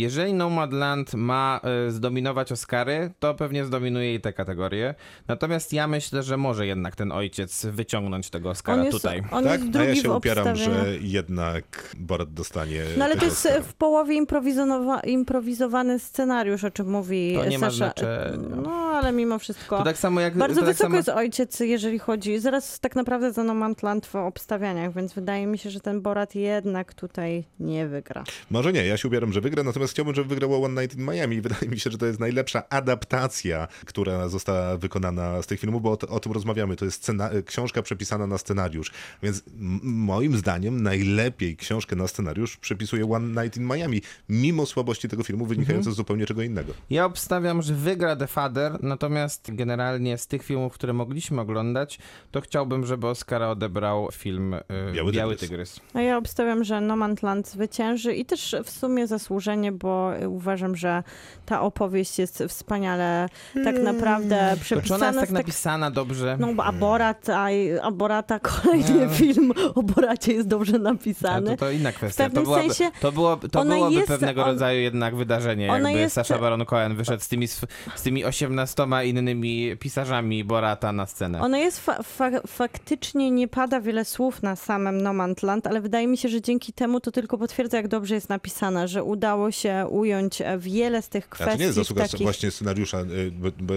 Speaker 3: jeżeli Nomadland ma e, zdominować Oscary, to pewnie zdominuje jej tę kategorię. Natomiast ja myślę, że może jednak ten ojciec wyciągnąć tego Oscara
Speaker 2: on jest,
Speaker 3: tutaj.
Speaker 2: on
Speaker 1: Tak?
Speaker 2: jest
Speaker 1: A
Speaker 2: drugi
Speaker 1: ja się upieram, że jednak Borat dostanie
Speaker 2: No ale to jest
Speaker 1: Oscara.
Speaker 2: w połowie improwizowa- improwizowany scenariusz, o czym mówi
Speaker 3: To nie ma
Speaker 2: Sasha.
Speaker 3: znaczenia.
Speaker 2: No ale mimo wszystko.
Speaker 3: To tak samo jak
Speaker 2: Bardzo
Speaker 3: to tak
Speaker 2: wysoko
Speaker 3: samo...
Speaker 2: jest ojciec, jeżeli chodzi. Zaraz tak naprawdę za Nomadland w obstawianiach, więc wydaje mi się, że ten Borat jednak tutaj nie wygra.
Speaker 1: Może nie, ja się ubieram, że wygra, natomiast chciałbym, żeby wygrała One Night in Miami. Wydaje mi się, że to jest najlepsza adaptacja, która została wykonana z tych filmów, bo o, o tym rozmawiamy. To jest scena- książka przepisana na scenariusz. Więc moim zdaniem najlepiej książkę na scenariusz przepisuje One Night in Miami, mimo słabości tego filmu wynikające z zupełnie czego innego.
Speaker 3: Ja obstawiam, że wygra The Father, natomiast generalnie z tych filmów, które mogliśmy oglądać, to chciałbym, żeby Oscara odebrał film y,
Speaker 1: Biały
Speaker 3: Biały,
Speaker 1: Tygrys.
Speaker 3: Tygrys.
Speaker 2: A ja obstawiam, że Nomadland zwycięży i też w sumie zasłużenie, bo uważam, że ta opowieść jest wspaniale tak naprawdę
Speaker 3: To czy
Speaker 2: przepisana.
Speaker 3: ona jest tak
Speaker 2: tak-
Speaker 3: napisana dobrze?
Speaker 2: No, bo a Borat, a, a Borata kolejny film o Boracie jest dobrze napisany.
Speaker 3: to, to inna kwestia.
Speaker 2: pewnym
Speaker 3: to byłaby,
Speaker 2: sensie
Speaker 3: to, było, to byłoby
Speaker 2: jest-
Speaker 3: pewnego
Speaker 2: on-
Speaker 3: rodzaju jednak wydarzenie, jakby
Speaker 2: jest-
Speaker 3: Sasha Baron Cohen wyszedł z tymi, z tymi 18 innymi pisarzami Borata na scenę.
Speaker 2: Ona jest fa- fa- faktycznie nie pada wiele słów na samym Nomadland, ale wydaje mi się, że dzięki temu to tylko potwierdza, jak dobrze jest napisana, że udało się ująć e, wiele z tych
Speaker 1: A
Speaker 2: kwestii.
Speaker 1: to nie jest zasługa
Speaker 2: takich...
Speaker 1: właśnie scenariusza, y, bo, bo,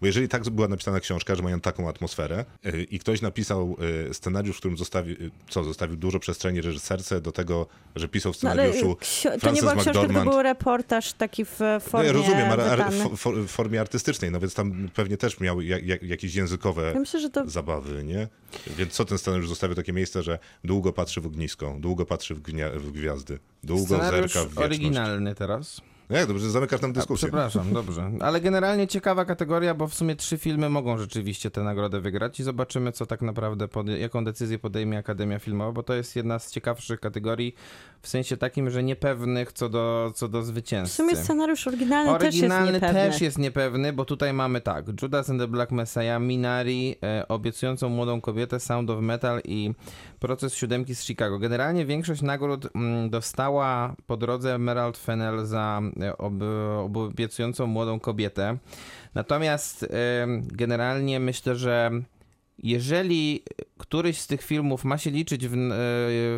Speaker 1: bo jeżeli tak była napisana książka, że mają taką atmosferę y, i ktoś napisał y, scenariusz, w którym zostawił, co, zostawił dużo przestrzeni reżyserce do tego, że pisał w
Speaker 2: No, ale
Speaker 1: scenariuszu
Speaker 2: ksio- to nie była książka, to
Speaker 1: McDormand.
Speaker 2: był reportaż taki w
Speaker 1: No,
Speaker 2: formie
Speaker 1: ja rozumiem, ale, w, formie artystycznej, no więc tam pewnie też miał jak, jak, jakieś językowe
Speaker 2: Ja myślę, że to
Speaker 1: zabawy, nie? Więc co ten scenariusz zostawił takie miejsce, że długo patrzy w ognisko, długo patrzy w, gnia- w gwiazdy, długo
Speaker 3: Scenariusz
Speaker 1: zerka w wieczność.
Speaker 3: Oryginalny teraz.
Speaker 1: No jak, dobrze, zamykasz tam
Speaker 3: A,
Speaker 1: dyskusję.
Speaker 3: przepraszam, dobrze. Ale generalnie ciekawa kategoria, bo w sumie trzy filmy mogą rzeczywiście tę nagrodę wygrać i zobaczymy, co tak naprawdę, pode- jaką decyzję podejmie Akademia Filmowa, bo to jest jedna z ciekawszych kategorii w sensie takim, że niepewnych co do, co do
Speaker 2: w
Speaker 3: zwycięzcy.
Speaker 2: sumie scenariusz oryginalny,
Speaker 3: Oryginalny
Speaker 2: też jest niepewny.
Speaker 3: też jest niepewny, bo tutaj mamy tak, Judas and the Black Messiah, Minari, e, obiecującą młodą kobietę, Sound of Metal i proces siódemki z Chicago. Generalnie większość nagród mm, dostała po drodze Emerald Fennel za e, ob, obiecującą młodą kobietę. Natomiast generalnie myślę, że jeżeli któryś z tych filmów ma się liczyć w, e,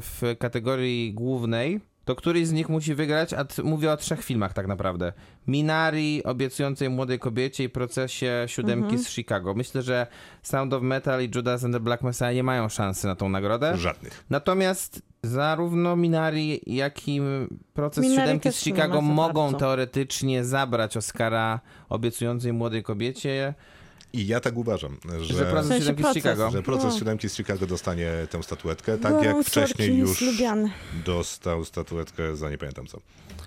Speaker 3: w kategorii głównej, to któryś z nich musi wygrać, a t- mówię o trzech filmach tak naprawdę. Minari, obiecującej młodej kobiecie i procesie siódemki z Chicago. Myślę, że Sound of Metal i Judas and the Black Messiah nie mają szansy na tą nagrodę.
Speaker 1: Żadnych.
Speaker 3: Natomiast zarówno Minari, jak i proces
Speaker 2: Minari
Speaker 3: siódemki z Chicago mogą
Speaker 2: bardzo.
Speaker 3: teoretycznie zabrać Oscara obiecującej młodej kobiecie,
Speaker 1: I ja tak uważam, że,
Speaker 3: że proces
Speaker 2: W sensie
Speaker 3: siódemki z
Speaker 2: proces.
Speaker 3: Chicago.
Speaker 1: że proces
Speaker 2: No.
Speaker 1: siódemki z Chicago dostanie tę statuetkę, tak
Speaker 2: Aaron
Speaker 1: jak wcześniej już
Speaker 2: jest lubiany.
Speaker 1: dostał statuetkę za nie pamiętam co.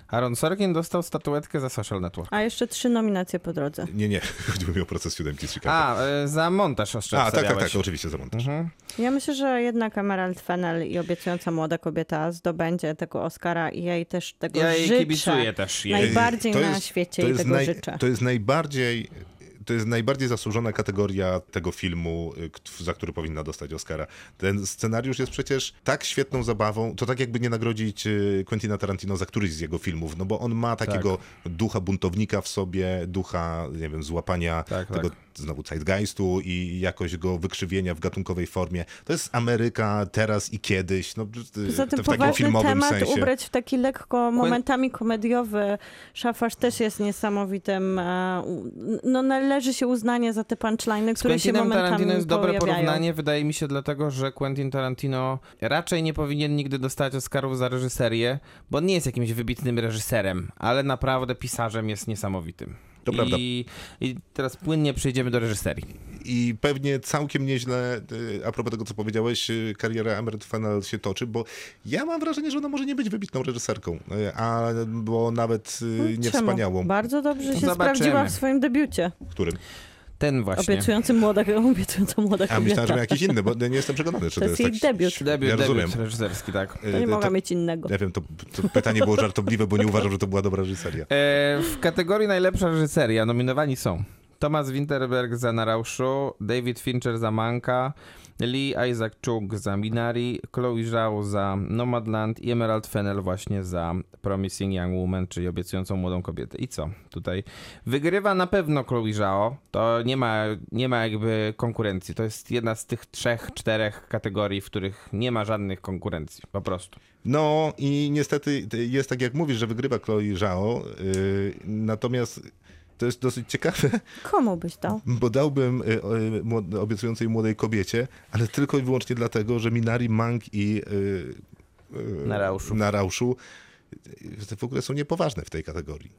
Speaker 3: Aaron Sorkin dostał statuetkę za Social Network.
Speaker 2: A jeszcze trzy nominacje po drodze.
Speaker 1: Nie, nie, (laughs) chodziło mi o proces siódemki z Chicago.
Speaker 3: A, y, za montaż jeszcze
Speaker 1: A tak, tak, tak, oczywiście za montaż.
Speaker 3: Mhm.
Speaker 2: Ja myślę, że jednak Emerald Fennel i obiecująca młoda kobieta zdobędzie tego Oscara i ja jej też tego
Speaker 3: Ja jej
Speaker 2: życzę.
Speaker 3: kibicuję też. Jej.
Speaker 2: Najbardziej
Speaker 1: To
Speaker 2: na
Speaker 1: jest-
Speaker 2: świecie i
Speaker 1: jest
Speaker 2: tego
Speaker 1: naj-
Speaker 2: życzę.
Speaker 1: To jest najbardziej to jest najbardziej zasłużona kategoria tego filmu, y, za który powinna dostać Oscara. Ten scenariusz jest przecież tak świetną zabawą, to tak jakby nie nagrodzić y, Quentina Tarantino za któryś z jego filmów, no bo on ma takiego ducha buntownika w sobie, ducha, nie wiem, złapania
Speaker 3: Tak,
Speaker 1: tego
Speaker 3: tak.
Speaker 1: Znowu zeitgeistu i jakoś go wykrzywienia w gatunkowej formie. To jest Ameryka teraz i kiedyś, no,
Speaker 2: Poza tym
Speaker 1: w takim
Speaker 2: poważny
Speaker 1: filmowym
Speaker 2: temat
Speaker 1: sensie.
Speaker 2: ubrać w taki lekko momentami komediowy szafarz też jest niesamowitym. e, No należy się uznanie za te punchline'y, które się momentami
Speaker 3: Tarantino jest dobre
Speaker 2: pojawiają.
Speaker 3: porównanie, wydaje mi się, dlatego, że Quentin Tarantino raczej nie powinien nigdy dostać Oscarów za reżyserię, bo on nie jest jakimś wybitnym reżyserem, ale naprawdę pisarzem jest niesamowitym.
Speaker 1: To prawda.
Speaker 3: I, I teraz płynnie przejdziemy do reżyserii.
Speaker 1: I pewnie całkiem nieźle, y, a propos tego, co powiedziałeś, y, kariera Emerald Fennell się toczy, bo ja mam wrażenie, że ona może nie być wybitną reżyserką, y, a bo nawet nie
Speaker 2: No Czemu?
Speaker 1: wspaniałą.
Speaker 2: Bardzo dobrze się
Speaker 3: Zobaczymy.
Speaker 2: sprawdziła w swoim debiucie.
Speaker 1: Którym?
Speaker 3: Ten właśnie.
Speaker 2: Obiecujący młoda, obiecująca młoda
Speaker 1: A
Speaker 2: kobieta.
Speaker 1: myślałem, że jakiś inny, bo nie jestem przekonany, czy
Speaker 2: To
Speaker 1: to,
Speaker 2: jest
Speaker 1: jest
Speaker 2: jej
Speaker 1: tak...
Speaker 2: debiut.
Speaker 3: Debiut,
Speaker 1: Ja
Speaker 3: debiut
Speaker 1: rozumiem.
Speaker 3: reżyserski, tak.
Speaker 1: y,
Speaker 2: To nie
Speaker 1: to-
Speaker 2: mogła mieć innego.
Speaker 1: Ja wiem, to, to pytanie było żartobliwe, bo nie uważam, że to była dobra reżyseria.
Speaker 3: E, w kategorii najlepsza reżyseria nominowani są Thomas Winterberg za Narauszu, David Fincher za Manka, Lee Isaac Chung za Minari, Chloe Zhao za Nomadland i Emerald Fennell właśnie za Promising Young Woman, czyli obiecującą młodą kobietę. I co tutaj? Wygrywa na pewno Chloe Zhao, to nie ma, nie ma jakby konkurencji. To jest jedna z tych trzech, czterech kategorii, w których nie ma żadnych konkurencji, po prostu.
Speaker 1: No i niestety jest tak, jak mówisz, że wygrywa Chloe Zhao, y, natomiast to jest dosyć ciekawe,
Speaker 2: Komu byś dał?
Speaker 1: bo dałbym y, młod- obiecującej młodej kobiecie, ale tylko i wyłącznie dlatego, że Minari, Mang i y,
Speaker 3: Narauszu.
Speaker 1: Narauszu w ogóle są niepoważne w tej kategorii.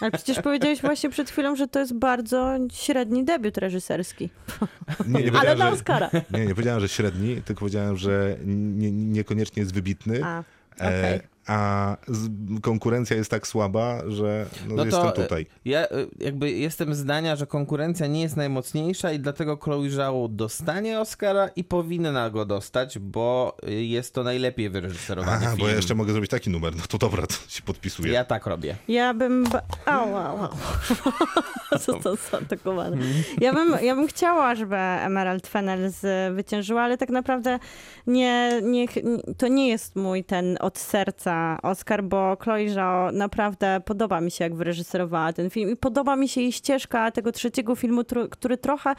Speaker 2: Ale przecież powiedziałeś właśnie przed chwilą, że to jest bardzo średni debiut reżyserski.
Speaker 1: Nie, nie
Speaker 2: Ale na
Speaker 1: że,
Speaker 2: Oscara.
Speaker 1: nie, nie powiedziałem, że średni, tylko powiedziałem, że nie, niekoniecznie jest wybitny.
Speaker 2: A,
Speaker 1: E,
Speaker 2: okej.
Speaker 1: A konkurencja jest tak słaba, że no,
Speaker 3: No
Speaker 1: jestem
Speaker 3: to,
Speaker 1: tutaj.
Speaker 3: Ja e, jakby jestem zdania, że konkurencja nie jest najmocniejsza i dlatego Chloe Zhao dostanie Oscara i powinna go dostać, bo e, jest to najlepiej wyreżyserowany
Speaker 1: Aha,
Speaker 3: film.
Speaker 1: bo ja jeszcze mogę zrobić taki numer. No to dobra, to się podpisuję.
Speaker 3: Ja tak robię.
Speaker 2: Ja bym. Ba... Au, au, au. (laughs) Został zaatakowany. Ja bym, ja bym chciała, żeby Emerald Fennell zwyciężyła, ale tak naprawdę nie, nie, to nie jest mój ten od serca Oscar, bo Chloe Zhao naprawdę podoba mi się, jak wyreżyserowała ten film i podoba mi się jej ścieżka tego trzeciego filmu, który trochę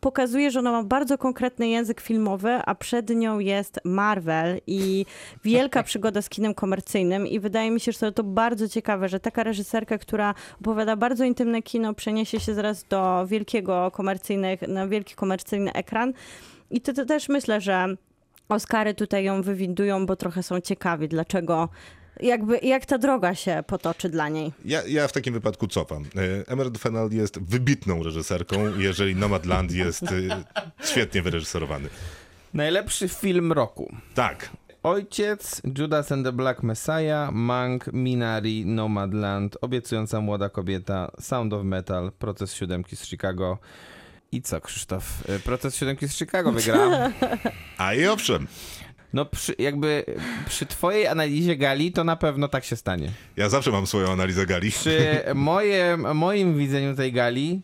Speaker 2: pokazuje, że ona ma bardzo konkretny język filmowy, a przed nią jest Marvel i wielka (laughs) przygoda z kinem komercyjnym i wydaje mi się, że to bardzo ciekawe, że taka reżyserka, która opowiada bardzo intymne kino, przeniesie się zaraz do wielkiego komercyjnych, na wielki komercyjny ekran. I to, to też myślę, że Oscary tutaj ją wywindują, bo trochę są ciekawi, dlaczego jakby, jak ta droga się potoczy dla niej.
Speaker 1: Ja, ja w takim wypadku cofam. E, Emerald Fennell jest wybitną reżyserką, jeżeli Nomadland jest y, świetnie wyreżyserowany.
Speaker 3: Najlepszy film roku.
Speaker 1: Tak.
Speaker 3: Ojciec, Judas and the Black Messiah, Mank, Minari, Nomadland, Obiecująca Młoda Kobieta, Sound of Metal, Proces Siódemki z Chicago. I co, Krzysztof? E, Proces Siódemki z Chicago wygrał. (laughs)
Speaker 1: A i owszem,
Speaker 3: No przy, jakby przy twojej analizie gali to na pewno tak się stanie.
Speaker 1: ja zawsze mam swoją analizę gali.
Speaker 3: Przy (laughs) moje, moim widzeniu tej gali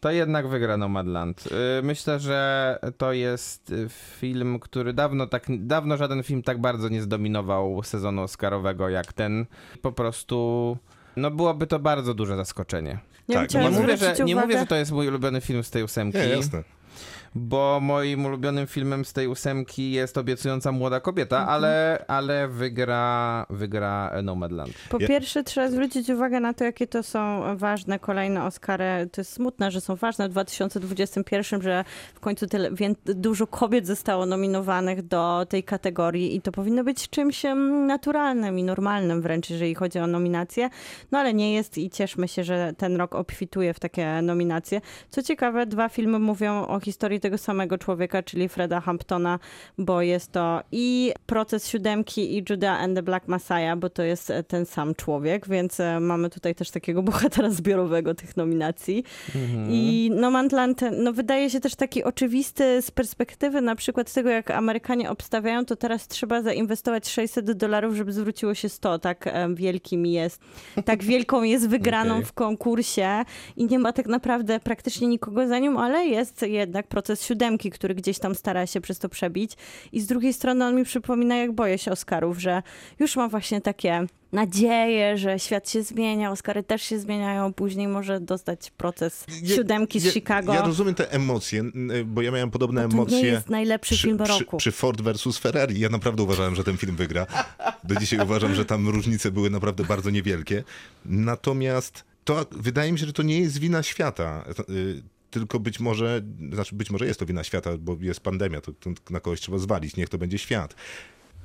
Speaker 3: to jednak wygra Nomadland. Y, Myślę, że to jest y, film, który dawno tak, dawno żaden film tak bardzo nie zdominował sezonu Oscarowego jak ten. Po prostu no byłoby to bardzo duże zaskoczenie.
Speaker 2: Nie
Speaker 1: Tak,
Speaker 3: Nie mówię, że, nie mówię, że to jest mój ulubiony film z tej ósemki,
Speaker 1: Nie, jasne.
Speaker 3: Bo moim ulubionym filmem z tej ósemki jest Obiecująca Młoda Kobieta,
Speaker 2: Mhm.
Speaker 3: ale, ale wygra, wygra Nomadland.
Speaker 2: Po
Speaker 1: Ja-
Speaker 2: pierwsze trzeba zwrócić uwagę na to, jakie to są ważne kolejne Oscary. To jest smutne, że są ważne w 2021, że w końcu tyle, wię, dużo kobiet zostało nominowanych do tej kategorii i to powinno być czymś naturalnym i normalnym wręcz, jeżeli chodzi o nominacje. No ale nie jest i cieszmy się, że ten rok obfituje w takie nominacje. Co ciekawe, dwa filmy mówią o historii tego samego człowieka, czyli Freda Hamptona, bo jest to i proces siódemki i Judah and the Black Messiah, bo to jest e, ten sam człowiek, więc e, mamy tutaj też takiego (laughs) bohatera zbiorowego tych nominacji. I Nomadland no, wydaje się też taki oczywisty z perspektywy na przykład tego, jak Amerykanie obstawiają, to teraz trzeba zainwestować 600 dolarów, żeby zwróciło się 100. Tak em, wielkim jest, tak (laughs) wielką jest wygraną
Speaker 3: Okej.
Speaker 2: w konkursie i nie ma tak naprawdę praktycznie nikogo za nią, ale jest jednak proces siódemki, który gdzieś tam stara się przez to przebić. I z drugiej strony on mi przypomina, jak boję się Oscarów, że już mam właśnie takie nadzieję, że świat się zmienia, Oscary też się zmieniają, później może dostać proces
Speaker 1: Ja-
Speaker 2: siódemki z
Speaker 1: ja,
Speaker 2: Chicago.
Speaker 1: Ja rozumiem te emocje, bo ja miałem podobne
Speaker 2: to
Speaker 1: emocje.
Speaker 2: nie jest najlepszy
Speaker 1: przy,
Speaker 2: film
Speaker 1: przy,
Speaker 2: roku.
Speaker 1: przy Ford versus Ferrari. Ja naprawdę uważałem, że ten film wygra. Do dzisiaj (laughs) uważam, że tam różnice były naprawdę bardzo niewielkie. Natomiast to wydaje mi się, że to nie jest wina świata. Tylko być może, znaczy być może jest to wina świata, bo jest pandemia, to, to na kogoś trzeba zwalić, niech to będzie świat.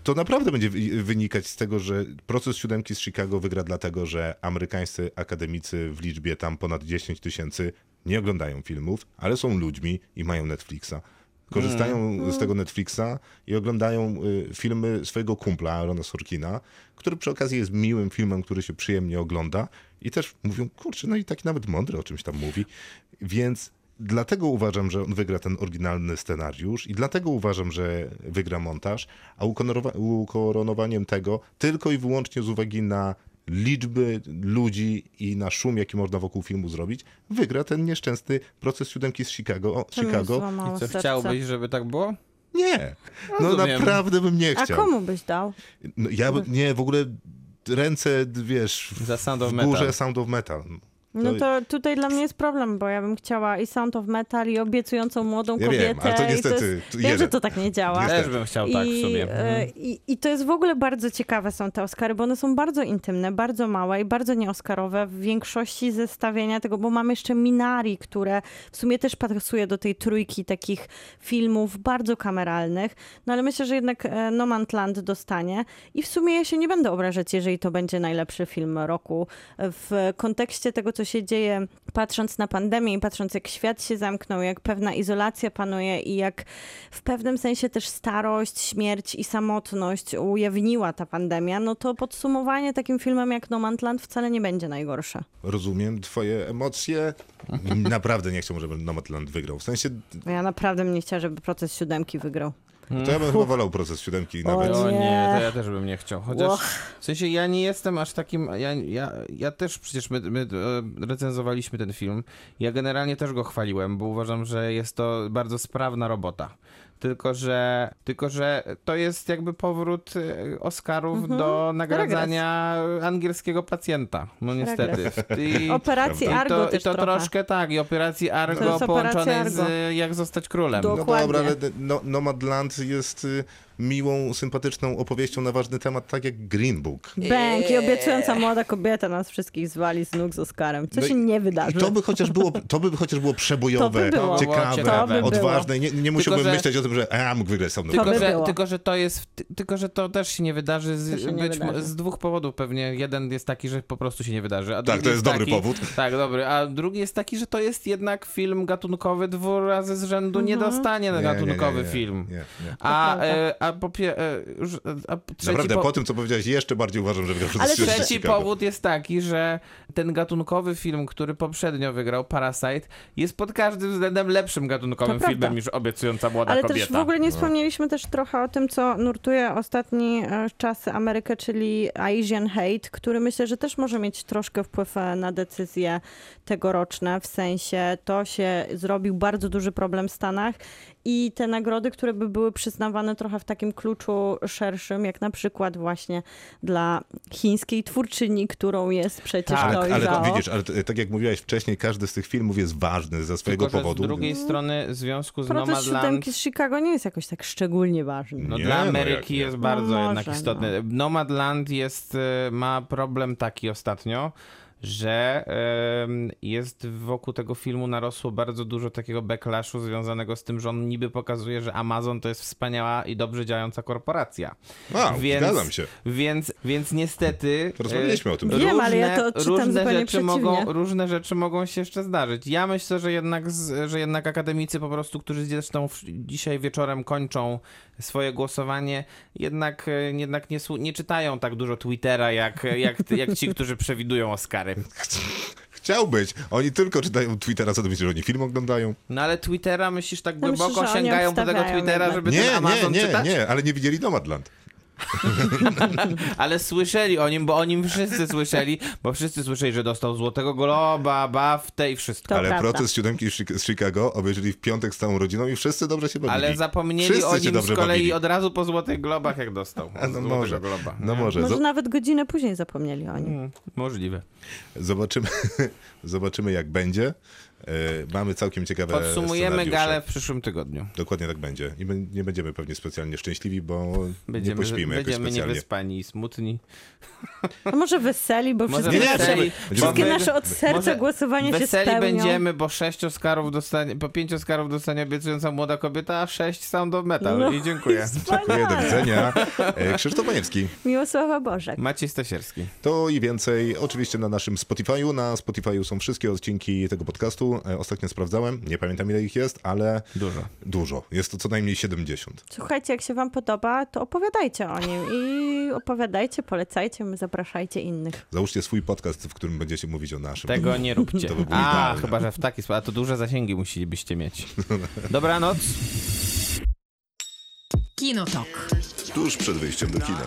Speaker 1: To naprawdę będzie wy- wynikać z tego, że proces siódemki z Chicago wygra dlatego, że amerykańscy akademicy w liczbie tam ponad 10 tysięcy nie oglądają filmów, ale są ludźmi i mają Netflixa. Korzystają z tego Netflixa i oglądają y, filmy swojego kumpla, Arona Sorkina, który przy okazji jest miłym filmem, który się przyjemnie ogląda i też mówią, kurczę, no i taki nawet mądry o czymś tam mówi. Więc dlatego uważam, że on wygra ten oryginalny scenariusz i dlatego uważam, że wygra montaż, a ukoronowa- ukoronowaniem tego tylko i wyłącznie z uwagi na liczby ludzi i na szum, jaki można wokół filmu zrobić, wygra ten nieszczęsny proces siódemki z Chicago. O, Chicago.
Speaker 2: złamało
Speaker 3: Co
Speaker 2: serce.
Speaker 3: chciałbyś, żeby tak było?
Speaker 1: Nie, no
Speaker 3: Rozumiem.
Speaker 1: naprawdę bym nie
Speaker 2: A
Speaker 1: chciał.
Speaker 2: komu byś dał?
Speaker 1: No, ja by- nie, w ogóle ręce, wiesz, w,
Speaker 3: Za Sound of
Speaker 1: w górze
Speaker 3: Metal.
Speaker 1: Sound of Metal.
Speaker 2: No to tutaj dla mnie jest problem, bo ja bym chciała i Sound of Metal, i obiecującą młodą
Speaker 1: Ja
Speaker 2: kobietę.
Speaker 1: wiem, ale to
Speaker 2: i
Speaker 1: niestety
Speaker 2: jest,
Speaker 1: tu
Speaker 2: Wiem, że to tak nie działa.
Speaker 1: Niestety.
Speaker 3: Też bym chciał tak w
Speaker 2: I,
Speaker 3: sumie.
Speaker 2: e,
Speaker 3: Mhm.
Speaker 2: i, I to jest w ogóle bardzo ciekawe są te Oscary, bo one są bardzo intymne, bardzo małe i bardzo nieoskarowe w większości zestawienia tego, bo mamy jeszcze Minari, które w sumie też pasuje do tej trójki takich filmów bardzo kameralnych, no ale myślę, że jednak e, Nomadland dostanie i w sumie ja się nie będę obrażać, jeżeli to będzie najlepszy film roku. W kontekście tego, co się dzieje, patrząc na pandemię i patrząc jak świat się zamknął, jak pewna izolacja panuje i jak w pewnym sensie też starość, śmierć i samotność ujawniła ta pandemia, no to podsumowanie takim filmem jak Nomadland wcale nie będzie najgorsze.
Speaker 1: Rozumiem twoje emocje. (laughs) Naprawdę nie chciałbym, żeby Nomadland wygrał. W sensie,
Speaker 2: Ja naprawdę bym nie chciała, żeby proces siódemki wygrał.
Speaker 1: To ja bym chyba wolał proces siódemki nawet.
Speaker 3: O nie, to ja też bym nie chciał. Chociaż w sensie ja nie jestem aż takim. Ja, ja, ja też przecież my, my e, recenzowaliśmy ten film. Ja generalnie też go chwaliłem, bo uważam, że jest to bardzo sprawna robota. Tylko że, tylko, że to jest jakby powrót e, Oscarów
Speaker 2: Mhm.
Speaker 3: do nagradzania angielskiego pacjenta. No niestety. I, (laughs)
Speaker 2: Operacji
Speaker 3: i
Speaker 2: Argo
Speaker 3: to, i
Speaker 2: też
Speaker 3: to
Speaker 2: trochę.
Speaker 3: troszkę tak, i operacji Argo połączonej z e, Jak zostać królem.
Speaker 2: Do-
Speaker 1: No
Speaker 2: Dokładnie.
Speaker 1: dobra, ale no, Nomadland jest y, miłą, sympatyczną opowieścią na ważny temat, tak jak Green Book.
Speaker 2: Bęk i obiecująca młoda kobieta nas wszystkich zwali z nóg z Oscarem. Co
Speaker 1: No
Speaker 2: się nie wydarzy.
Speaker 1: to by chociaż było, to by chociaż było przebojowe,
Speaker 2: To by było.
Speaker 1: ciekawe,
Speaker 3: To by
Speaker 1: odważne. Nie, nie musiałbym
Speaker 3: że-
Speaker 1: myśleć o tym, że a, mógł wygrać
Speaker 2: To
Speaker 3: Tylko,
Speaker 2: by
Speaker 3: że, tylko, że to jest, ty- tylko, że to też się nie wydarzy z,
Speaker 2: nie
Speaker 3: być,
Speaker 2: wydarzy.
Speaker 3: z dwóch powodów pewnie. Jeden jest taki, że po prostu się nie wydarzy. A
Speaker 1: Tak, to jest dobry
Speaker 3: taki,
Speaker 1: powód.
Speaker 3: Tak, dobry. A drugi jest taki, że to jest jednak film gatunkowy dwa razy z rzędu nie
Speaker 2: Mhm.
Speaker 3: dostanie na
Speaker 1: Nie, nie, nie,
Speaker 3: gatunkowy
Speaker 1: nie,
Speaker 3: film.
Speaker 1: Nie, nie.
Speaker 3: A, e, a, po, pie- e, już, e, a po- trzeci,
Speaker 1: Naprawdę,
Speaker 3: po,
Speaker 1: po tym, co powiedziałeś, jeszcze bardziej uważam, że wygrał
Speaker 2: Ale
Speaker 3: trzeci powód jest taki, że ten gatunkowy film, który poprzednio wygrał, Parasite, jest pod każdym względem lepszym gatunkowym
Speaker 2: To prawda.
Speaker 3: filmem niż obiecująca młoda
Speaker 2: Ale
Speaker 3: kobieta.
Speaker 2: też w ogóle nie wspomnieliśmy też trochę o tym, co nurtuje ostatni e, czasy Amerykę, czyli Asian Hate, który myślę, że też może mieć troszkę wpływ na decyzje tegoroczne, w sensie to się zrobił bardzo duży problem w Stanach i te nagrody, które by były przyznawane trochę w takim kluczu szerszym, jak na przykład właśnie dla chińskiej twórczyni, którą jest przecież
Speaker 3: Tak,
Speaker 2: to
Speaker 1: Ale, ale to, widzisz, ale tak jak mówiłaś wcześniej, każdy z tych filmów jest ważny ze swojego
Speaker 3: Tylko,
Speaker 1: powodu.
Speaker 3: z drugiej strony w związku z
Speaker 2: Proces
Speaker 3: Nomadland...
Speaker 2: siódemki z Chicago nie jest jakoś tak szczególnie ważny.
Speaker 3: No
Speaker 1: Nie,
Speaker 3: dla
Speaker 1: no
Speaker 3: Ameryki
Speaker 1: nie.
Speaker 3: jest bardzo
Speaker 2: No
Speaker 3: jednak
Speaker 2: może,
Speaker 3: istotny. Nomadland jest, e, ma problem taki ostatnio, że jest wokół tego filmu narosło bardzo dużo takiego backlashu związanego z tym, że on niby pokazuje, że Amazon to jest wspaniała i dobrze działająca korporacja.
Speaker 1: A, zgadzam się.
Speaker 3: Więc, więc niestety.
Speaker 1: Rozmawialiśmy
Speaker 3: e,
Speaker 1: o tym.
Speaker 2: Wiem, ale ja to odczytam
Speaker 3: różne
Speaker 2: zupełnie
Speaker 3: rzeczy
Speaker 2: przeciwnie.
Speaker 3: mogą, Różne rzeczy mogą się jeszcze zdarzyć. Ja myślę, że jednak, że jednak akademicy po prostu, którzy zresztą dzisiaj wieczorem kończą swoje głosowanie, jednak, e, jednak nie, nie czytają tak dużo Twittera, jak, jak, jak ci, którzy przewidują Oscary.
Speaker 1: Chciał być. Oni tylko czytają Twittera, co to myślisz, że oni film oglądają?
Speaker 3: No ale Twittera myślisz tak
Speaker 2: myślę,
Speaker 3: głęboko
Speaker 2: że oni
Speaker 3: sięgają po tego Twittera,
Speaker 2: jednak.
Speaker 3: żeby
Speaker 1: Nie,
Speaker 3: ten
Speaker 1: nie,
Speaker 3: Amazon
Speaker 1: nie,
Speaker 3: czytać?
Speaker 1: nie, ale nie widzieli Nomadland. (laughs)
Speaker 3: Ale słyszeli o nim, bo o nim wszyscy słyszeli, bo wszyscy słyszeli, że dostał Złotego Globa, BAFTę i wszystko.
Speaker 2: To
Speaker 1: ale
Speaker 2: prawda.
Speaker 1: protest siódemki z Chi- z Chicago obejrzeli w piątek z całą rodziną i wszyscy dobrze się bawili.
Speaker 3: Ale zapomnieli
Speaker 1: wszyscy
Speaker 3: o nim z kolei
Speaker 1: bawili.
Speaker 3: od razu po Złotych Globach, jak dostał.
Speaker 1: A, no może,
Speaker 3: Globa.
Speaker 1: no
Speaker 3: nie?
Speaker 1: może.
Speaker 2: Może nawet godzinę później zapomnieli o nim.
Speaker 3: Mm, Możliwe.
Speaker 1: Zobaczymy, (laughs) zobaczymy jak będzie. E, Mamy całkiem ciekawe
Speaker 3: Podsumujemy galę w przyszłym tygodniu.
Speaker 1: Dokładnie tak będzie. I my nie będziemy pewnie specjalnie szczęśliwi, bo
Speaker 3: Będziemy,
Speaker 1: nie pośpimy jakoś
Speaker 3: będziemy
Speaker 1: specjalnie.
Speaker 3: niewyspani i smutni.
Speaker 2: A może weseli, bo
Speaker 3: Może
Speaker 2: wszystkie,
Speaker 1: nie,
Speaker 2: nasze,
Speaker 1: będziemy-
Speaker 2: wszystkie
Speaker 3: bo-
Speaker 2: nasze od serca
Speaker 3: może
Speaker 2: głosowania się
Speaker 3: Weseli
Speaker 2: spełnią.
Speaker 3: będziemy, bo sześć Oscarów dostanie, po pięć Oscarów dostanie obiecująca młoda kobieta, a sześć Sound of Metal.
Speaker 2: No.
Speaker 3: I dziękuję. (laughs)
Speaker 1: Dziękuję, do widzenia. E, Krzysztof Paniewski.
Speaker 2: Miłosława Bożek.
Speaker 3: Maciej Stasierski.
Speaker 1: To i więcej oczywiście na naszym Spotify'u. Na Spotify'u są wszystkie odcinki tego podcastu. E, Ostatnio sprawdzałem, nie pamiętam ile ich jest, ale
Speaker 3: Dużo.
Speaker 1: dużo. Jest to co najmniej 70.
Speaker 2: Słuchajcie, jak się wam podoba, to opowiadajcie o nim i opowiadajcie, polecajcie, zapraszajcie innych.
Speaker 1: Załóżcie swój podcast, w którym będziecie mówić o naszym.
Speaker 3: Tego nie róbcie.
Speaker 1: To by było
Speaker 3: A,
Speaker 1: idealne.
Speaker 3: chyba, że w taki sposób. A to duże zasięgi musielibyście mieć. Dobranoc.
Speaker 4: Kinotok.
Speaker 1: Tuż przed wyjściem do kina.